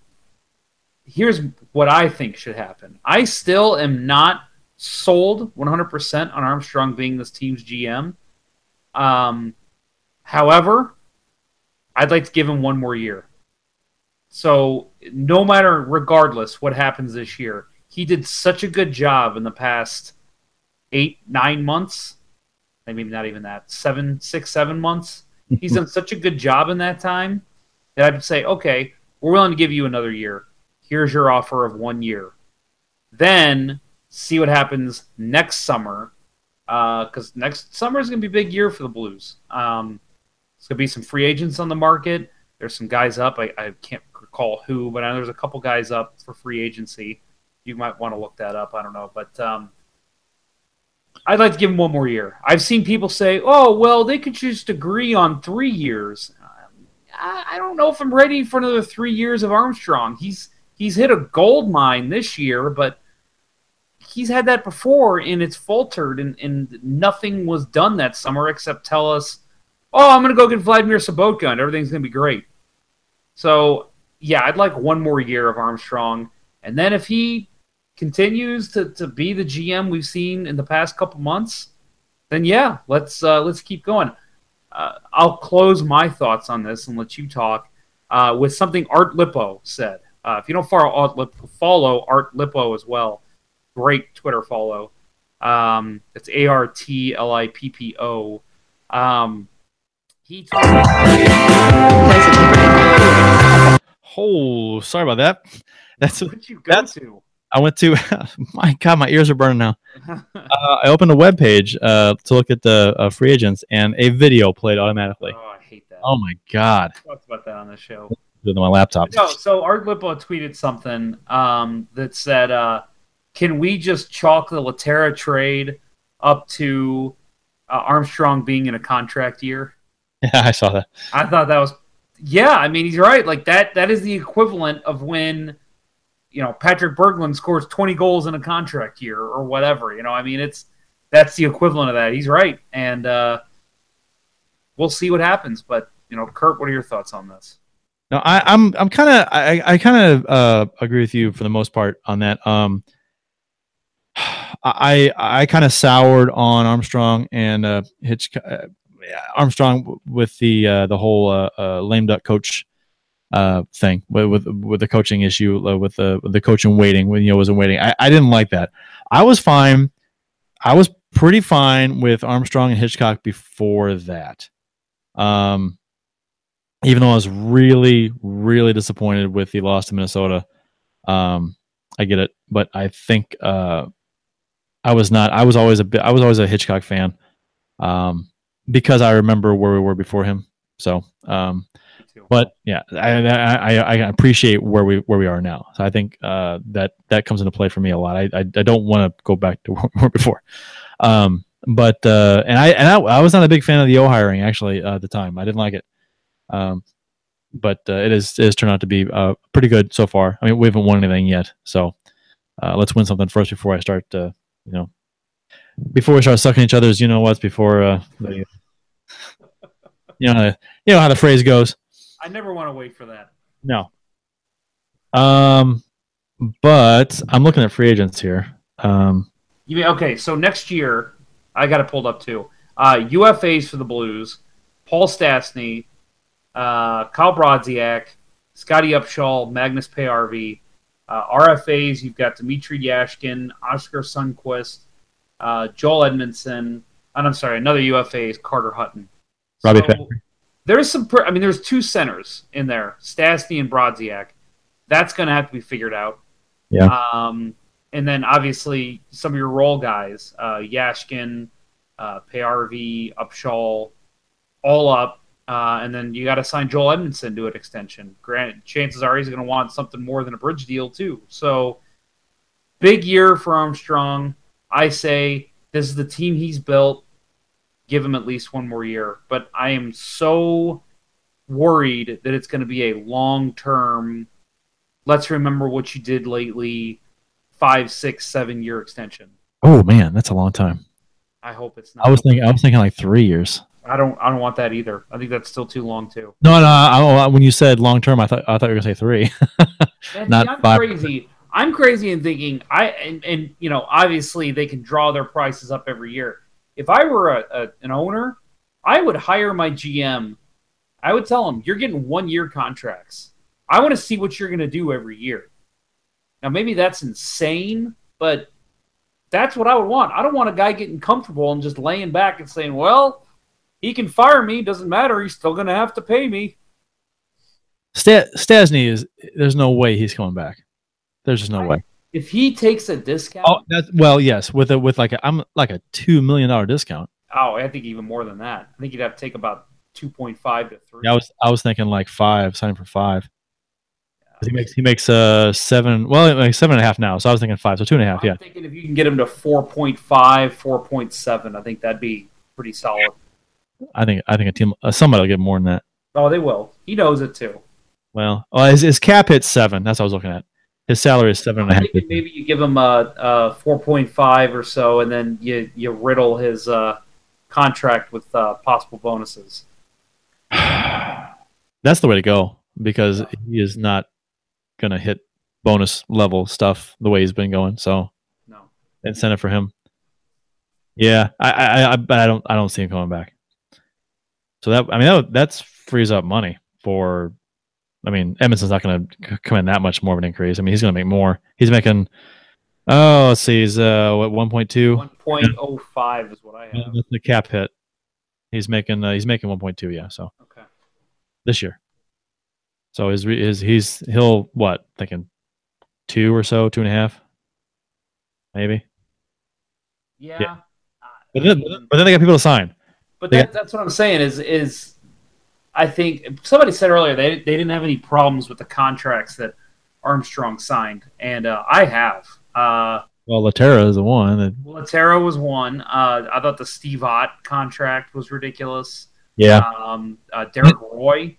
Here's what I think should happen. I still am not sold 100% on Armstrong being this team's GM. Um, however, I'd like to give him one more year. So no matter, regardless what happens this year, he did such a good job in the past eight, nine months. Maybe not even that. Seven, six, seven months he's done such a good job in that time that I would say, okay, we're willing to give you another year. Here's your offer of one year. Then see what happens next summer, because uh, next summer is going to be a big year for the Blues. Um, there's going to be some free agents on the market. There's some guys up. I, I can't recall who, but I know there's a couple guys up for free agency. You might want to look that up. I don't know, but um, I'd like to give him one more year. I've seen people say, "Oh, well, they could just agree on three years." I, I don't know if I'm ready for another three years of Armstrong. He's he's hit a gold mine this year, but he's had that before, and it's faltered, and, and nothing was done that summer except tell us, "Oh, I'm going to go get Vladimir Sobotka, and everything's going to be great." So, yeah, I'd like one more year of Armstrong, and then if he continues to, to be the GM we've seen in the past couple months, then yeah, let's uh, let's keep going. Uh, I'll close my thoughts on this and let you talk uh, with something Art Lippo said. Uh, if you don't follow Art, Lippo, follow Art Lippo as well, great Twitter follow. Um, it's A R T L I P P O. Um, he Oh, sorry about that. That's what you go That's- to. I went to my God, my ears are burning now. Uh, I opened a web page uh, to look at the uh, free agents, and a video played automatically. oh, I hate that. Oh my God! We talked about that on the show. With my laptop. No, so Art Lippo tweeted something um, that said, uh, "Can we just chalk the Lehtera trade up to uh, Armstrong being in a contract year?" Yeah, I saw that. I thought that was, yeah. I mean, he's right. Like that. That is the equivalent of when, you know, Patrick Berglund scores twenty goals in a contract year or whatever. You know, I mean, it's that's the equivalent of that. He's right, and uh, we'll see what happens. But you know, Curt, what are your thoughts on this? No, I, I'm I'm kind of I, I kind of uh, agree with you for the most part on that. Um, I I kind of soured on Armstrong and uh, uh, Armstrong with the uh, the whole uh, uh, lame duck coach uh, thing with, with with the coaching issue uh, with the the coaching waiting when you know wasn't waiting. I, I didn't like that. I was fine. I was pretty fine with Armstrong and Hitchcock before that. Um, even though I was really, really disappointed with the loss to Minnesota. Um, I get it, but I think uh, I was not. I was always a bit. I was always a Hitchcock fan, um, because I remember where we were before him. So, um, but yeah, I, I I appreciate where we where we are now. So I think uh, that that comes into play for me a lot. I I, I don't want to go back to where we were before. Um, but uh, and I and I, I was not a big fan of the Yeo hiring actually uh, at the time. I didn't like it. Um, but uh, it is it has turned out to be uh, pretty good so far. I mean, we haven't won anything yet, so uh, let's win something first before I start. Uh, you know, before we start sucking each other's, you know what's Before uh, the, you know, you know how the phrase goes. I never want to wait for that. No. Um, but I'm looking at free agents here. Um, You mean okay? So next year, I got it pulled up too. Uh, UFAs for the Blues: Paul Stastny, uh, Kyle Brodziak, Scottie Upshall, Magnus Paajarvi. Uh, RFAs: you've got Dmitrij Jaskin, Oskar Sundqvist, uh, Joel Edmundson, and I'm sorry, another UFA is Carter Hutton. Robbie So, There's some. I mean, there's two centers in there, Stastny and Brodziak. That's going to have to be figured out. Yeah. Um, and then obviously some of your role guys, uh, Yashkin, uh, Paajarvi, Upshall, all up. Uh, and then you got to sign Joel Edmundson to an extension. Grant, chances are he's going to want something more than a bridge deal too. So big year for Armstrong. I say this is the team he's built. Give him at least one more year. But I am so worried that it's going to be a long term. Let's remember what you did lately. Five, six, seven year extension. Oh man, that's a long time. I hope it's not. I was thinking. I was thinking like three years. I don't. I don't want that either. I think that's still too long too. No, no. I, oh, when you said long term, I thought I thought you were gonna say three. Not I'm five. crazy. I'm crazy in thinking I and, and you know obviously they can draw their prices up every year. If I were a, a an owner, I would hire my GM. I would tell him you're getting one year contracts. I want to see what you're going to do every year. Now maybe that's insane, but that's what I would want. I don't want a guy getting comfortable and just laying back and saying, "Well, he can fire me. Doesn't matter. He's still going to have to pay me." Sta- Stastny is. There's no way he's coming back. There's just no way. If he takes a discount, Oh, that's well, yes, with a with like a I'm like a two million dollar discount. Oh, I think even more than that. I think you'd have to take about two point five to three. Yeah, I was I was thinking like five, signing for five. 'Cause He makes he makes uh seven well like seven and a half now, so I was thinking five, so two and a half, I'm yeah. thinking if you can get him to 4.5, 4.7, I think that'd be pretty solid. I think I think a team uh, somebody will get more than that. Oh, they will. He knows it too. Well, well his, his cap hit seven. That's what I was looking at. His salary is seven and a half. maybe you give him a, a 4.5 or so, and then you you riddle his uh, contract with uh, possible bonuses. That's the way to go because he is not gonna hit bonus level stuff the way he's been going. So No. incentive for him. Yeah, I, I, I, but I don't, I don't see him coming back. So that, I mean, that that's frees up money for. I mean, Edmundson's not going to come in that much more of an increase. I mean, he's going to make more. He's making. Oh, let's see, he's uh, what one point two. 1.05 is what I have. That's the cap hit. He's making, uh, he's making one point two. Yeah, so Okay. this year. So his, re- his, he's he'll what thinking two or so, two and a half maybe. Yeah. Yeah. Uh, But then, but then they got people to sign. But that, that's what I'm saying is is I think somebody said earlier they they didn't have any problems with the contracts that Armstrong signed, and uh, I have. Uh, Well, Lehtera is the one. That, Lehtera was one. Uh, I thought the Steve Ott contract was ridiculous. yeah, Um, uh, Derek Roy,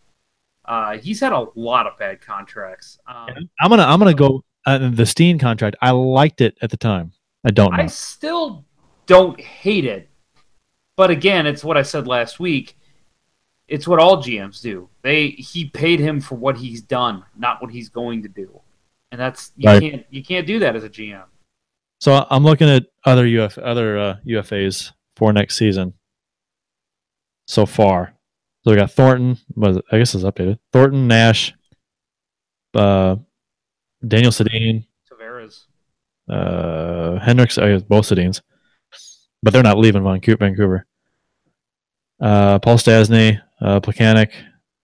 uh, he's had a lot of bad contracts. Um, I'm gonna I'm gonna go uh, the Steen contract. I liked it at the time. I don't know. I still don't hate it, but again, it's what I said last week. It's what all GMs do. They he paid him for what he's done, not what he's going to do, and that's you Right. can't you can't do that as a GM. So I'm looking at other UF other uh, UFAs for next season. So far, so we got Thornton. Was? I guess it's updated. Thornton, Nash, uh, Daniel Sedin, Tavares. uh, Hendricks. I guess both Sedins, but they're not leaving Vancouver. Vancouver. Uh, Paul Stastny, uh, Plekanec,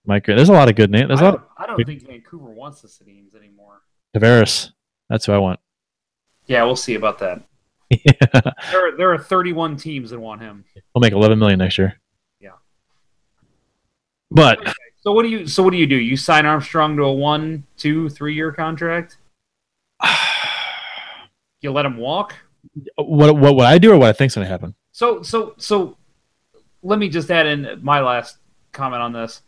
Mike. There's a lot of good names. There's I a lot. don't, I don't think Vancouver wants the Sedins anymore. Tavares. That's who I want. Yeah, we'll see about that. yeah. There, there are 31 teams that want him. We'll make 11 million next year. Yeah. But So what do you? So what do you do? You sign Armstrong to a one, two, three year contract? You let him walk? What what what I do or what I think's going to happen? So so so let me just add in my last comment on this.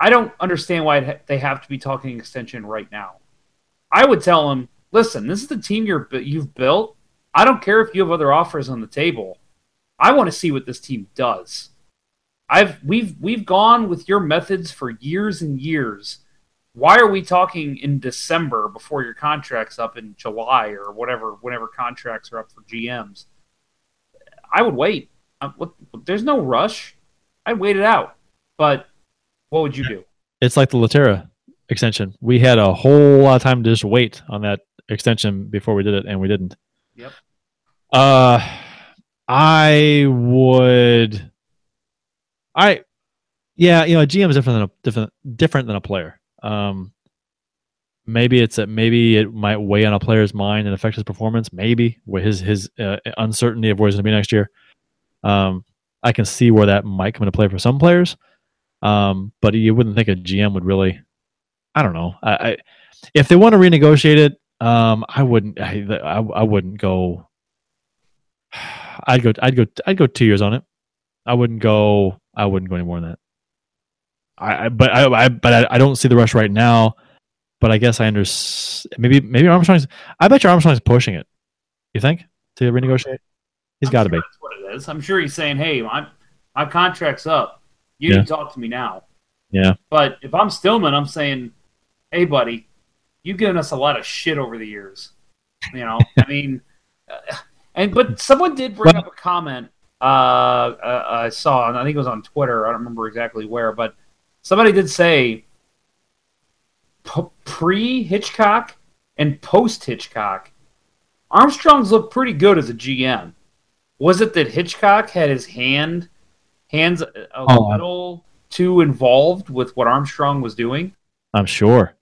I don't understand why they have to be talking extension right now. I would tell them, listen, this is the team you're you've built. I don't care if you have other offers on the table. I want to see what this team does. I've we've we've gone with your methods for years and years. Why are we talking in December before your contract's up in July or whatever whenever contracts are up for GMs? I would wait. Uh, what, there's no rush. I'd wait it out. But what would you do? It's like the Lehtera extension. We had a whole lot of time to just wait on that extension before we did it, and we didn't. Yep. Uh, I would. I, yeah, you know, a GM is different than a different different than a player. Um, maybe it's a, maybe it might weigh on a player's mind and affect his performance. Maybe with his his uh, uncertainty of where he's going to be next year. Um, I can see where that might come into play for some players. Um, but you wouldn't think a GM would really. I don't know. I, I if they want to renegotiate it, um, I wouldn't. I, I, I wouldn't go. I'd go. I'd go. I'd go two years on it. I wouldn't go. I wouldn't go any more than that. I, I but I, I but I, I don't see the rush right now. But I guess I understand. Maybe maybe Armstrong's. I bet you Armstrong's pushing it. You think to renegotiate? He's got to sure be. That's what it is. I'm sure he's saying, "Hey, my my contract's up. You Yeah. need to talk to me now." Yeah. But if I'm Stillman, I'm saying, "Hey, buddy, you've given us a lot of shit over the years. You know, I mean, uh, and but someone did bring up a comment uh, uh, I saw, and I think it was on Twitter. I don't remember exactly where, but somebody did say pre Hitchcock and post Hitchcock, Armstrong's looked pretty good as a GM. Was it that Hitchcock had his hand hands a, a Oh, little too involved with what Armstrong was doing? I'm sure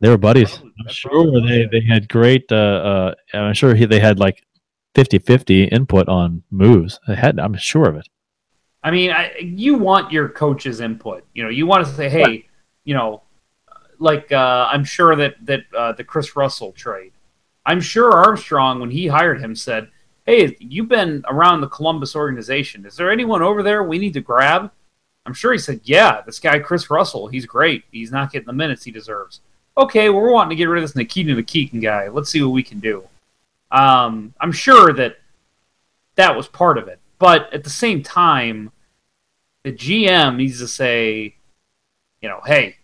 they were buddies. Probably- I'm sure they, they had great. Uh, uh, I'm sure he, they had like 50-50 input on moves. They had. I'm sure of it. I mean, I, you want your coach's input. You know, you want to say, hey, you know, like uh, I'm sure that that uh, the Kris Russell trade. I'm sure Armstrong, when he hired him, said, "Hey, you've been around the Columbus organization. Is there anyone over there we need to grab?" I'm sure he said, "Yeah, this guy Kris Russell. He's great. He's not getting the minutes he deserves." Okay, well, we're wanting to get rid of this Nikita Nikitin guy. Let's see what we can do. Um, I'm sure that that was part of it, but at the same time, the GM needs to say, you know, hey,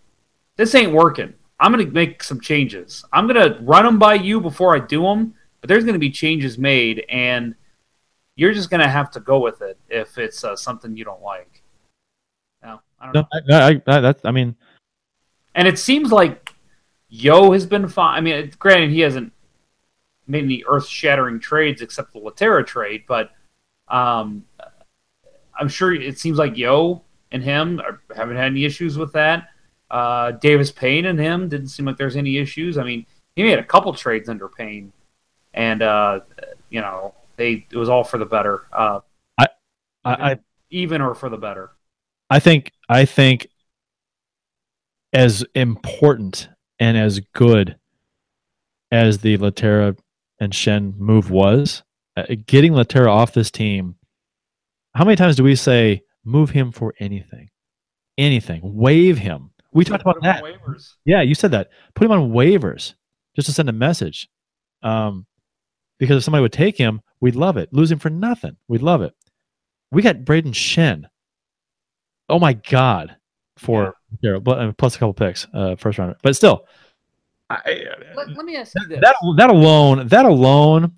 this ain't working. I'm going to make some changes. I'm going to run them by you before I do them, but there's going to be changes made, and you're just going to have to go with it if it's uh, something you don't like. No, I don't know. No, I, I, I, that, I mean, And it seems like Yeo has been fine. I mean, granted, he hasn't made any earth-shattering trades except the Lehtera trade, but um, I'm sure it seems like Yeo and him are, haven't had any issues with that. Uh, Davis Payne and him didn't seem like there's any issues. I mean, he made a couple trades under Payne, and uh, you know they it was all for the better. Uh, I, I even or for the better. I think I think as important and as good as the Lehtera and Schenn move was, getting Lehtera off this team. How many times do we say move him for anything, anything, waive him? We talked about that. Waivers. Yeah, you said that. Put him on waivers just to send a message. Um, because if somebody would take him, we'd love it. Lose him for nothing, we'd love it. We got Brayden Schenn. Oh my God, for yeah. uh, plus a couple picks, uh, first rounder. But still, I, let, let me ask you this: that that alone, that alone,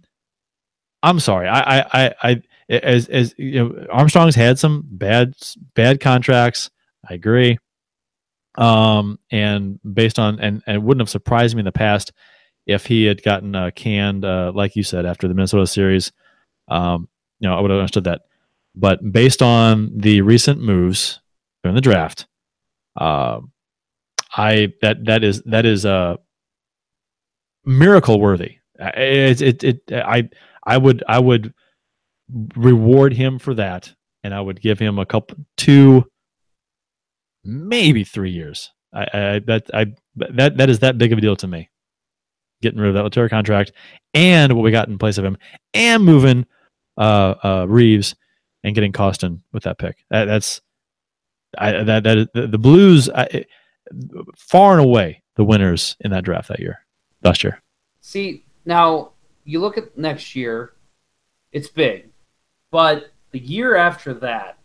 I'm sorry. I I I, as as you know, Armstrong's had some bad bad contracts. I agree. Um, and based on and and it wouldn't have surprised me in the past if he had gotten uh, canned, uh, like you said, after the Minnesota series. Um, you know, I would have understood that. But based on the recent moves during the draft, uh, I that that is that is uh miracle worthy. It, it it I I would I would reward him for that, and I would give him a couple two, maybe three years. I, I that I that that is that big of a deal to me. Getting rid of that Lehtera contract and what we got in place of him, and moving uh, uh, Reaves and getting Kostin with that pick. That, that's I, that that the Blues I, far and away the winners in that draft that year, last year. See now, you look at next year, it's big, but the year after that,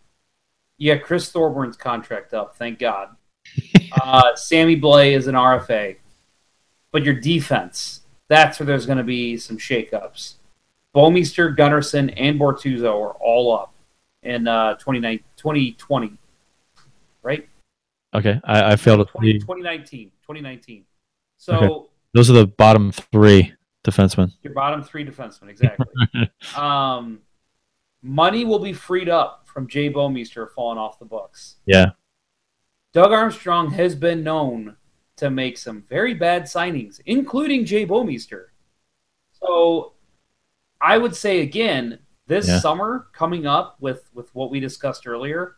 you got Chris Thorburn's contract up. Thank God. uh, Sammy Blais is an RFA, but your defense. That's where there's going to be some shakeups. Bouwmeester, Gunnarsson, and Bortuzzo are all up in uh, 2020, right? Okay, I, I failed 20, 2019. 2019. So okay. those are the bottom three defensemen. Your bottom three defensemen, exactly. um, money will be freed up from Jay Bouwmeester falling off the books. Yeah. Doug Armstrong has been known to make some very bad signings, including Jay Bouwmeester. So I would say again, this yeah. summer coming up with with what we discussed earlier,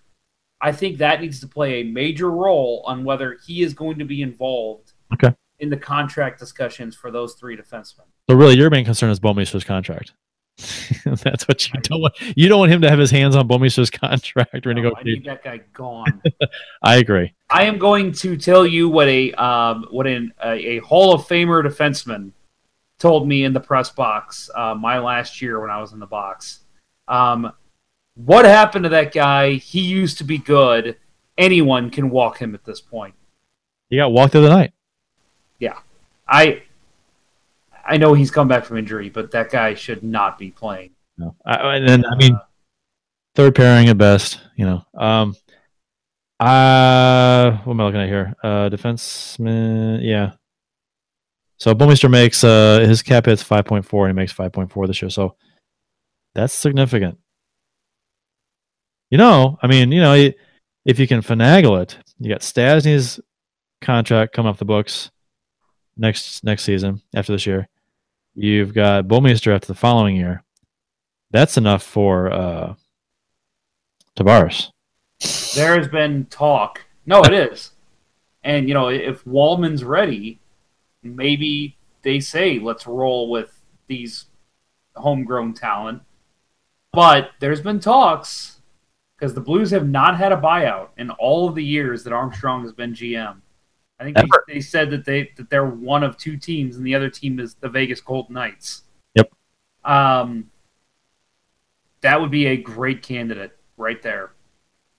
I think that needs to play a major role on whether he is going to be involved okay. in the contract discussions for those three defensemen. So really, your main concern is Bouwmeester's contract. That's what you don't want. You don't want him to have his hands on Bouwmeester's contract or no, I need that guy gone. I agree. I am going to tell you what a um, what an, a, a Hall of Famer defenseman told me in the press box uh, my last year when I was in the box. Um, what happened to that guy? He used to be good. Anyone can walk him at this point. He got walked through the other night. Yeah, I I know he's come back from injury, but that guy should not be playing. No, I, and then I mean, uh, third pairing at best. You know, um, uh, what am I looking at here? Uh, defenseman, yeah, so Bouwmeester makes uh, his cap hits 5.4 and he makes 5.4 this year. So that's significant. You know, I mean, you know, if you can finagle it, you got Stastny's contract coming off the books next next season after this year. You've got Bouwmeester after the following year. That's enough for uh, Tavares. There has been talk. No, it is. And you know, if Walman's ready, maybe they say let's roll with these homegrown talent. But there's been talks because the Blues have not had a buyout in all of the years that Armstrong has been GM. I think they, they, said that they that they're one of two teams, and the other team is the Vegas Golden Knights. Yep. Um, that would be a great candidate right there.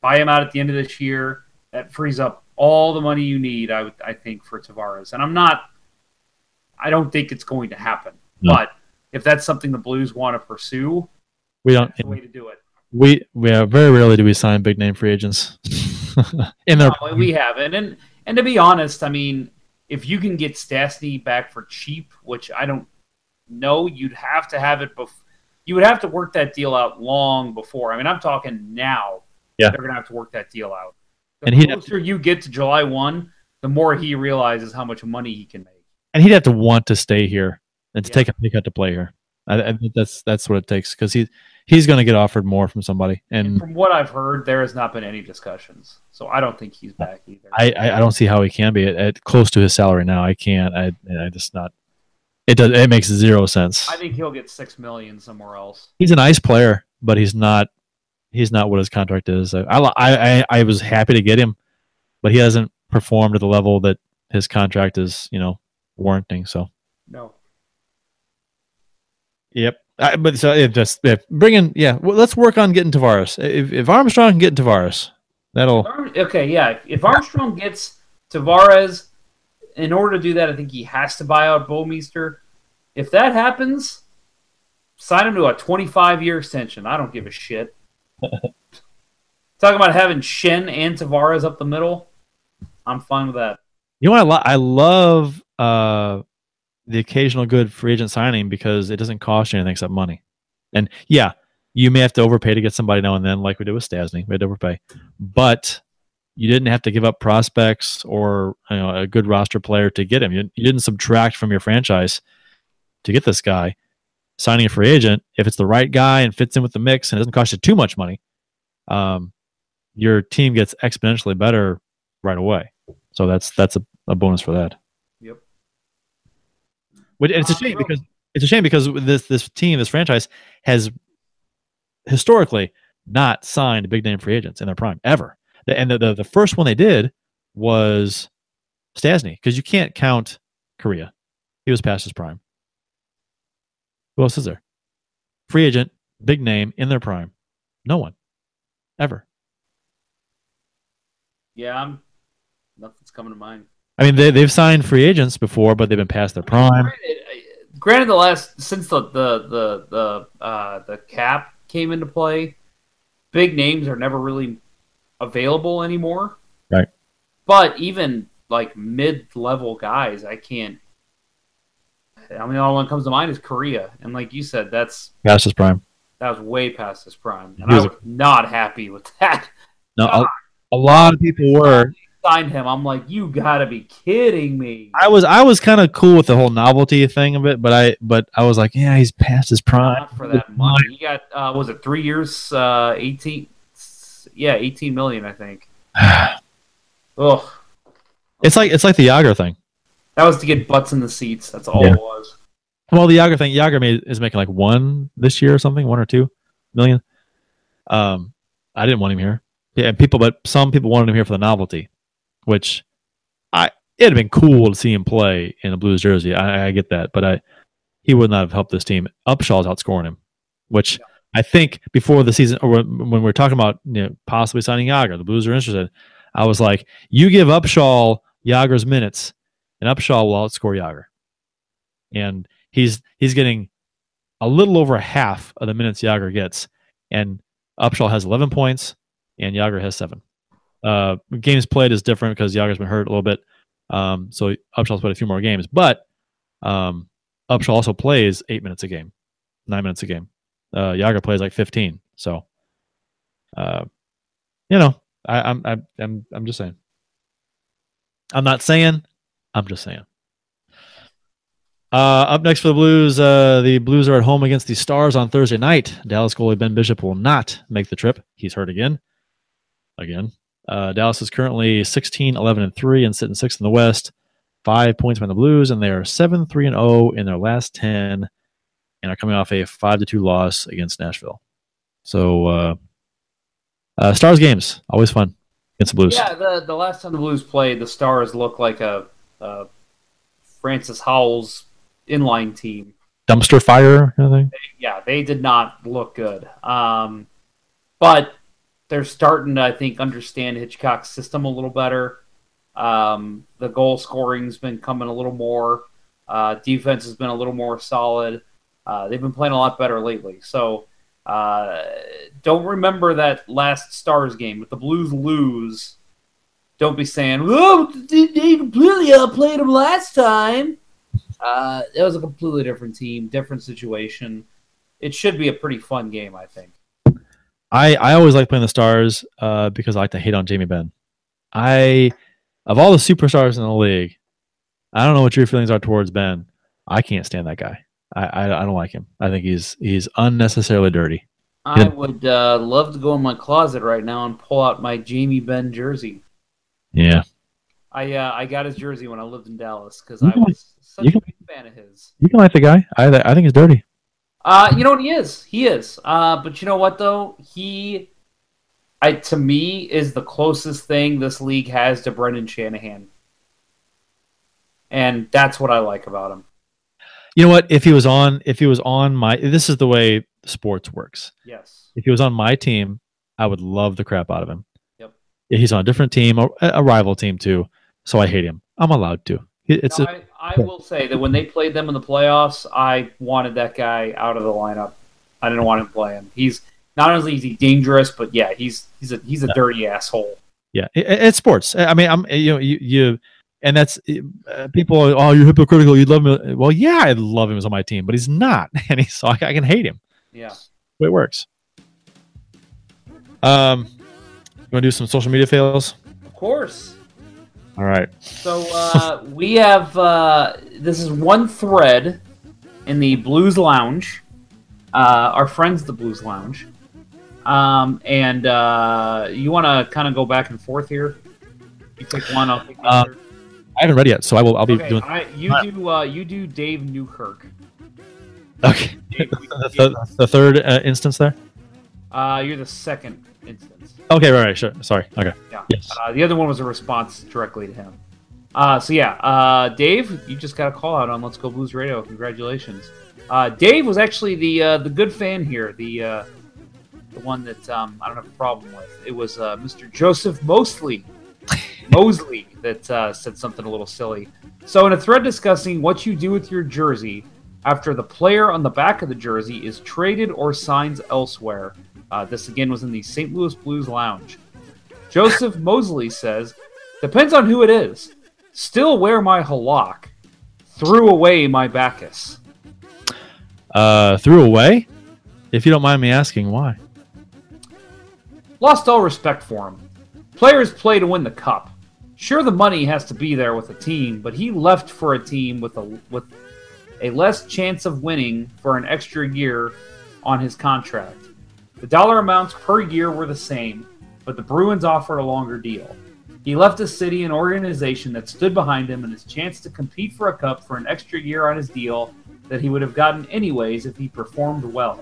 Buy him out at the end of this year. That frees up all the money you need. I would, I think, for Tavares. And I'm not I don't think it's going to happen. No. But if that's something the Blues want to pursue, we don't. the way to do it. We we have very rarely do we sign big name free agents. In their no, we haven't, and and to be honest, I mean, if you can get Stastny back for cheap, which I don't know, you'd have to have it before. You would have to work that deal out long before. I mean, I'm talking now. Yeah, they're going to have to work that deal out. And the and closer you get to July one, the more he realizes how much money he can make and he'd have to want to stay here and to yeah. take a pay cut to play here. I, I that's that's what it takes because he he's going to get offered more from somebody, and From what I've heard, there has not been any discussions, so I don't think he's back either. I, I I don't see how he can be at, at close to his salary now. I can't. I I just not. It does. It makes zero sense. I think he'll get six million somewhere else. He's a nice player, but he's not. He's not what his contract is. I I I, I was happy to get him, but he hasn't performed at the level that his contract is, you know, warranting. So. No. Yep. I, but so it just yeah, bring in yeah. Well, let's work on getting Tavares. If, if Armstrong can get Tavares, that'll Okay, yeah. if- Armstrong gets Tavares, in order to do that, I think he has to buy out Bouwmeester. If that happens, sign him to a 25 year extension. I don't give a shit. Talking about having Schenn and Tavares up the middle, I'm fine with that. You know what I, lo- I love uh, the occasional good free agent signing because it doesn't cost you anything except money. And yeah, you may have to overpay to get somebody now and then, like we did with Stastny. We had to overpay, but you didn't have to give up prospects or you know, a good roster player to get him. You, you didn't subtract from your franchise to get this guy. Signing a free agent, if it's the right guy and fits in with the mix and doesn't cost you too much money, um, your team gets exponentially better right away. So that's that's a, a bonus for that. Which, and it's a Uh, shame because it's a shame because this this team, this franchise, has historically not signed big name free agents in their prime ever. And the the, the first one they did was Stastny because you can't count Kariya. He was past his prime. Who else is there? Free agent, big name in their prime. No one, ever. Yeah, I'm. Nothing's coming to mind. I mean, they they've signed free agents before, but they've been past their prime. Granted, granted, the last since the the the the uh, the cap came into play, big names are never really available anymore. Right. But even like mid-level guys, I can't. I mean, all one comes to mind is Kariya, and like you said, that's Past his prime. that was way past his prime, and I was was not happy with that. No, a, a lot of people were. Signed him, I'm like, you gotta be kidding me. I was I was kind of cool with the whole novelty thing of it, but I but I was like, yeah, he's past his prime. Not for that money. He got uh, was it three years? Uh, eighteen. Yeah, eighteen million, I think. Ugh, It's like it's like the Jagr thing. that was to get butts in the seats. That's all Yeah. it was. Well, the Jagr thing, Jagr made, is making like one this year or something, one or two million. Um, I didn't want him here. Yeah, and people, but some people wanted him here for the novelty, which I it'd have been cool to see him play in a Blues jersey. I, I get that, but I he would not have helped this team. Upshall's outscoring him, which I think before the season or when when we were talking about you know, possibly signing Jagr, the Blues are interested. I was like, you give Upshall Jagr's minutes, and Upshall will outscore Jagr. And he's he's getting a little over half of the minutes Jagr gets, and Upshall has 11 points, and Jagr has seven. Uh, games played is different because Jagr's been hurt a little bit, um, so Upshall's played a few more games. But um, Upshall also plays eight minutes a game, nine minutes a game. Uh, Jagr plays like 15. So, uh, you know, I, I'm I'm I'm I'm just saying. I'm not saying. I'm just saying. Uh, up next for the Blues, uh, the Blues are at home against the Stars on Thursday night. Dallas goalie Ben Bishop will not make the trip. He's hurt again. Again. Uh, Dallas is currently 16, 11, and 3 and sitting sixth in the West. Five points behind the Blues, and they are 7, 3, and 0 in their last 10 and are coming off a 5 to 2 loss against Nashville. So, uh, uh, Stars games, always fun against the Blues. Yeah, the the last time the Blues played, the Stars looked like a, a Francis Howell's inline team. Dumpster fire, kind of thing. yeah, they did not look good. Um, but they're starting to, I think, understand Hitchcock's system a little better. Um, the goal scoring's been coming a little more. Uh, defense has been a little more solid. Uh, they've been playing a lot better lately. So uh, don't remember that last Stars game. If the Blues lose, don't be saying, "Oh, they completely outplayed them last time." Uh, it was a completely different team, different situation. It should be a pretty fun game, I think. I, I always like playing the stars uh, because I like to hate on Jamie Benn. I of all the superstars in the league, I don't know what your feelings are towards Benn. I can't stand that guy. I, I I don't like him. I think he's he's unnecessarily dirty. I would uh, love to go in my closet right now and pull out my Jamie Benn jersey. Yeah, I uh, I got his jersey when I lived in Dallas because I was such you a big fan of his. you can like the guy. I I think he's dirty. Uh, you know what he is? He is. Uh, but you know what though? He, I to me is the closest thing this league has to Brendan Shanahan, and that's what I like about him. You know what? If he was on, if he was on my, this is the way sports works. Yes. If he was on my team, I would love the crap out of him. Yep. He's on a different team, a, a rival team too. So I hate him. I'm allowed to. It's No, a, I, I will say that when they played them in the playoffs, I wanted that guy out of the lineup. I didn't want him playing. He's not only is he dangerous, but yeah, he's he's a he's a dirty asshole. yeah, it, it's sports. I mean, I'm you know you, you and that's uh, people. Are, oh, you're hypocritical. You love him. Well, yeah, I love him as on my team, but he's not, and he's so I, I can hate him. Yeah. It works. Um, you want to do some social media fails? Of course. All right. So uh, we have uh, this is one thread in the Blues Lounge. Uh, our friends, the Blues Lounge, um, and uh, you want to kind of go back and forth here. You take one, I'll the Uh, other. I haven't read yet, so I will. I'll be Okay, doing. I, you do uh, you do Dave Newkirk. Okay. Dave, the, the, third instance there. Uh, you're the second instance. Okay. Right. Right. Sure. Sorry. Okay. Yeah. Yes. Uh, the other one was a response directly to him. Uh, so yeah, uh, Dave, you just got a call out on Let's Go Blues Radio. Congratulations. Uh, Dave was actually the uh, the good fan here, the uh, the one that um, I don't have a problem with. It was uh, Mr. Joseph Mosley, Mosley that uh, said something a little silly. So in a thread discussing what you do with your jersey after the player on the back of the jersey is traded or signs elsewhere. Uh, this again was in the St. Louis Blues Lounge. Joseph Mosley says, Depends on who it is. Still wear my Halak. Threw away my Backes. Uh, threw away. If you don't mind me asking, why? Lost all respect for him. Players play to win the cup. Sure, the money has to be there with a team, but he left for a team with a with a less chance of winning for an extra year on his contract. The dollar amounts per year were the same, but the Bruins offered a longer deal. He left a city and organization that stood behind him and his chance to compete for a cup for an extra year on his deal that he would have gotten anyways if he performed well.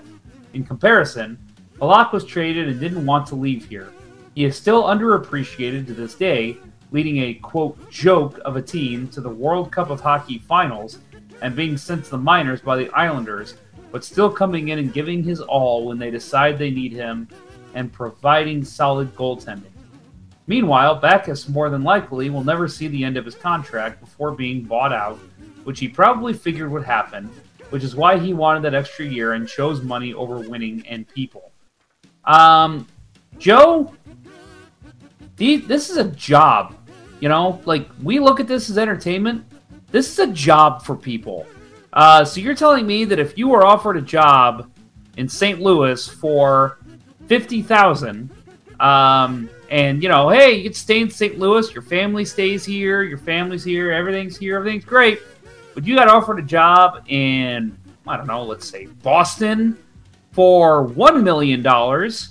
In comparison, Halak was traded and didn't want to leave here. He is still underappreciated to this day, leading a quote joke of a team to the World Cup of Hockey finals and being sent to the minors by the Islanders, but still coming in and giving his all when they decide they need him and providing solid goaltending. Meanwhile, Backes more than likely will never see the end of his contract before being bought out, which he probably figured would happen, which is why he wanted that extra year and chose money over winning and people. Um, Joe, this is a job. You know, like we look at this as entertainment. This is a job for people. Uh, so you're telling me that if you were offered a job in St. Louis for fifty thousand, um, and you know, hey, you get stay in St. Louis, your family stays here, your family's here, everything's here, everything's great, but you got offered a job in I don't know, let's say Boston for one million dollars,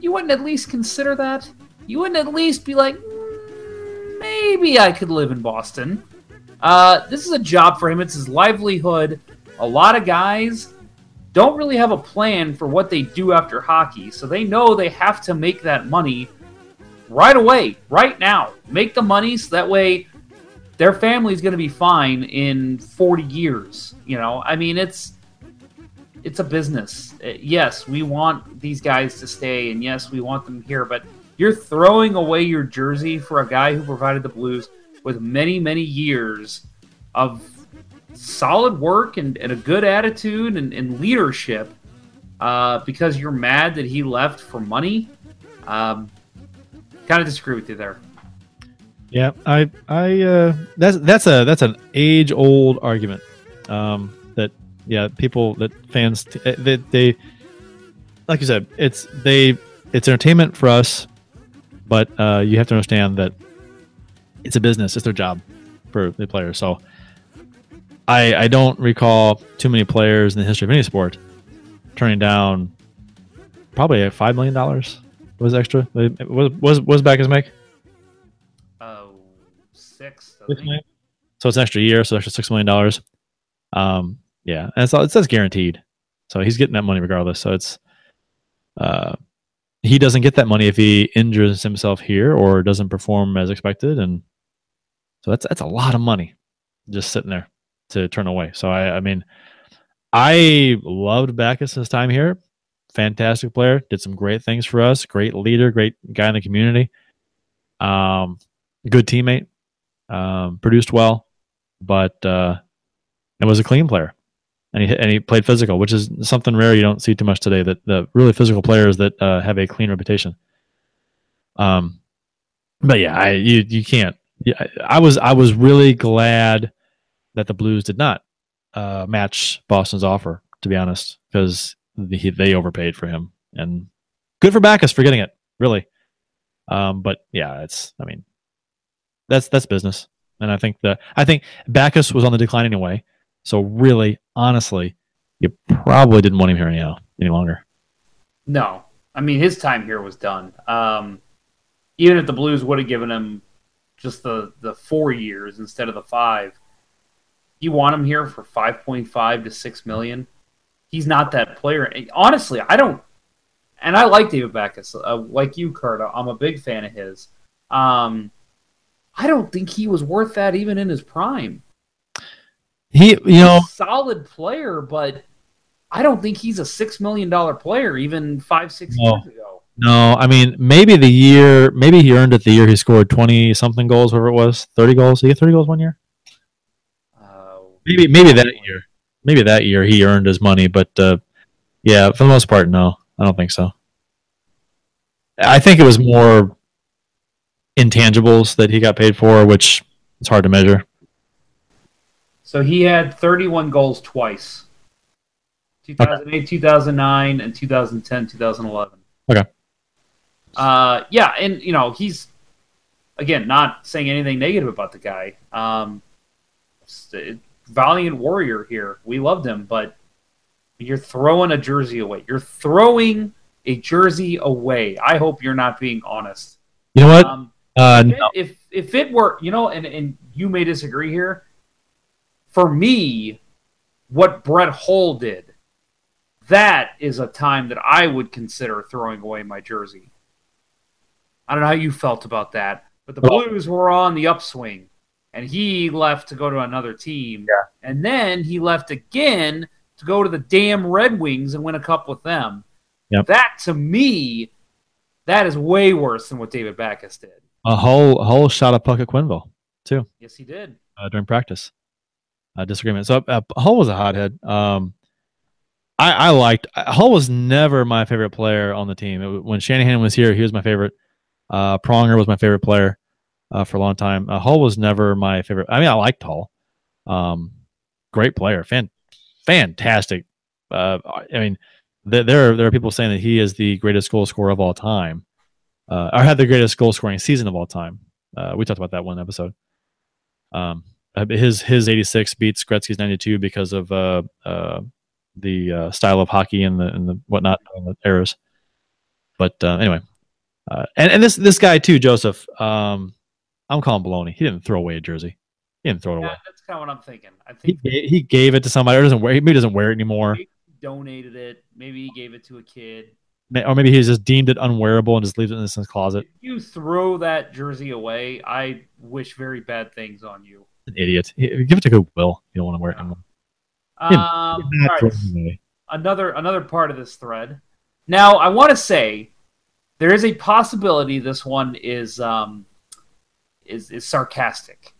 you wouldn't at least consider that. You wouldn't at least be like, "Mm, maybe I could live in Boston. Uh, this is a job for him. It's his livelihood. A lot of guys don't really have a plan for what they do after hockey, so they know they have to make that money right away, right now. Make the money so that way their family's going to be fine in 40 years. You know, I mean, it's it's a business. Uh, Yes, we want these guys to stay, and yes, we want them here, but you're throwing away your jersey for a guy who provided the Blues with many, many years of solid work and, and a good attitude and, and leadership uh, because you're mad that he left for money. Um, kind of disagree with you there. Yeah, I, I, uh, that's that's a that's an age old argument. Um, that yeah, people that fans eh, they, they like you said, it's they it's entertainment for us, but uh, you have to understand that it's a business. It's their job for the players. So I I don't recall too many players in the history of any sport turning down probably five million dollars was extra. Was was was Backes make? Oh, six. Six. So it's an extra year, so extra six million dollars. Um, yeah, and it's it says guaranteed, so he's getting that money regardless. So it's uh, he doesn't get that money if he injures himself here or doesn't perform as expected, and so that's that's a lot of money just sitting there to turn away. So I, I mean, I loved Backes his time here. Fantastic player, did some great things for us. Great leader, great guy in the community. Um, good teammate. Um, produced well, but uh, it was a clean player, and he and he played physical, which is something rare you don't see too much today. That the really physical players that uh, have a clean reputation. Um, but yeah, I you you can't. Yeah, I was I was really glad that the Blues did not uh, match Boston's offer, to be honest, because the, they overpaid for him, and good for Backes for getting it, really. Um, but yeah, it's I mean, that's that's business, and I think that I think Backes was on the decline anyway. So really, honestly, you probably didn't want him here anyhow any longer. No, I mean his time here was done. Um, even if the Blues would have given him just the the four years instead of the five, you want him here for 5.5 to 6 million. He's not that player. Honestly, I don't and I like David Backes. Uh, like you, Curt, I'm a big fan of his. Um, I don't think he was worth that even in his prime. He, you know, solid player, but I don't think he's a six million dollar player even five, six no. years ago. No, I mean maybe the year, maybe he earned it the year he scored twenty something goals, whatever it was, thirty goals. Did He get thirty goals one year. Maybe maybe that year. Maybe that year he earned his money, but uh, yeah, for the most part, no, I don't think so. I think it was more intangibles that he got paid for, which it's hard to measure. So he had 31 goals twice. 2008, 2009, and 2010, 2011. Okay. Uh, yeah, and you know he's again not saying anything negative about the guy. Um, valiant warrior here. We loved him, but you're throwing a jersey away. You're throwing a jersey away. I hope you're not being honest. You know what? Um, uh, if, no. if if it were, you know, and and you may disagree here. For me, what Brett Hull did, that is a time that I would consider throwing away my jersey. I don't know how you felt about that, but the Blues were on the upswing and he left to go to another team. Yeah. And then he left again to go to the damn Red Wings and win a cup with them. Yep. That to me, that is way worse than what David Backes did. A whole whole shot of puck at Quenneville too. Yes, he did uh, during practice. Uh, disagreement. So uh, Hull was a hothead. Um, I, I liked Hull was never my favorite player on the team. It, when Shanahan was here, he was my favorite. Uh, Pronger was my favorite player uh, for a long time. Uh, Hull was never my favorite. I mean, I liked Hull. Um, great player, fan, fantastic. Uh, I mean, th- there are, there are people saying that he is the greatest goal scorer of all time, uh, had the greatest goal scoring season of all time. Uh, we talked about that one episode. Um, uh, his his 86 beats Gretzky's 92 because of uh, uh, the uh, style of hockey and the and the whatnot and the eras. But uh, anyway, uh, and and this this guy too, Joseph. Um, I'm calling baloney. He didn't throw away a jersey. He didn't throw it yeah, away. That's kind of what I'm thinking. I think he, he gave it to somebody. Or doesn't wear. Maybe doesn't wear it anymore. He donated it. Maybe he gave it to a kid. Or maybe he's just deemed it unwearable and just leaves it in his closet. If you throw that jersey away, I wish very bad things on you. An idiot. Give it to Goodwill. You don't want to wear it anymore. Um, right. Another another part of this thread. Now I want to say there is a possibility this one is um, is is sarcastic.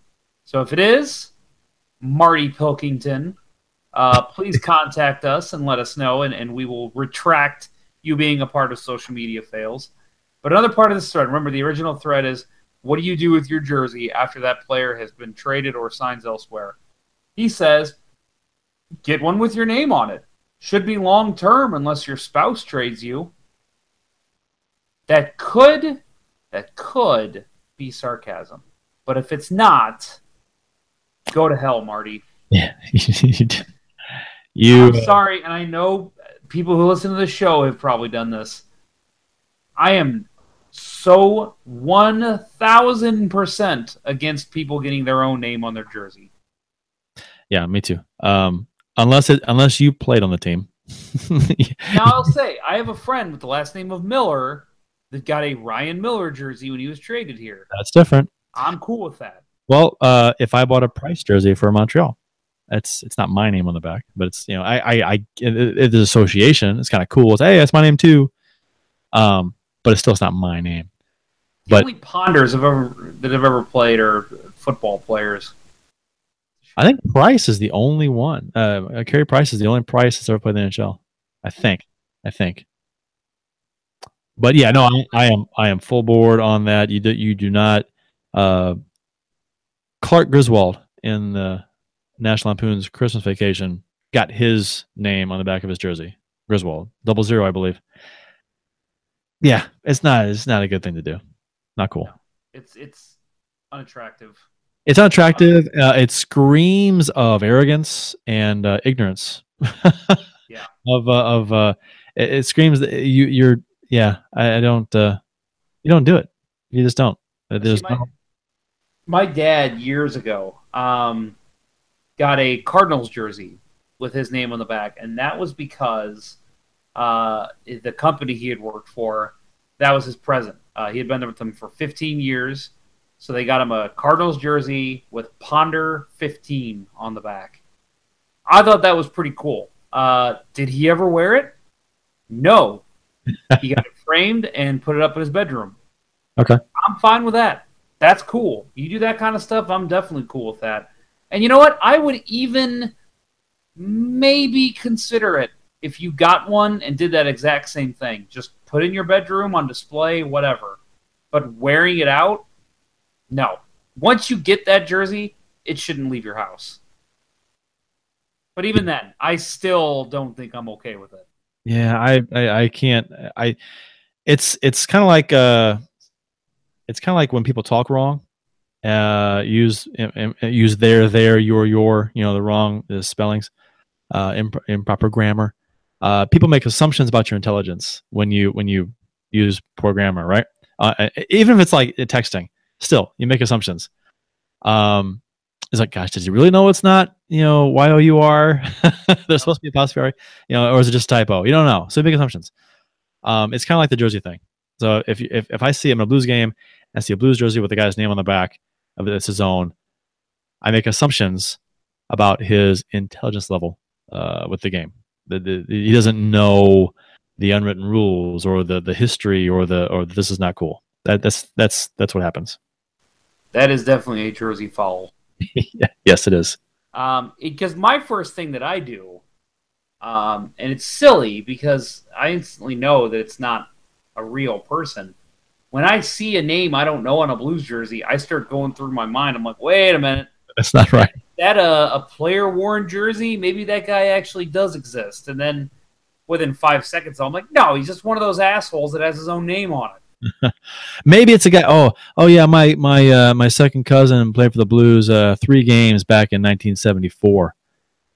So if it is, Marty Pilkington, uh, please contact us and let us know, and, and we will retract you being a part of social media fails. But another part of this thread, remember the original thread is what do you do with your jersey after that player has been traded or signs elsewhere? He says, get one with your name on it. Should be long term unless your spouse trades you. That could, that could be sarcasm. But if it's not, go to hell, Marty. Yeah, you. I'm sorry, and I know people who listen to the show have probably done this. I am so one thousand percent against people getting their own name on their jersey. Yeah, me too. Um, unless it unless you played on the team. now I'll say I have a friend with the last name of Miller that got a Ryan Miller jersey when he was traded here. That's different. I'm cool with that. Well, uh, if I bought a Price jersey for Montreal, it's it's not my name on the back, but it's you know I I, I it, it's association. It's kind of cool. It's hey, that's my name too. Um, but it's still it's not my name. The But only ponders have ever that have ever played are football players. I think Price is the only one. Uh, Carey Price is the only Price that's ever played in the NHL. I think. I think. But yeah, no, I, I am I am full board on that. You do you do not. Uh, Clark Griswold in the National Lampoon's Christmas Vacation got his name on the back of his jersey. Griswold, double zero, I believe. Yeah, it's not it's not a good thing to do. Not cool. It's it's unattractive. It's unattractive. Uh, it screams of arrogance and uh, ignorance. Yeah. Of uh, of uh, it, it screams that you you're yeah. I, I don't uh, you don't do it. You just don't. Uh, There's See, my, no, my dad years ago um, got a Cardinals jersey with his name on the back, and that was because uh, the company he had worked for that was his present. Uh, he had been there with them for 15 years, so they got him a Cardinals jersey with Ponder 15 on the back. I thought that was pretty cool. Uh, did he ever wear it? No. He got it framed and put it up in his bedroom. Okay. I'm fine with that. That's cool. You do that kind of stuff, I'm definitely cool with that. And you know what? I would even maybe consider it if you got one and did that exact same thing. Just put in your bedroom on display, whatever. But wearing it out, no. Once you get that jersey, it shouldn't leave your house. But even then, I still don't think I'm okay with it. Yeah, I, I I can't. I it's it's kind of like uh, it's kind of like when people talk wrong. Uh, use use their their your your you know the wrong the spellings, uh, imp- improper grammar. Uh, people make assumptions about your intelligence when you when you use poor grammar, right? Uh, even if it's like texting, still you make assumptions. Um, it's like, gosh, does he really know it's not, you know, Y O U R? There's supposed to be a apostrophe, you know, or is it just typo? You don't know. So big assumptions. Um, it's kind of like the jersey thing. So if if if I see him in a Blues game and see a Blues jersey with the guy's name on the back of it, it's his own, I make assumptions about his intelligence level uh, with the game. The, the, he doesn't know the unwritten rules or the the history or the or this is not cool. That that's that's that's what happens. That is definitely a jersey foul. yes, it is. Um, because my first thing that I do, um, and it's silly because I instantly know that it's not a real person. When I see a name I don't know on a Blues jersey, I start going through my mind. I'm like, wait a minute, That's not right. is that a, a player worn jersey? Maybe that guy actually does exist. And then within five seconds, I'm like, no, he's just one of those assholes that has his own name on it. Maybe it's a guy. Oh, oh yeah, my my uh, my second cousin played for the Blues uh, three games back in 1974.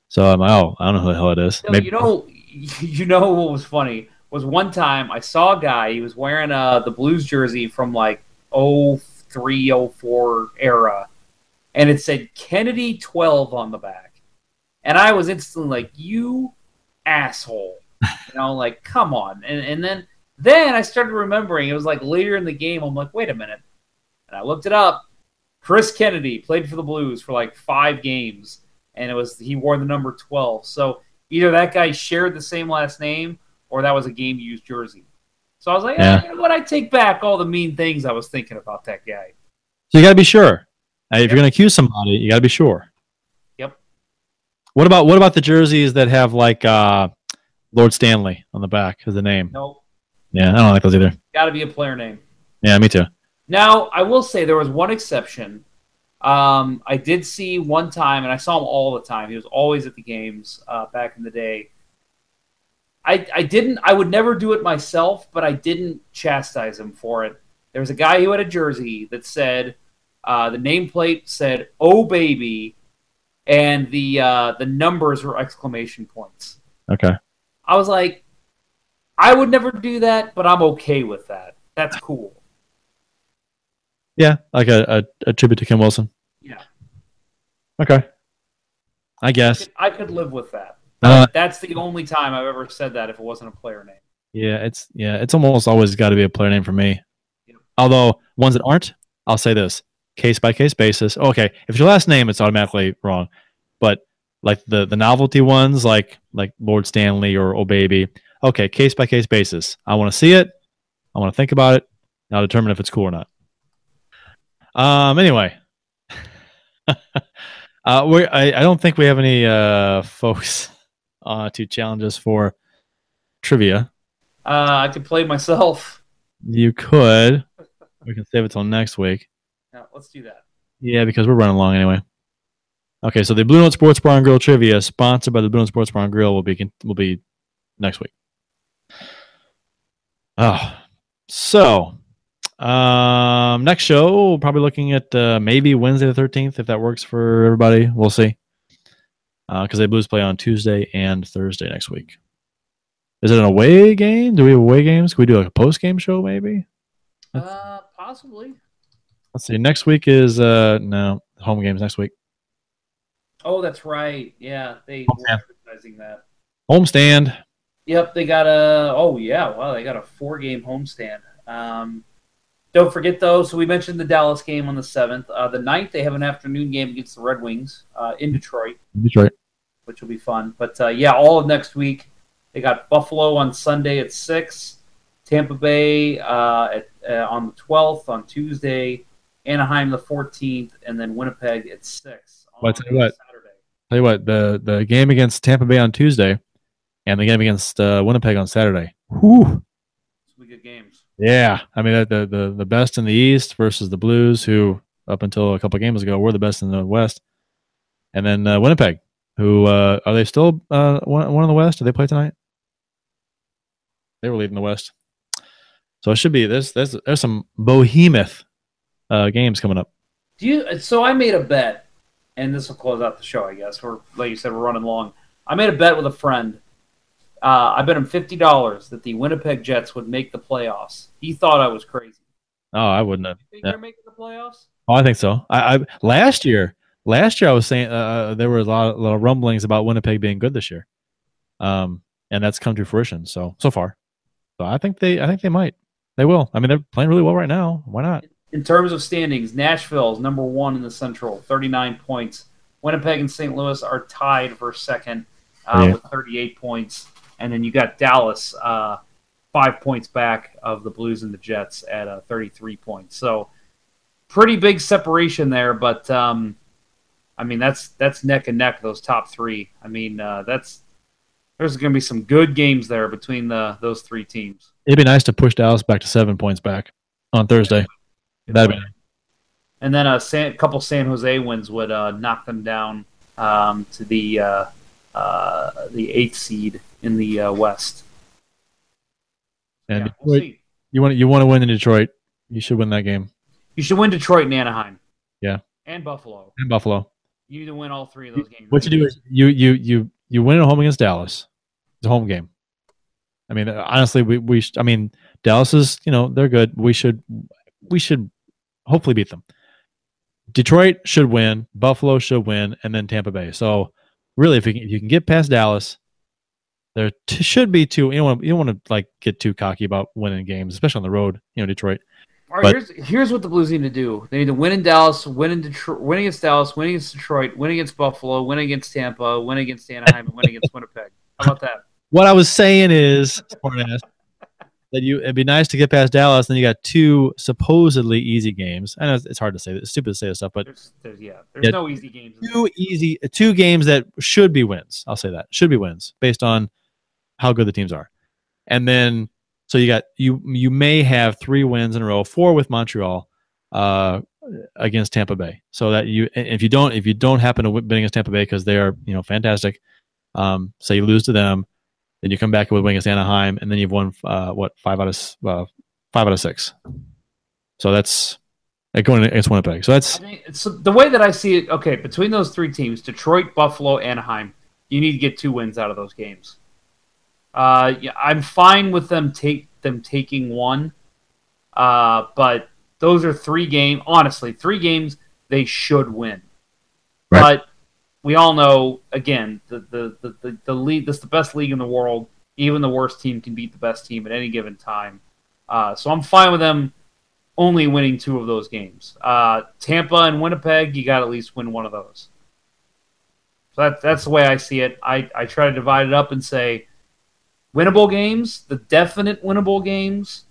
So I'm like, oh, I don't know who the hell it is. No, Maybe- you know, you know what was funny was one time I saw a guy. He was wearing uh, the Blues jersey from like 03, 04 era, and it said Kennedy 12 on the back, and I was instantly like, "You asshole!" You know, like, come on. And and then then I started remembering it was like later in the game. I'm like, wait a minute, and I looked it up. Chris Kennedy played for the Blues for like five games, and it was he wore the number 12. So either that guy shared the same last name or that was a game used jersey. So I was like, Yeah. eh, you know what? I take back all the mean things I was thinking about that guy. So you got to be sure. Uh, if you're going to accuse somebody, you got to be sure. Yep. What about what about the jerseys that have like uh, Lord Stanley on the back as the name? No, Yeah, I don't like those either. got to be a player name. Yeah, me too. Now, I will say there was one exception. Um, I did see one time, and I saw him all the time. He was always at the games uh, back in the day. I, I didn't. I would never do it myself, but I didn't chastise him for it. There was a guy who had a jersey that said uh, the nameplate said "Oh baby," and the uh, the numbers were exclamation points. Okay. I was like, I would never do that, but I'm okay with that. That's cool. Yeah, like a, a, a tribute to Ken Wilson. Yeah. Okay. I guess. I could live with that. Uh, That's the only time I've ever said that if it wasn't a player name. yeah, it's yeah, it's almost always got to be a player name for me. Yep. Although ones that aren't, I'll say this: case by case basis. Okay, if it's your last name, it's automatically wrong. But like the the novelty ones, like like Lord Stanley or Oh Baby, okay, case by case basis. I want to see it. I want to think about it. And I'll determine if it's cool or not. Um. Anyway, uh, we I, I don't think we have any uh folks uh to challenge us for trivia. Uh, I could play myself. You could. We can save it till next week. Yeah, let's do that. Yeah, because we're running long anyway. Okay, so the Blue Note Sports Bar and Grill trivia, sponsored by the Blue Note Sports Bar and Grill, will be will be next week. Oh, so um, next show, probably looking at uh, maybe Wednesday the thirteenth, if that works for everybody. We'll see. Because they Blues play on Tuesday and Thursday next week. Is it an away game? Do we have away games? Can we do like a post game show maybe? Uh, possibly. Let's see. Next week is uh no home games next week. Oh, that's right. Yeah, they were yeah. advertising that. Homestand. Yep, they got a. Oh yeah, wow, they got a four-game homestand. Um, don't forget though. So we mentioned the Dallas game on the seventh. Uh, the 9th, they have an afternoon game against the Red Wings uh, in Detroit, Detroit. which will be fun. But uh, yeah, all of next week, they got Buffalo on Sunday at six, Tampa Bay uh, at, uh, on the twelfth on Tuesday, Anaheim the fourteenth, and then Winnipeg at six. on Well, tell you what. Saturday. Tell you what, the the game against Tampa Bay on Tuesday, and the game against uh, Winnipeg on Saturday. Whew. Be good games. Yeah, I mean the, the the best in the East versus the Blues, who up until a couple games ago were the best in the West, and then uh, Winnipeg, who uh, are they still uh, one, one in the West? Do they play tonight? They were leading the West, so it should be there's there's there's some behemoth uh, games coming up. Do you? So I made a bet, and this will close out the show. I guess we're like you said, we're running long. I made a bet with a friend. Uh, I bet him fifty dollars that the Winnipeg Jets would make the playoffs. He thought I was crazy. Oh, I wouldn't have. You think Yeah. they're making the playoffs? Oh, I think so. I, I last year, last year I was saying uh, there were a lot, a lot of rumblings about Winnipeg being good this year, um, and that's come to fruition. So so far, so I think they, I think they might, they will. I mean, they're playing really well right now. Why not? In terms of standings, Nashville is number one in the Central, thirty-nine points. Winnipeg and St. Louis are tied for second uh, Yeah. with thirty-eight points, and then you got Dallas uh, five points back of the Blues and the Jets at uh, thirty-three points. So pretty big separation there, but um, I mean that's that's neck and neck those top three. I mean uh, that's there's going to be some good games there between the those three teams. It'd be nice to push Dallas back to seven points back on Thursday. That'd be and then a San, couple San Jose wins would uh, knock them down um, to the uh, uh, the eighth seed in the uh, West. and Yeah, we'll Detroit, you want you want to win in Detroit, you should win that game. You should win Detroit and Anaheim. Yeah. and Buffalo. And Buffalo, You need to win all three of those games. what you do is you you you you win at home against Dallas. It's a home game. I mean, honestly, we we sh- I mean Dallas is you know they're good. We should we should hopefully beat them. Detroit should win. Buffalo should win, and then Tampa Bay. So really, if you can, if you can get past Dallas, there t- should be two. You don't want you don't want to like get too cocky about winning games, especially on the road. You know, Detroit. All right, but- here's here's what the Blues need to do. They need to win in Dallas, win in Detroit, win against Dallas, win against Detroit, win against Buffalo, win against Tampa, win against Anaheim, and win against Winnipeg. How about that? What I was saying is, that you it'd be nice to get past Dallas. Then you got two supposedly easy games. I know it's, it's hard to say. It's stupid to say this stuff, but There's, there's yeah, there's Yeah. no easy games. two easy, two games that should be wins. I'll say that should be wins based on how good the teams are. And then so you got you you may have three wins in a row, four with Montreal uh, against Tampa Bay. So that you if you don't if you don't happen to win against Tampa Bay because they are you know fantastic, um, say you lose to them, then you come back with win against Anaheim, and then you've won uh, what five out of uh, five out of six. So that's going against Winnipeg. So that's I mean, so the way that I see it, okay, between those three teams, Detroit, Buffalo, Anaheim, you need to get two wins out of those games. Uh, yeah, I'm fine with them take them taking one, uh, but those are three game. Honestly, three games they should win. Right. But we all know, again, the the the the, the league. This is the best league in the world. Even the worst team can beat the best team at any given time. Uh, so I'm fine with them only winning two of those games. Uh, Tampa and Winnipeg, you got to at least win one of those. So that, that's the way I see it. I, I try to divide it up and say winnable games, the definite winnable games,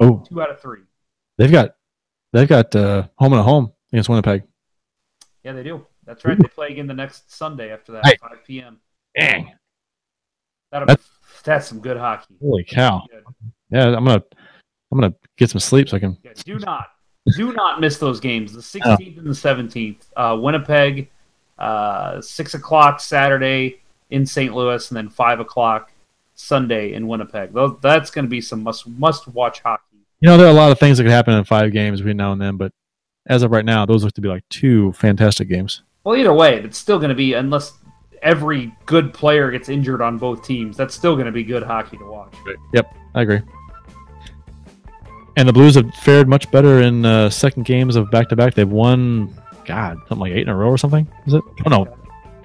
oh two out of three. they've got they've got uh, home and a home against Winnipeg. Yeah, they do. That's right. They play again the next Sunday after that, Right. 5 p.m. Dang. That'll be, That's- that's some good hockey. Holy cow. Yeah, I'm gonna I'm gonna get some sleep so I can Yeah, do not do not miss those games. The 16th and the 17th. Uh, Winnipeg, uh, six o'clock Saturday in St. Louis, and then five o'clock Sunday in Winnipeg. That's going to be some must must watch hockey. You know, there are a lot of things that could happen in five games between now and then, but as of right now, those look to be like two fantastic games. Well, either way, it's still going to be unless every good player gets injured on both teams. That's still going to be good hockey to watch. Yep, I agree. And the Blues have fared much better in uh, second games of back to back. They've won, God, something like eight in a row or something. Is it? Oh no,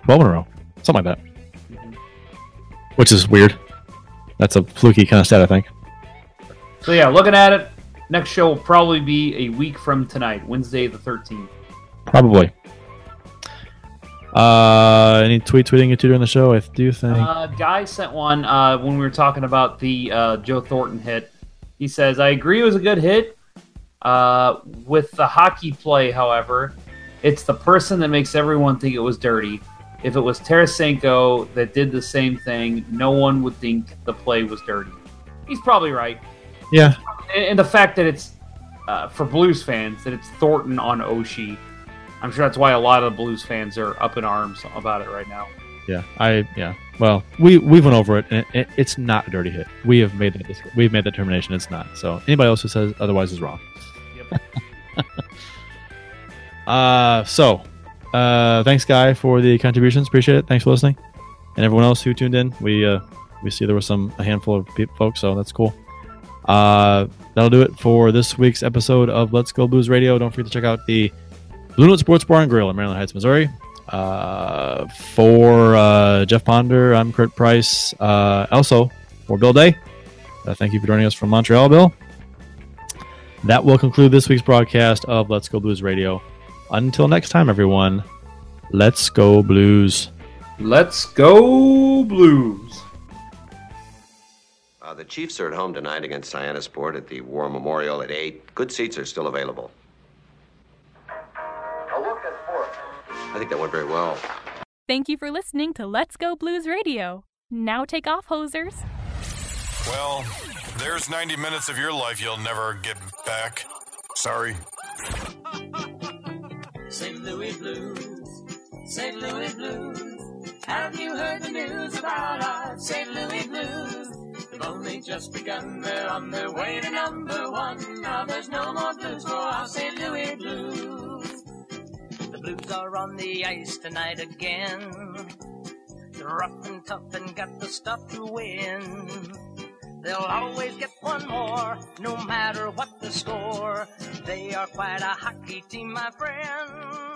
twelve in a row, something like that. Which is weird. That's a fluky kind of stat, I think. So yeah, looking at it, next show will probably be a week from tonight, Wednesday the 13th. Probably. Uh, any tweet tweeting get to during the show? I do think. Uh, Guy sent one uh, when we were talking about the uh, Joe Thornton hit. He says, I agree it was a good hit. Uh, with the hockey play, however, it's the person that makes everyone think it was dirty. If it was Tarasenko that did the same thing, no one would think the play was dirty. He's probably right. yeah, And the fact that it's, uh, for Blues fans, that it's Thornton on Oshie, I'm sure that's why a lot of the Blues fans are up in arms about it right now. yeah. I yeah. Well, we we went over it, and it, it's not a dirty hit. We have made that we've made that determination. It's not. So anybody else who says otherwise is wrong. Yep. Uh, so, uh, thanks, Guy, for the contributions. Appreciate it. Thanks for listening, and everyone else who tuned in. We uh, we see there was some a handful of peop folks, so that's cool. Uh, that'll do it for this week's episode of Let's Go Blues Radio. Don't forget to check out the Blue Note Sports Bar and Grill in Maryland Heights, Missouri. Uh, for uh, Jeff Ponder, I'm Curt Price. Uh, also, for Bill Day, uh, thank you for joining us from Montreal, Bill. That will conclude this week's broadcast of Let's Go Blues Radio. Until next time, everyone, let's go Blues. Let's go Blues. Uh, the Chiefs are at home tonight against Sport at the War Memorial at 8. Good seats are still available. A look at sports. I think that went very well. Thank you for listening to Let's Go Blues Radio. Now take off, hosers. Well, there's 90 minutes of your life you'll never get back. Sorry. St. Louis Blues, St. Louis Blues. Have you heard the news about our St. Louis Blues? They've only just begun, they're on their way to number one. Now there's no more blues for our St. Louis Blues. The Blues are on the ice tonight again. They're rough and tough and got the stuff to win. They'll always get one more, no matter what the score. They are quite a hockey team, my friend.